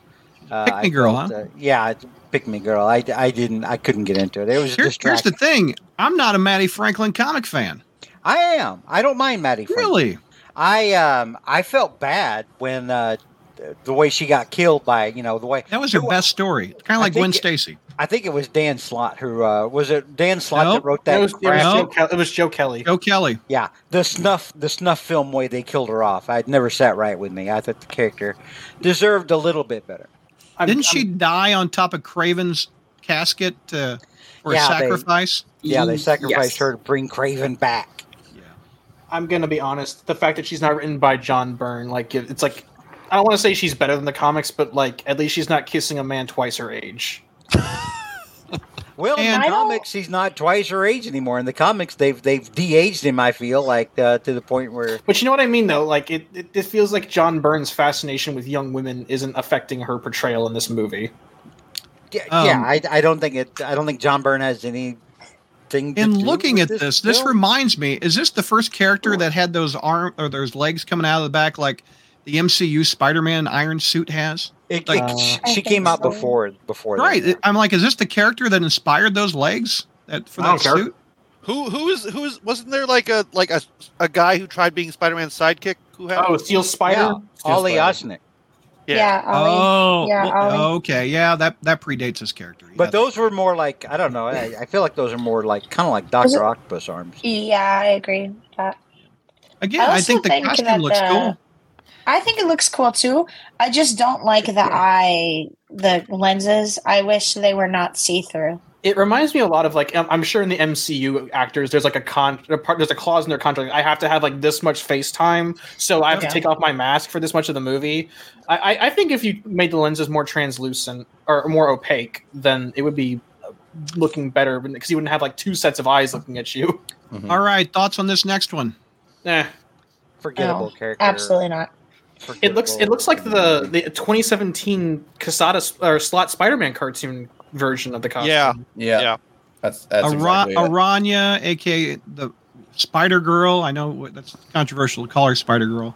Uh, Pick me I girl, felt, huh? uh, yeah, pick me girl. I, I didn't I couldn't get into it. It was Here- here's the thing. I'm not a Mattie Franklin comic fan. I am. I don't mind Mattie. Frank. Really? I um I felt bad when uh the way she got killed by you know the way That was her Who- best story. Kind of like Gwen Stacy. I think it was Dan Slott who uh was it Dan Slott No, that wrote that It was, it, was crap? No. Joe it was Joe Kelly. Joe Kelly. Yeah, the snuff the snuff film way they killed her off. I'd never sat right with me. I thought the character deserved a little bit better. I'm- Didn't she I'm- die on top of Kraven's casket uh, for Yeah, a they- sacrifice? Yeah, they Yes. sacrificed her to bring Kraven back. Yeah, I'm gonna be honest. The fact that she's not written by John Byrne, like it- it's like I don't want to say she's better than the comics, but like at least she's not kissing a man twice her age. Well, in the comics, he's not twice her age anymore. In the comics, they've they've de-aged him. I feel like uh, to the point where But you know what I mean, though. Like it, it, it feels like John Byrne's fascination with young women isn't affecting her portrayal in this movie. yeah, Um, yeah I, I don't think it. I don't think John Byrne has anything. To In looking at this, this film. reminds me: is this the first character that had those arm or those legs coming out of the back, like the MCU Spider-Man Iron Suit has? It, like- it- she, she think came out so. before before that. Right. I'm like, is this the character that inspired those legs that for I that care. suit? Who who is who is wasn't there like a like a, a guy who tried being Spider-Man's sidekick who had Oh, Steel Spider. Yeah, Steel Ollie Osnick. Yeah. Ollie. Oh, Yeah, well, Ollie. okay, yeah, that that predates his character. Yeah, But those were more like I don't know. I, I feel like those are more like kind of like Doctor Octopus arms. Yeah, I agree. with that. again, I I, also think the costume looks the- cool. I think it looks cool too. I just don't like the eye, the lenses. I wish they were not see through. It reminds me a lot of like I'm I'm sure in the MCU actors there's like a con a part there's a clause in their contract I have to have like this much face time so I have Okay. to take off my mask for this much of the movie. I, I, I think if you made the lenses more translucent or more opaque, then it would be looking better because you wouldn't have like two sets of eyes looking at you. Mhm. All right, thoughts on this next one? Eh. Forgettable No, character. Absolutely not. It looks it looks like the the 2017 Quesada or Slott Spider-Man cartoon version of the costume. Yeah. Yeah, Yeah. that's that's Ara- exactly. Araña, aka the Spider Girl. I know that's controversial to call her Spider Girl,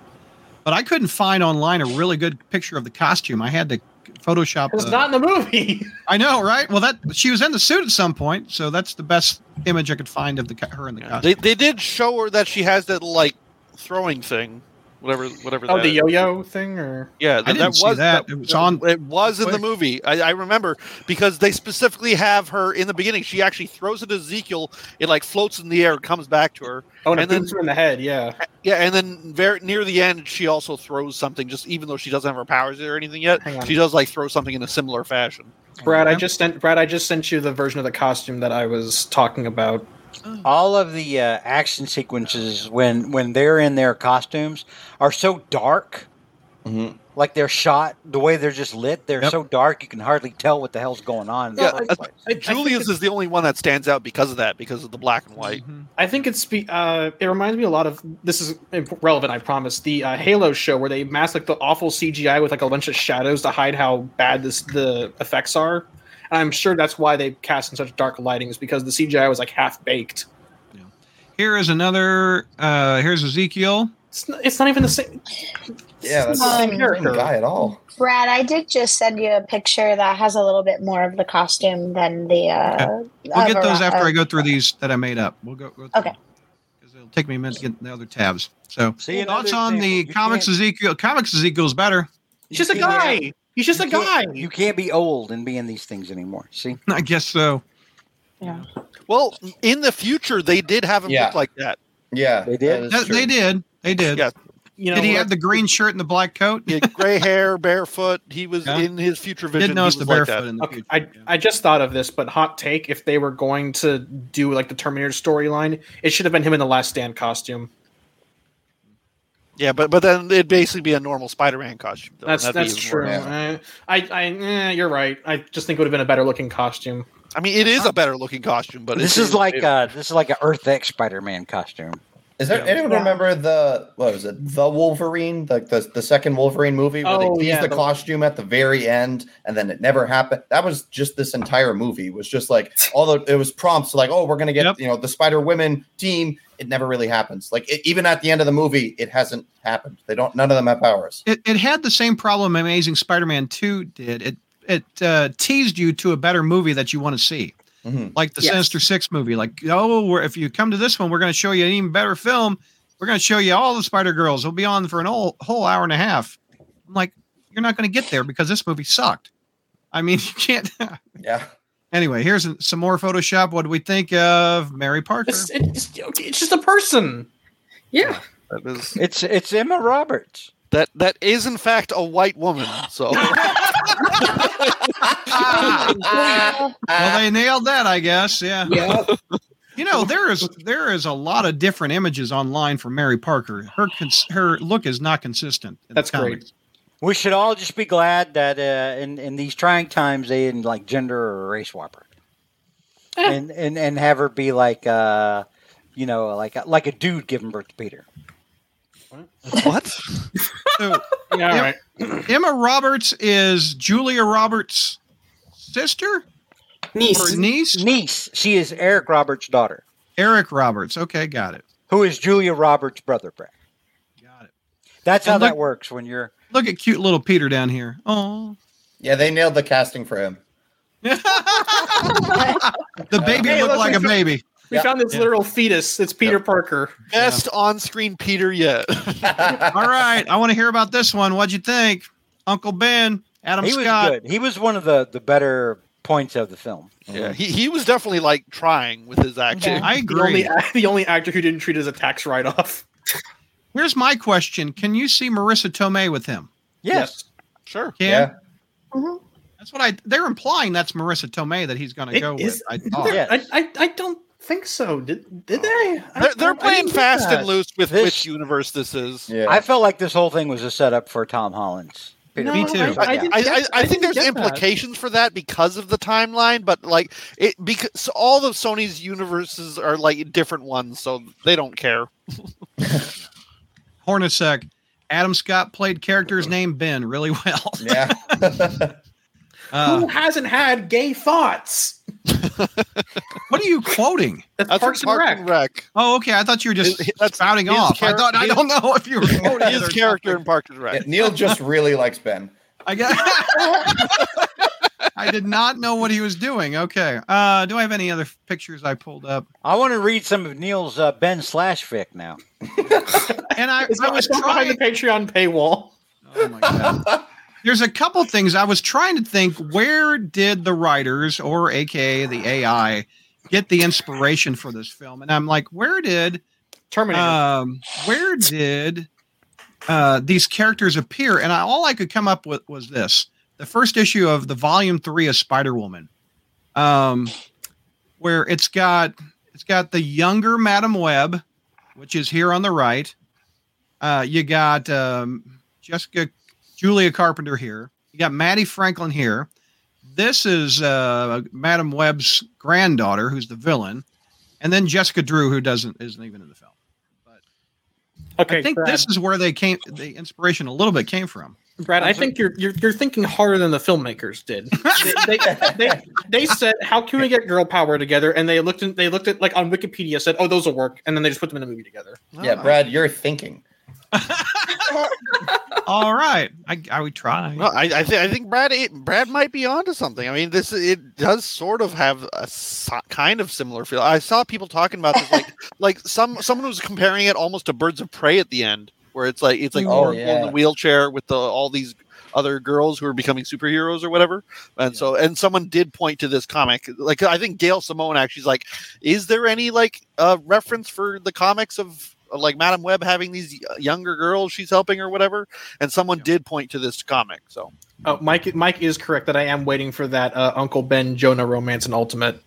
but I couldn't find online a really good picture of the costume. I had to Photoshop. It's the- not in the movie. I know, right? Well, that she was in the suit at some point, so that's the best image I could find of the her in the costume. They they did show her that she has that like throwing thing, whatever whatever. oh, that the is. yo-yo thing, or Yeah, I that, didn't that see was that. It was on- It was in the movie. I, I remember because they specifically have her in the beginning. She actually throws it to Ezekiel. It like floats in the air, and comes back to her. oh, and, And then- boots her in the head. Yeah. Yeah, and then very near the end, she also throws something. Just even though she doesn't have her powers or anything yet, she does like throw something in a similar fashion. Brad, I just sent Brad. I just sent you the version of the costume that I was talking about. All of the uh, action sequences when when they're in their costumes are so dark Mhm. like they're shot the way they're just lit they're Yep. so dark you can hardly tell what the hell's going on Yeah, I- I, I Julius it's- is the only one that stands out because of that, because of the black and white. Mhm. I think it's. be- Uh, it reminds me a lot of. This is imp- relevant, I promise. The uh, Halo show where they mask like the awful CGI with like a bunch of shadows to hide how bad this the effects are. And I'm sure that's why they cast in such dark lighting is because the CGI was like half baked. Here is another. Uh, here's Ezekiel. It's not, it's not even the same. Yeah, that's not the same same character. guy at all. Brad, I did just send you a picture that has a little bit more of the costume than the. Uh, We'll get those Ara- after I go through these that I made up. We'll go. go through Okay. Because it'll take me a minute to get the other tabs. So See, thoughts another on the comics can't- Ezekiel? Comics Ezekiel's better. He's just a You can't- guy. He's just a you can't- guy. you can't be old and be in these things anymore see I guess so. Yeah. Well, in the future, they did have him Yeah. look like that. Yeah, They did? that is That- they did. They did. Yeah. You know, did he like- have the green shirt and the black coat? He had gray hair, barefoot. He was Yeah. in his future I vision. did notice he the was like barefoot in the Okay, future. I, yeah. I just thought of this, but hot take: if they were going to do like the Terminator storyline, it should have been him in the Last Stand costume. Yeah, but but then it'd basically be a normal Spider-Man costume. though, That's that's true. worse. Uh, I I eh, you're right. I just think it would have been a better looking costume. I mean, it is a better looking costume, but this it's- is like it- uh this is like an earth x spider-man costume Is there Yeah. anyone Yeah. remember the what was it? The Wolverine, like the the second Wolverine movie where Oh, they teased yeah, the the- costume at the very end and then it never happened. That was just this entire movie was just like all the it was prompts like oh we're gonna get Yep. you know the Spider Women team. It never really happens. Like it, even at the end of the movie, it hasn't happened. They don't. None of them have powers. It, it had the same problem Amazing Spider-Man 2 did. It it uh, teased you to a better movie that you want to see. Mhm. like the Yes. Sinister Six movie. Like, oh, we're, if you come to this one, we're going to show you an even better film. We're going to show you all the Spider Girls. We'll be on for an whole, whole hour and a half. I'm like, you're not going to get there because this movie sucked. I mean, you can't. Yeah. anyway, here's some more Photoshop. What do we think of Mary Parker? It's, it's, it's just a person. Yeah. That is It's it's Emma Roberts. that that is in fact a white woman. So well, they nailed that, I guess. Yeah. Yeah. You know, there is there is a lot of different images online for Mary Parker. Her cons- her look is not consistent. That's great. We should all just be glad that uh, in in these trying times they didn't like gender or race swap her, and and and have her be like uh, you know like like a dude giving birth to Peter. What? So, Yeah, all right. Emma Roberts is Julia Roberts' sister Niece. or niece. Niece, she is Eric Roberts' daughter, Eric Roberts. Okay, got it. who is Julia Roberts' brother. Brad. Got it. That's how And that look- works when you're. Look at cute little Peter down here. Oh, Yeah, they nailed the casting for him. the baby Hey, looked look, like a found- baby. We Yeah. found this Yeah. literal fetus. It's Peter Parker. Best on-screen Peter yet. All right, I want to hear about this one. What'd you think, Uncle Ben, Adam He was Scott? good. He was one of the the better points of the film. yeah, he, he was definitely like trying with his acting. I The only agree. the only actor who didn't treat it as a tax write off. Here's my question: Can you see Marisa Tomei with him? Yes. Sure. Can? yeah. Mm-hmm. That's what I. They're implying that's Marisa Tomei that he's going to go is- with. I thought. Yeah. I, I I don't think so. Did did oh. they? They're, they're playing fast that. and loose with This- which universe this is. Yeah. I felt like this whole thing was a setup for Tom Holland's. No, Me too. I, I, yeah. didn't I, I, I think there's get that. implications for that because of the timeline, but like it because all of Sony's universes are like different ones, so they don't care. Hornacek. Adam Scott played characters named Ben really well. yeah. Uh, Who hasn't had gay thoughts? what are you quoting? That's, That's Parks Parks and Rec. and Rec. Oh, okay. I thought you were just His- that's spouting his off. I char- thought I don't know if you were quoting His it or character in something. Parks and Rec. Yeah, Neil just really likes Ben. I got. I did not know what he was doing. Okay. Uh, do I have any other pictures I pulled up? I want to read some of Neil's uh, Ben slash fic now. And I, I was it's behind the. Patreon paywall. Oh my god. There's a couple things I was trying to think. Where did the writers, or AKA the AI, get the inspiration for this film? And I'm like, where did Terminator. um, where did uh, these characters appear? And I, all I could come up with was this: the first issue of the volume three of Spider Woman, um, where it's got it's got the younger Madame Web, which is here on the right. Uh, you got um, Jessica Julia Carpenter here. You got Mattie Franklin here. This is uh, Madame Web's granddaughter, who's the villain, and then Jessica Drew, who doesn't isn't even in the film. But okay, I think Brad, this is where they came. The inspiration a little bit came from. Brad. I think you're, you're you're thinking harder than the filmmakers did. they, they, they, they said, "How can we get girl power together?" And they looked in, they looked at like on Wikipedia said, "Oh, those will work," and then they just put them in a movie together. Yeah, Brad, you're thinking. All right, I, I would try. No, I, I, th- I think Brad it, Brad might be onto something. I mean, this it does sort of have a so- kind of similar feel. I saw people talking about this, like like some someone was comparing it almost to Birds of Prey at the end, where it's like it's like Oh, Oracle in yeah. the wheelchair with the all these other girls who are becoming superheroes or whatever. And so and someone did point to this comic. Like I think Gail Simone actually is like, is there any like uh, reference for the comics of like Madame Web having these younger girls she's helping or whatever? And someone did point to this comic. So Oh, Mike Mike is correct that I am waiting for that uh, Uncle Ben Jonah romance and Ultimate.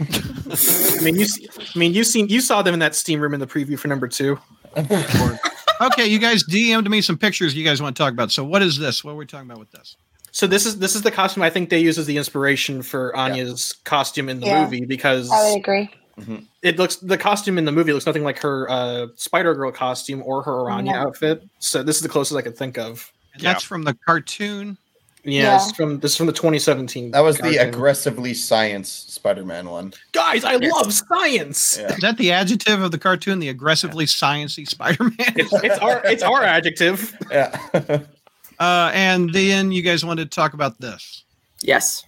I mean, you see, I mean, you seen you saw them in that steam room in the preview for number two. Okay, you guys DM'd me some pictures you guys want to talk about. So what is this? What are we talking about with this? So this is this is the costume I think they use as the inspiration for Anya's costume in the Yeah. movie because I would agree. It looks the costume in the movie looks nothing like her uh, Spider Girl costume or her Anya No. outfit. So this is the closest I could think of. And that's from the cartoon. Yeah, Yeah. This is from this is from the 2017. That was the aggressively science Spider-Man one. guys. I love science. Yeah. Is that the adjective of the cartoon? The aggressively sciencey Spider-Man. It's, it's our it's our adjective. Yeah. uh, and then you guys wanted to talk about this. Yes.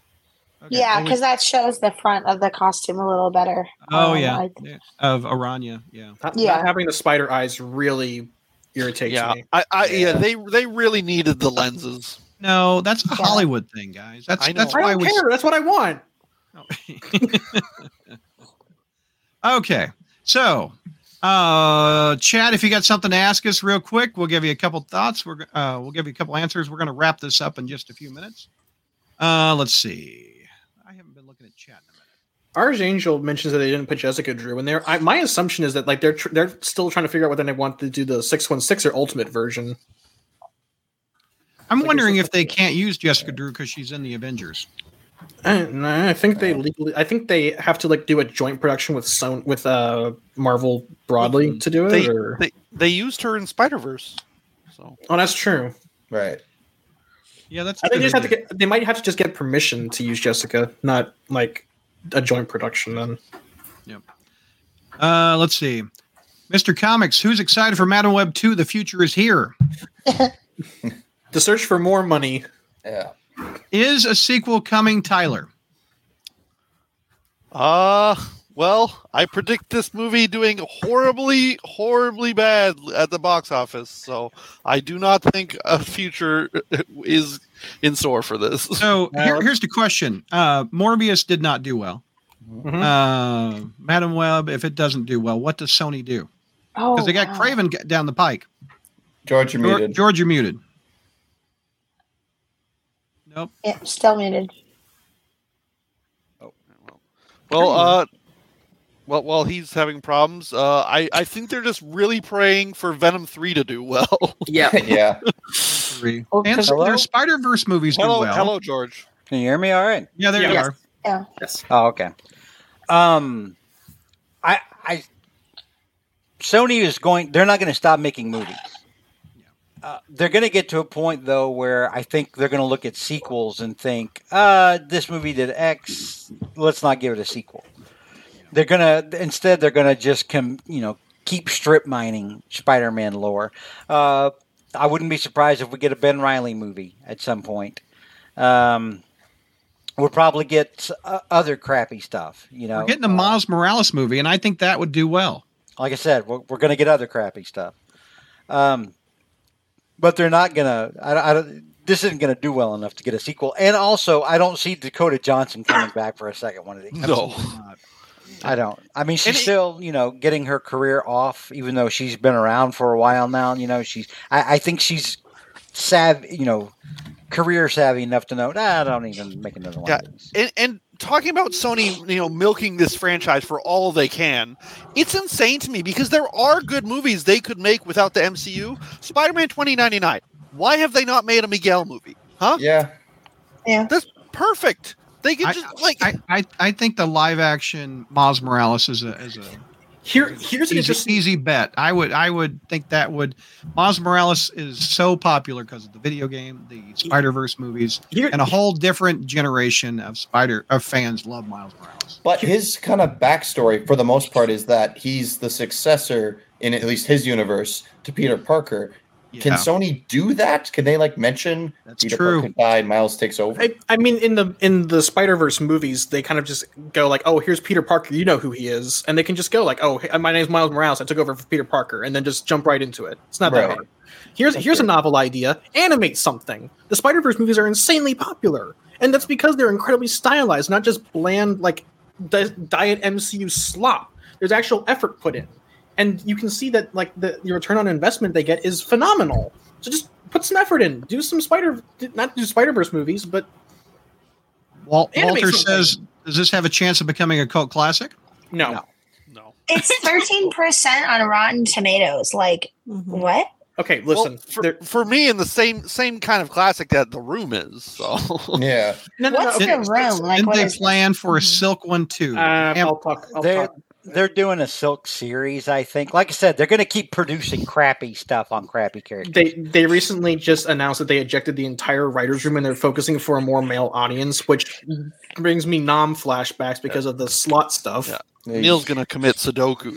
Okay, yeah, because that shows the front of the costume a little better. oh Um, yeah, I- yeah, of Araña. Yeah. Not, Yeah. not having the spider eyes really irritates Yeah, me. I, I yeah, Yeah. they they really needed the lenses. No, that's a Yeah. Hollywood thing, guys. That's I know. that's I why don't we. care. That's what I want. okay, so uh, Chad, if you got something to ask us real quick, we'll give you a couple thoughts. We're uh, we'll give you a couple answers. We're going to wrap this up in just a few minutes. Uh, let's see. I haven't been looking at chat in a minute. Archangel mentions that they didn't put Jessica Drew in there. I, my assumption is that like they're tr- they're still trying to figure out whether they want to do the six one six or Ultimate version. I'm Like, wondering if they can't use Jessica Drew because she's in the Avengers. I, I think they legally. I think they have to like do a joint production with Son with uh Marvel broadly to do it. They or? they, they used her in Spider Verse. So oh, that's true. Right. Yeah, that's. I think they just have to get. They might have to just get permission to use Jessica, not like a joint production. Then Yep. Uh, let's see. Mr. Comics, who's excited for Madame Web 2? The future is here. the search for more money. Yeah. Is a sequel coming, Tyler? Uh well, I predict this movie doing horribly, horribly bad at the box office. So I do not think a future is in store for this. So here, here's the question. Uh, Morbius did not do well. Mhm. Uh, Madame Web, if it doesn't do well, what does Sony do? Oh, Because they got wow. Kraven down the pike. George, you're George, muted. George, you're muted. Nope. Yeah, still muted. Oh well. Well, uh, well, while he's having problems, uh, I I think they're just really praying for Venom three to do well. Yeah. yeah. Three. Oh, And hello? their Spider Verse movies do hello, well. hello, George. Can you hear me? All right. Yeah, there you Yes. are. Yeah. Yes. Oh, okay. Um, I, I, Sony is going. They're not going to stop making movies. Uh, they're going to get to a point though where I think they're going to look at sequels and think, uh, this movie did X. Let's not give it a sequel. They're gonna instead. They're gonna just come you know keep strip mining Spider-Man lore. Uh, I wouldn't be surprised if we get a Ben Reilly movie at some point. Um, we'll probably get uh, other crappy stuff. You know, We're getting a Miles Morales movie, and I think that would do well. like I said, we're, we're going to get other crappy stuff. Um, but they're not going to. I, I don't. This isn't going to do well enough to get a sequel. And also, I don't see Dakota Johnson coming back for a second one of these. No. I don't. I mean, she's And it- still, you know, getting her career off, even though she's been around for a while now. You know, she's. I, I think she's savvy. You know, career savvy enough to know. Nah, I don't even make another one. Yeah, and, and talking about Sony, you know, milking this franchise for all they can, it's insane to me because there are good movies they could make without the MCU. Spider-Man 2099. Why have they not made a Miguel movie? Huh? Yeah. Yeah. That's perfect. They could I- like I, I, I think the live action Miles Morales is a is a Here, here's an easy, interesting. easy bet. I would I would think that would Miles Morales is so popular because of the video game, the Spider Verse movies, Here, and a whole different generation of Spider of fans love Miles Morales. But his kind of backstory, for the most part, is that he's the successor in at least his universe to Peter Parker. Can Sony do that? Can they like mention that's Peter true. Parker died, Miles takes over? I, I mean, in the in the Spider Verse movies, they kind of just go like, "Oh, here's Peter Parker. You know who he is," and they can just go like, "Oh, hey, my name's Miles Morales. I took over for Peter Parker," and then just jump right into it. It's not that hard. Here's That's here's a novel idea: animate something. The Spider Verse movies are insanely popular, and that's because they're incredibly stylized, not just bland like di- diet MCU slop. There's actual effort put in, and you can see that like the, the return on investment they get is phenomenal. So just put some effort in. Do some Spider, not do Spider Verse movies, but Wal- Animate Walter something. says, "Does this have a chance of becoming a cult classic?" no. No. no. It's thirteen percent on Rotten Tomatoes. Like Mhm. what? Okay, Well, listen. for, there- for me, in the same same kind of classic that The Room is. So yeah. no, no, no, What's okay. the room? Like Didn't what they is plan for a Mhm. Silk one too? Um, Am- I'll talk. I'll They're talk. They're doing a Silk series. I think. Like I said, they're going to keep producing crappy stuff on crappy characters. They they recently just announced that they ejected the entire writers' room and they're focusing for a more male audience, which brings me nom flashbacks because of the Slott stuff. Yeah. Neil's gonna commit Sudoku.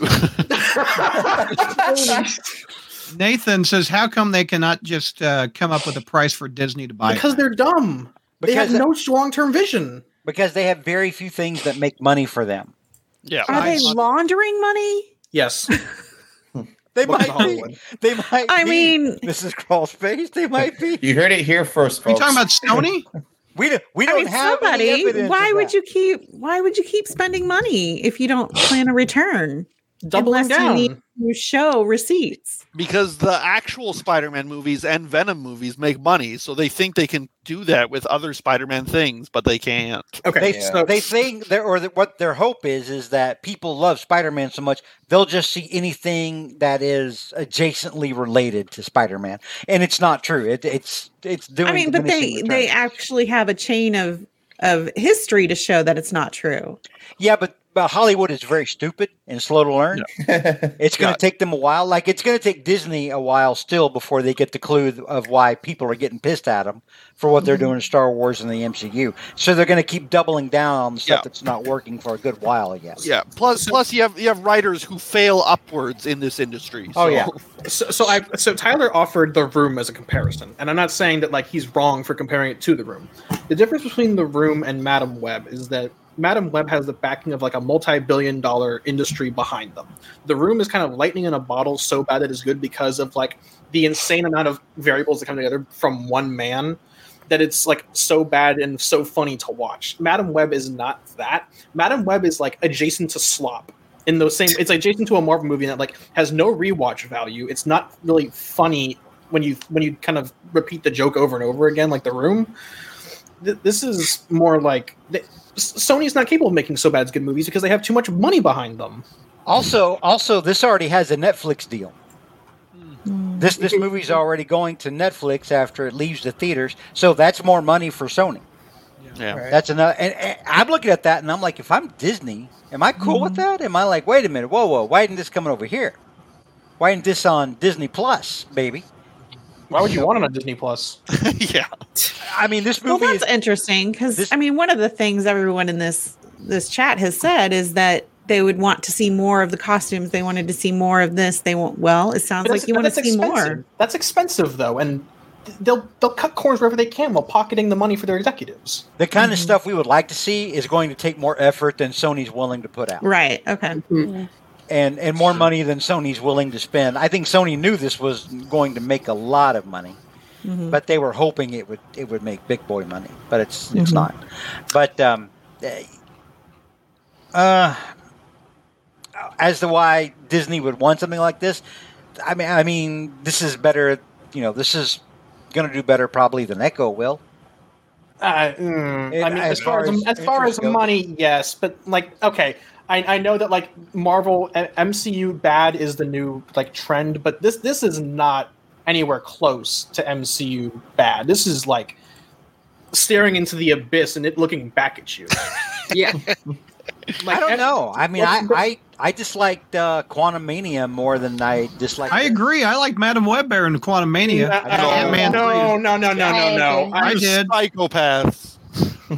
Nathan says, "How come they cannot just uh, come up with a price for Disney to buy?" because back?" they're dumb. they have Because- no long term vision. because they have very few things that make money for them. Yeah. Are they laundering money? Yes. They Welcome to might be. Hollywood. They might. I be. mean- Mrs. Crawl Space. They might be. You heard it here first, Are you folks. talking about Sony? We don't. We I don't mean, have any somebody. evidence Why would that. you keep? Why would you keep spending money if you don't plan a return? Doubling Unless you need to show receipts. because the actual Spider-Man movies and Venom movies make money, so they think they can do that with other Spider-Man things, but they can't. Okay. They, Yeah. so they think there or what their hope is is that people love Spider-Man so much they'll just see anything that is adjacently related to Spider-Man, and it's not true. It, it's it's doing. I mean, but they diminishing they actually have a chain of of history to show that it's not true. yeah, but but Hollywood is very stupid and slow to learn. It's going to take them a while. Like it's going to take Disney a while still before they get the clue of why people are getting pissed at them for what they're mm-hmm. doing in Star Wars and the MCU. So they're going to keep doubling down on the stuff Yeah. that's not working for a good while, I guess. Yeah. Plus, plus you have you have writers who fail upwards in this industry. Oh, so- yeah. so, so I so Tyler offered the room as a comparison, and I'm not saying that like he's wrong for comparing it to the room. The difference between the room and Madame Web is that Madame Web has the backing of like a multi-billion dollar industry behind them. The room is kind of lightning in a bottle, so bad that it's good because of like the insane amount of variables that come together from one man that it's like so bad and so funny to watch. Madame Web is not that. Madame Web is like adjacent to slop in those same it's adjacent to a Marvel movie that like has no rewatch value. It's not really funny when you when you kind of repeat the joke over and over again like the room. Th- This is more like th- Sony's not capable of making so bad as good movies because they have too much money behind them. Also, also, this already has a Netflix deal. Hmm. This this movie's already going to Netflix after it leaves the theaters, so that's more money for Sony. yeah. That's another. And, and I'm looking at that, and I'm like, if I'm Disney, am I cool with that? Am I like, wait a minute, whoa, whoa, why isn't this coming over here? Why isn't this on Disney Plus, baby? Why would you want it on Disney Plus? yeah. I mean, this movie. Well, movie that's is. interesting because this- I mean, one of the things everyone in this this chat has said is that they would want to see more of the costumes. They wanted to see more of this. They want. Well, it sounds like you want to see expensive. more. That's expensive though, and they'll they'll cut corners wherever they can while pocketing the money for their executives. The kind of mm-hmm. stuff we would like to see is going to take more effort than Sony's willing to put out, Right. Okay. Mm-hmm. Mm. And and more money than Sony's willing to spend. I think Sony knew this was going to make a lot of money, Mhm. but they were hoping it would it would make big boy money, but it's it's Mhm. not. But um, uh, as to why Disney would want something like this, I mean, I mean, this is better. You know, this is going to do better probably than Echo will. Uh, mm, It- I mean, as as far far as as as far as interest goes. money, yes, but like, okay, I, I know that like Marvel MCU bad is the new like trend, but this this is not anywhere close to MCU bad. This is like staring into the abyss and it looking back at you. Yeah. Like, I don't know. I mean, I I, I disliked uh, Quantumania more than I disliked. I agree. I like Madame Web better than Quantumania. Uh, I know. no, no, no, no, no, no. agree. I did. Psychopaths.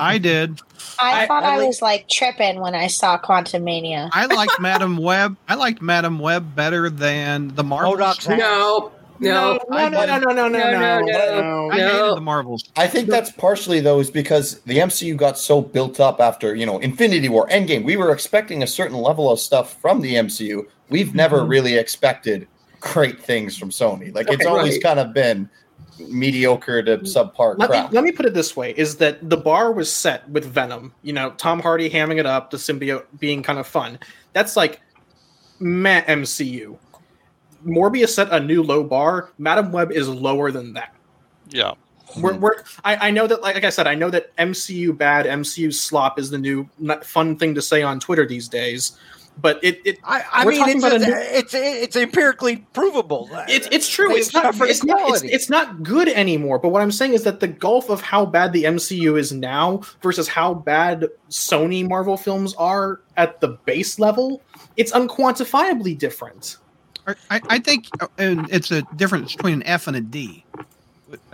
I did. I, I- thought I I, was like tripping when I saw Quantumania. I liked Madam Web. I liked Madame Web better than the Marvels. MODOK's No. No. no, no, no, no, no, no, No, no, no. I No. hated the Marvels. I think that's partially though is because the MCU got so built up after you know Infinity War, Endgame. We were expecting a certain level of stuff from the MCU. We've never Mhm. really expected great things from Sony. Like it's Okay, always right. kind of been mediocre to mm. subpar Let me, crap. let me put it this way: is that the bar was set with Venom? You know, Tom Hardy hamming it up, the symbiote being kind of fun. That's like meh MCU. Morbius set a new low bar. Madame Web is lower than that. Yeah. We're, hmm. we're I, I know that like, like I said, I know that MCU bad, MCU slop is the new fun thing to say on Twitter these days. But it, it I, I mean, it's, just- new- it's it's empirically provable. It's it's true. It's not. suffered It's not, it's, equality. it's not good anymore. But what I'm saying is that the gulf of how bad the MCU is now versus how bad Sony Marvel films are at the base level, it's unquantifiably different. I, I think uh, and it's a difference between an F and a D.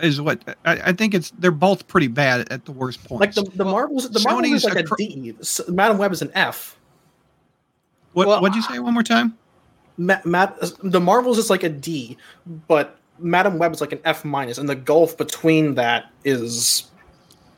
Is what I, I think it's they're both pretty bad at the worst point. Like the the Marvels, the Marvels Sony's is like a a cr- D. S- Madame Web is an F. what well, what'd you say one more time? Matt, Ma- the Marvels is like a D, but Madame Web is like an F minus, and the gulf between that is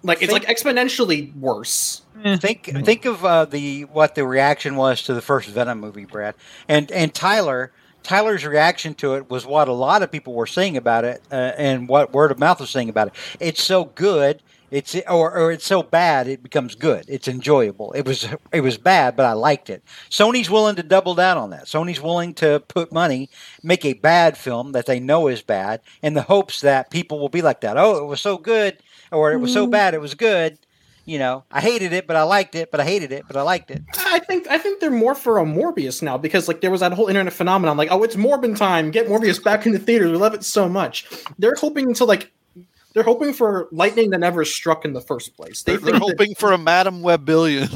Like it's like exponentially worse. Think think of uh, the what the reaction was to the first Venom movie, Brad, and and Tyler. Tyler's reaction to it was what a lot of people were saying about it, uh, and what word of mouth was saying about it. It's so good, it's or, or it's so bad, it becomes good. It's enjoyable. It was it was bad, but I liked it. Sony's willing to double down on that. Sony's willing to put money, make a bad film that they know is bad, in the hopes that people will be like that. Oh, it was so good, or it was so Mm. bad, it was good. You know, I hated it, but I liked it, but I hated it, but I liked it. I think I think they're more for a Morbius now because like there was that whole internet phenomenon like oh it's Morbin time get Morbius back in the theaters we love it so much they're hoping to like they're hoping for lightning that never struck in the first place they They're, they're that hoping for a Madame Web billion.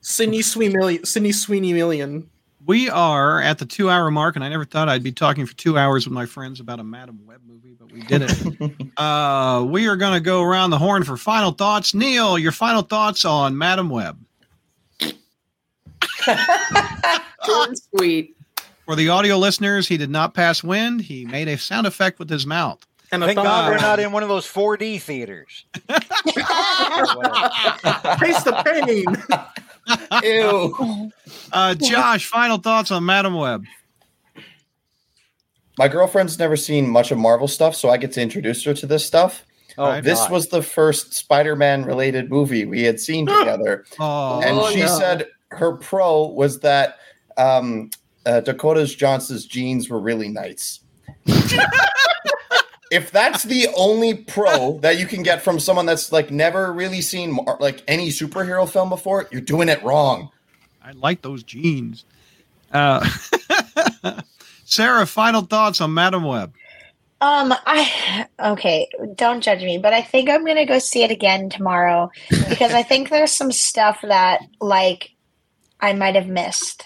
Sydney Sweeney million Sydney Sweeney million We are at the two hour mark, and I never thought I'd be talking for two hours with my friends about a Madame Web movie, but we did it. uh, we are going to go around the horn for final thoughts. Neil, your final thoughts on Madame Web. Sweet. For the audio listeners, he did not pass wind. He made a sound effect with his mouth. And Thank thumb God we're not in one of those 4D theaters. taste the pain Ew. Uh, Josh, final thoughts on Madame Web. My girlfriend's never seen much of Marvel stuff, so I get to introduce her to this stuff. Oh, Right. This God. was the first Spider-Man related movie we had seen together, Oh, and Oh, she no. said her pro was that um, uh, Dakota's Johnson's jeans were really nice. if that's the only pro that you can get from someone that's like never really seen mar- like any superhero film before, you're doing it wrong. I like those jeans. Uh, Sarah, final thoughts on Madame Web. Um, I okay, don't judge me, but I think I'm gonna go see it again tomorrow because I think there's some stuff that like I might have missed.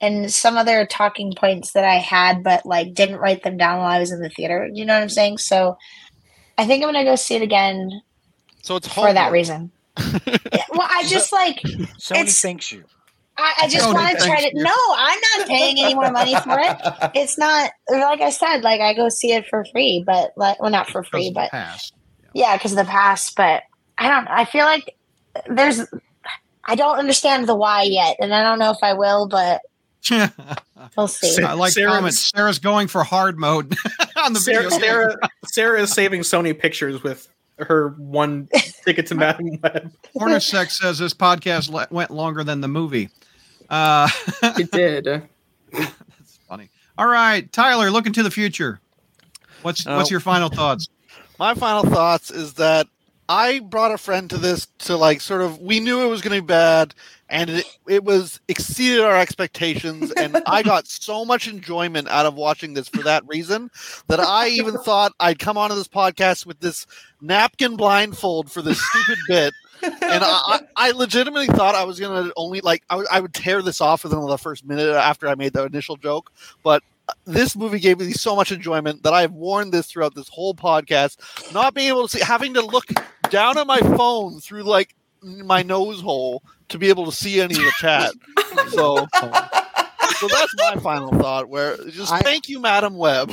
And some other talking points that I had but like didn't write them down while I was in the theater. You know what I'm saying? So I think I'm gonna go see it again so it's for that reason. Yeah, well, I just like Sony it's- thanks you. I, I just want to try to. you. No, I'm not paying any more money for it. It's not like I said. Like I go see it for free, but like well, not for free, but Pass. yeah, because of the past. But I don't. I feel like there's. I don't understand the why yet, and I don't know if I will, but we'll see. I like Sarah's- comments. Sarah's going for hard mode on the Sarah, video. Sarah, Sarah is saving Sony pictures with her one ticket to Madame Web. Corner Sex says this podcast le- went longer than the movie. Uh, It did. That's funny. All right, Tyler, looking to the future. What's Uh, what's your final thoughts? My final thoughts is that I brought a friend to this to like sort of we knew it was going to be bad and it, it was exceeded our expectations and I got so much enjoyment out of watching this for that reason that I even thought I'd come onto this podcast with this napkin blindfold for this stupid bit and I, I legitimately thought I was gonna only like I would- I would tear this off within the first minute after I made the initial joke, but uh, this movie gave me so much enjoyment that I've worn this throughout this whole podcast. Not being able to see, having to look down at my phone through like my nose hole to be able to see any of the chat. So, so that's my final thought. Where just I- thank you, Madame Web.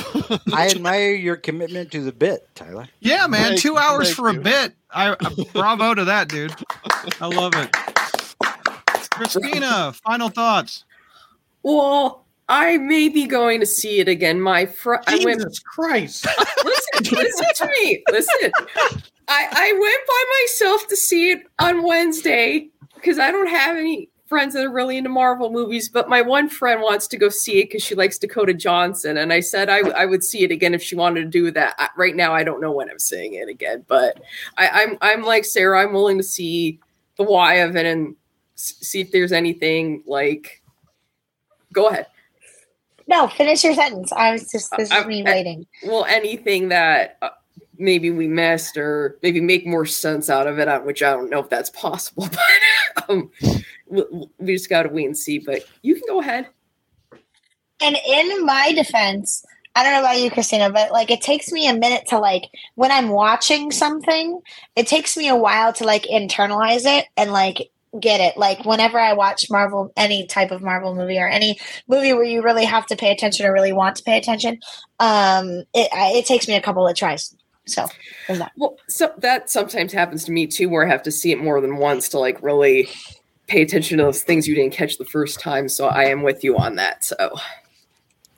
I admire your commitment to the bit, Tyler. Yeah, man, Thank- two hours for you. a bit. I, I bravo to that, dude. I love it. Christina, final thoughts. Well, I may be going to see it again. My fr- I went Jesus Christ! listen, listen to me. Listen. I, I went by myself to see it on Wednesday because I don't have any friends that are really into Marvel movies, but my one friend wants to go see it because she likes Dakota Johnson. And I said I, I would see it again if she wanted to do that. I, right now, I don't know when I'm seeing it again, but I, I'm, I'm like Sarah, I'm willing to see the why of it and s- see if there's anything like. Go ahead. No, finish your sentence. I was just. This is me I- waiting. well anything that uh, maybe we missed or maybe make more sense out of it uh, which i don't know if that's possible but um, we, we just gotta wait and see but you can go ahead And in my defense, I don't know about you, Christina, but like it takes me a minute to like when I'm watching something, it takes me a while to like internalize it and like get it. Like whenever I watch Marvel, any type of Marvel movie or any movie where you really have to pay attention or really want to pay attention, um, it I- it takes me a couple of tries. So that. Well, so that sometimes happens to me too, where I have to see it more than once to like really pay attention to those things you didn't catch the first time. So I am with you on that. So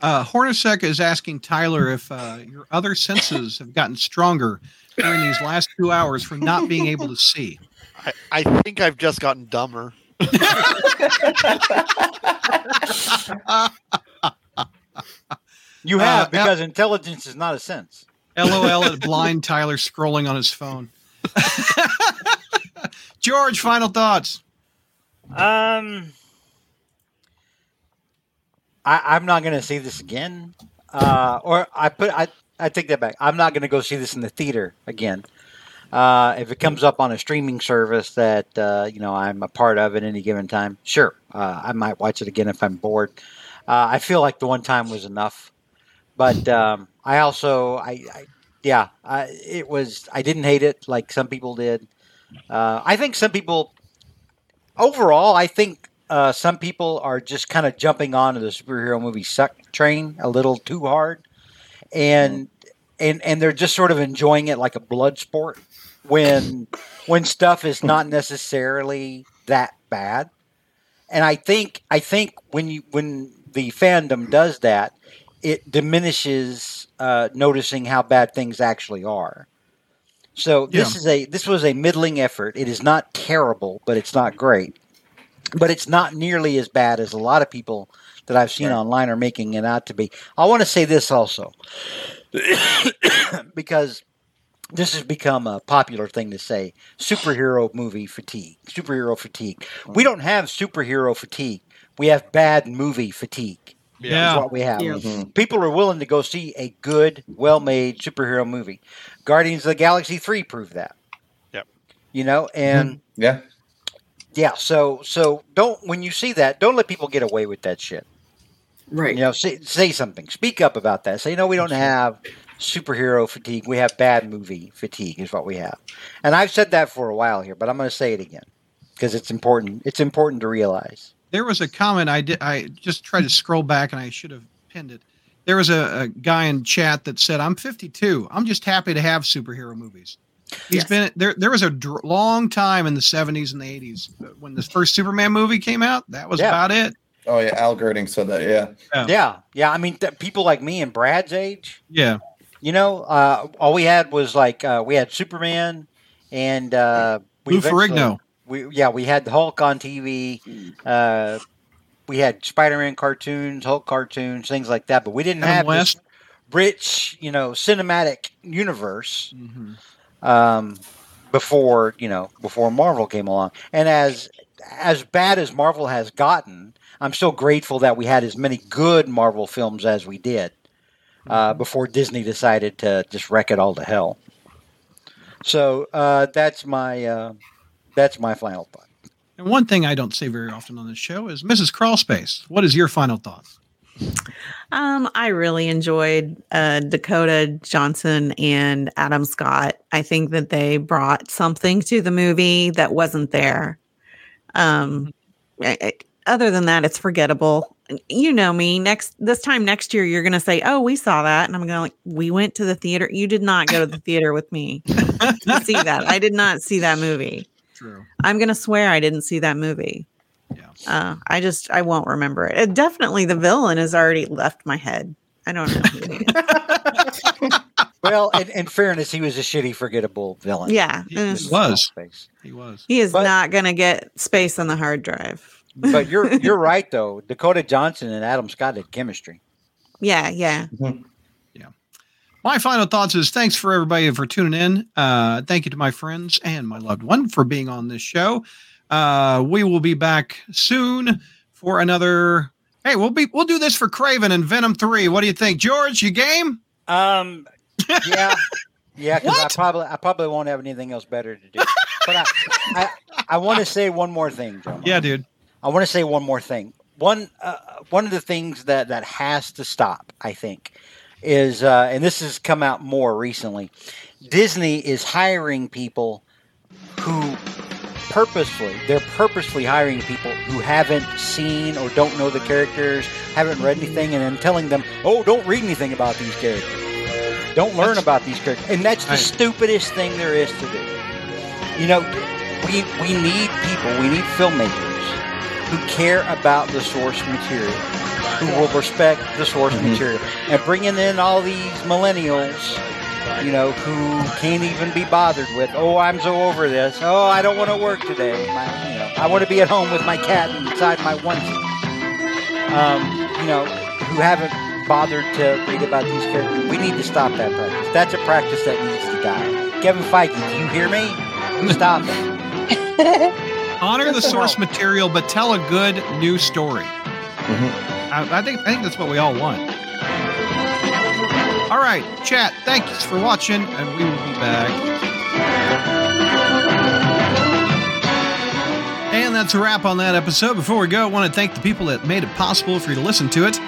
Uh, Hornacek is asking Tyler if uh, your other senses have gotten stronger during these last two hours from not being able to see. I, I think I've just gotten dumber. You Uh, have yeah. because intelligence is not a sense. LOL at blind Tyler scrolling on his phone. George, final thoughts. Um, I, I'm not going to see this again. Uh, or I put I I take that back. I'm not going to go see this in the theater again. Uh, if it comes up on a streaming service that uh, you know I'm a part of at any given time, sure, uh, I might watch it again if I'm bored. Uh, I feel like the one time was enough, but um, I also I, I yeah I, it was I didn't hate it like some people did. Uh, I think some people overall, I think uh, some people are just kind of jumping onto the superhero movie suck train a little too hard, and and and they're just sort of enjoying it like a blood sport when when stuff is not necessarily that bad. And I think I think when you when the fandom does that, it diminishes uh, noticing how bad things actually are. So this Yeah. is a this was a middling effort. It is not terrible, but it's not great. But it's not nearly as bad as a lot of people that I've seen online are making it out to be. I want to say this also, because this has become a popular thing to say: superhero movie fatigue, superhero fatigue. We don't have superhero fatigue. We have bad movie fatigue. Is Yeah. what we have. Yeah. Mhm. People are willing to go see a good, well-made superhero movie. Guardians of the Galaxy three proved that. Yep. You know, and Yeah. yeah, so so don't when you see that, don't let people get away with that shit. right. You know, say say something. Speak up about that. Say no, we don't have superhero fatigue. We have bad movie fatigue is what we have. And I've said that for a while here, but I'm going to say it again because it's important. It's important to realize. There was a comment I did. I just tried to scroll back and I should have pinned it. There was a, a guy in chat that said, "I'm 52. I'm just happy to have superhero movies." He's Yes. been there. There was a dr- long time in the 70s and the 80s uh, when the first Superman movie came out. That was Yeah. about it. Oh yeah, Al Girding said that. Yeah. Yeah. Yeah, yeah. I mean, th- people like me and Brad's age, Yeah, you know, uh, all we had was like uh, we had Superman and uh, we Lou Ferrigno. We yeah, we had the Hulk on TV. Uh, we had Spider-Man cartoons, Hulk cartoons, things like that. But we didn't Adam have West. this rich, you know, cinematic universe Mhm. um, before you know before Marvel came along. And as as bad as Marvel has gotten, I'm still grateful that we had as many good Marvel films as we did uh, before Disney decided to just wreck it all to hell. So uh, that's my uh, that's my final thought. And one thing I don't say very often on this show is Mrs. Crawlspace. What is your final thoughts? Um, I really enjoyed uh, Dakota Johnson and Adam Scott. I think that they brought something to the movie that wasn't there. Um, I- I- other than that, it's forgettable. You know me. Next this time next year, you're gonna say, "Oh, we saw that," and I'm gonna like, "We went to the theater. You did not go to the theater with me to see that. I did not see that movie. True. I'm gonna swear I didn't see that movie." Yeah. Uh, I just I won't remember it. it. Definitely the villain has already left my head. I don't know. who. Well, in, in fairness, he was a shitty, forgettable villain. yeah, He mm. was. was. Space. He was. he is But- not gonna get space on the hard drive. But you're you're right though. Dakota Johnson and Adam Scott had chemistry. Yeah, yeah. Yeah. My final thoughts is thanks for everybody for tuning in. Uh, thank you to my friends and my loved one for being on this show. Uh, we will be back soon for another. Hey, we'll be we'll do this for Kraven and Venom Three. What do you think, George? You game? Um, yeah, yeah. Because I probably I probably won't have anything else better to do. But I I, I want to say one more thing, Joe. Yeah, dude. I want to say one more thing. One uh, one of the things that that has to stop, I think, is uh, and this has come out more recently. Disney is hiring people who purposefully they're purposely hiring people who haven't seen or don't know the characters, haven't read anything, and then telling them, "Oh, don't read anything about these characters." Don't learn about these characters, and that's the Right. stupidest thing there is to do. You know, we we need people, we need filmmakers who care about the source material, who will respect the source Mhm. material, and bringing in all these millennials. You know, who can't even be bothered with, oh, I'm so over this. Oh, I don't want to work today. My, you know, I want to be at home with my cat inside my onesie um, you know, who haven't bothered to read about these characters. We need to stop that practice. That's a practice that needs to die. Kevin Feige, do you hear me? Stop it. Honor the source about. material, but tell a good new story. Mhm. I, I think I think that's what we all want. All right, chat. Thanks for watching, and we will be back. And that's a wrap on that episode. Before we go, I want to thank the people that made it possible for you to listen to it.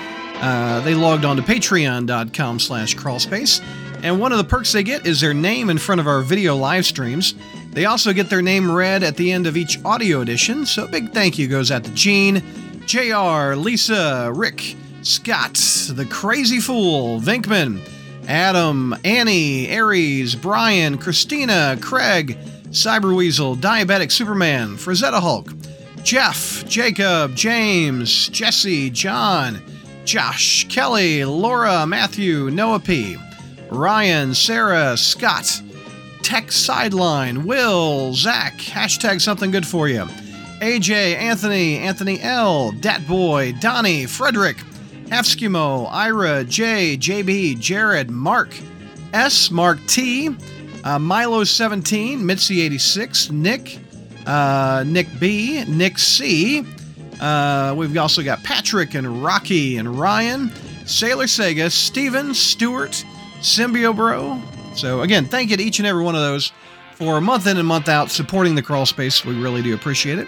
Uh, they logged on to patreon.com slash crawlspace. And one of the perks they get is their name in front of our video live streams. They also get their name read at the end of each audio edition. So a big thank you goes out to Gene, JR, Lisa, Rick, Scott, The Crazy Fool, Vinkman, Adam, Annie, Aries, Brian, Christina, Craig, Cyberweasel, Diabetic Superman, Frazetta Hulk, Jeff, Jacob, James, Jesse, John, Josh, Kelly, Laura, Matthew, Noah P, Ryan, Sarah, Scott, Tech Sideline, Will, Zach, hashtag something good for you, AJ, Anthony, Anthony L, Dat Boy, Donnie, Frederick, Halfskimo, Ira, J, JB, Jared, Mark, S, Mark T, uh, Milo17, Mitzi86, Nick, uh, Nick B, Nick C. Uh, we've also got Patrick and Rocky and Ryan, Sailor Sega, Steven, Stewart, Symbio Bro. So, again, thank you to each and every one of those for month in and month out supporting the crawl space. We really do appreciate it.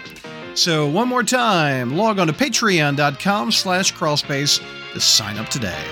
So, one more time, log on to patreon.com slash crawlspace to sign up today.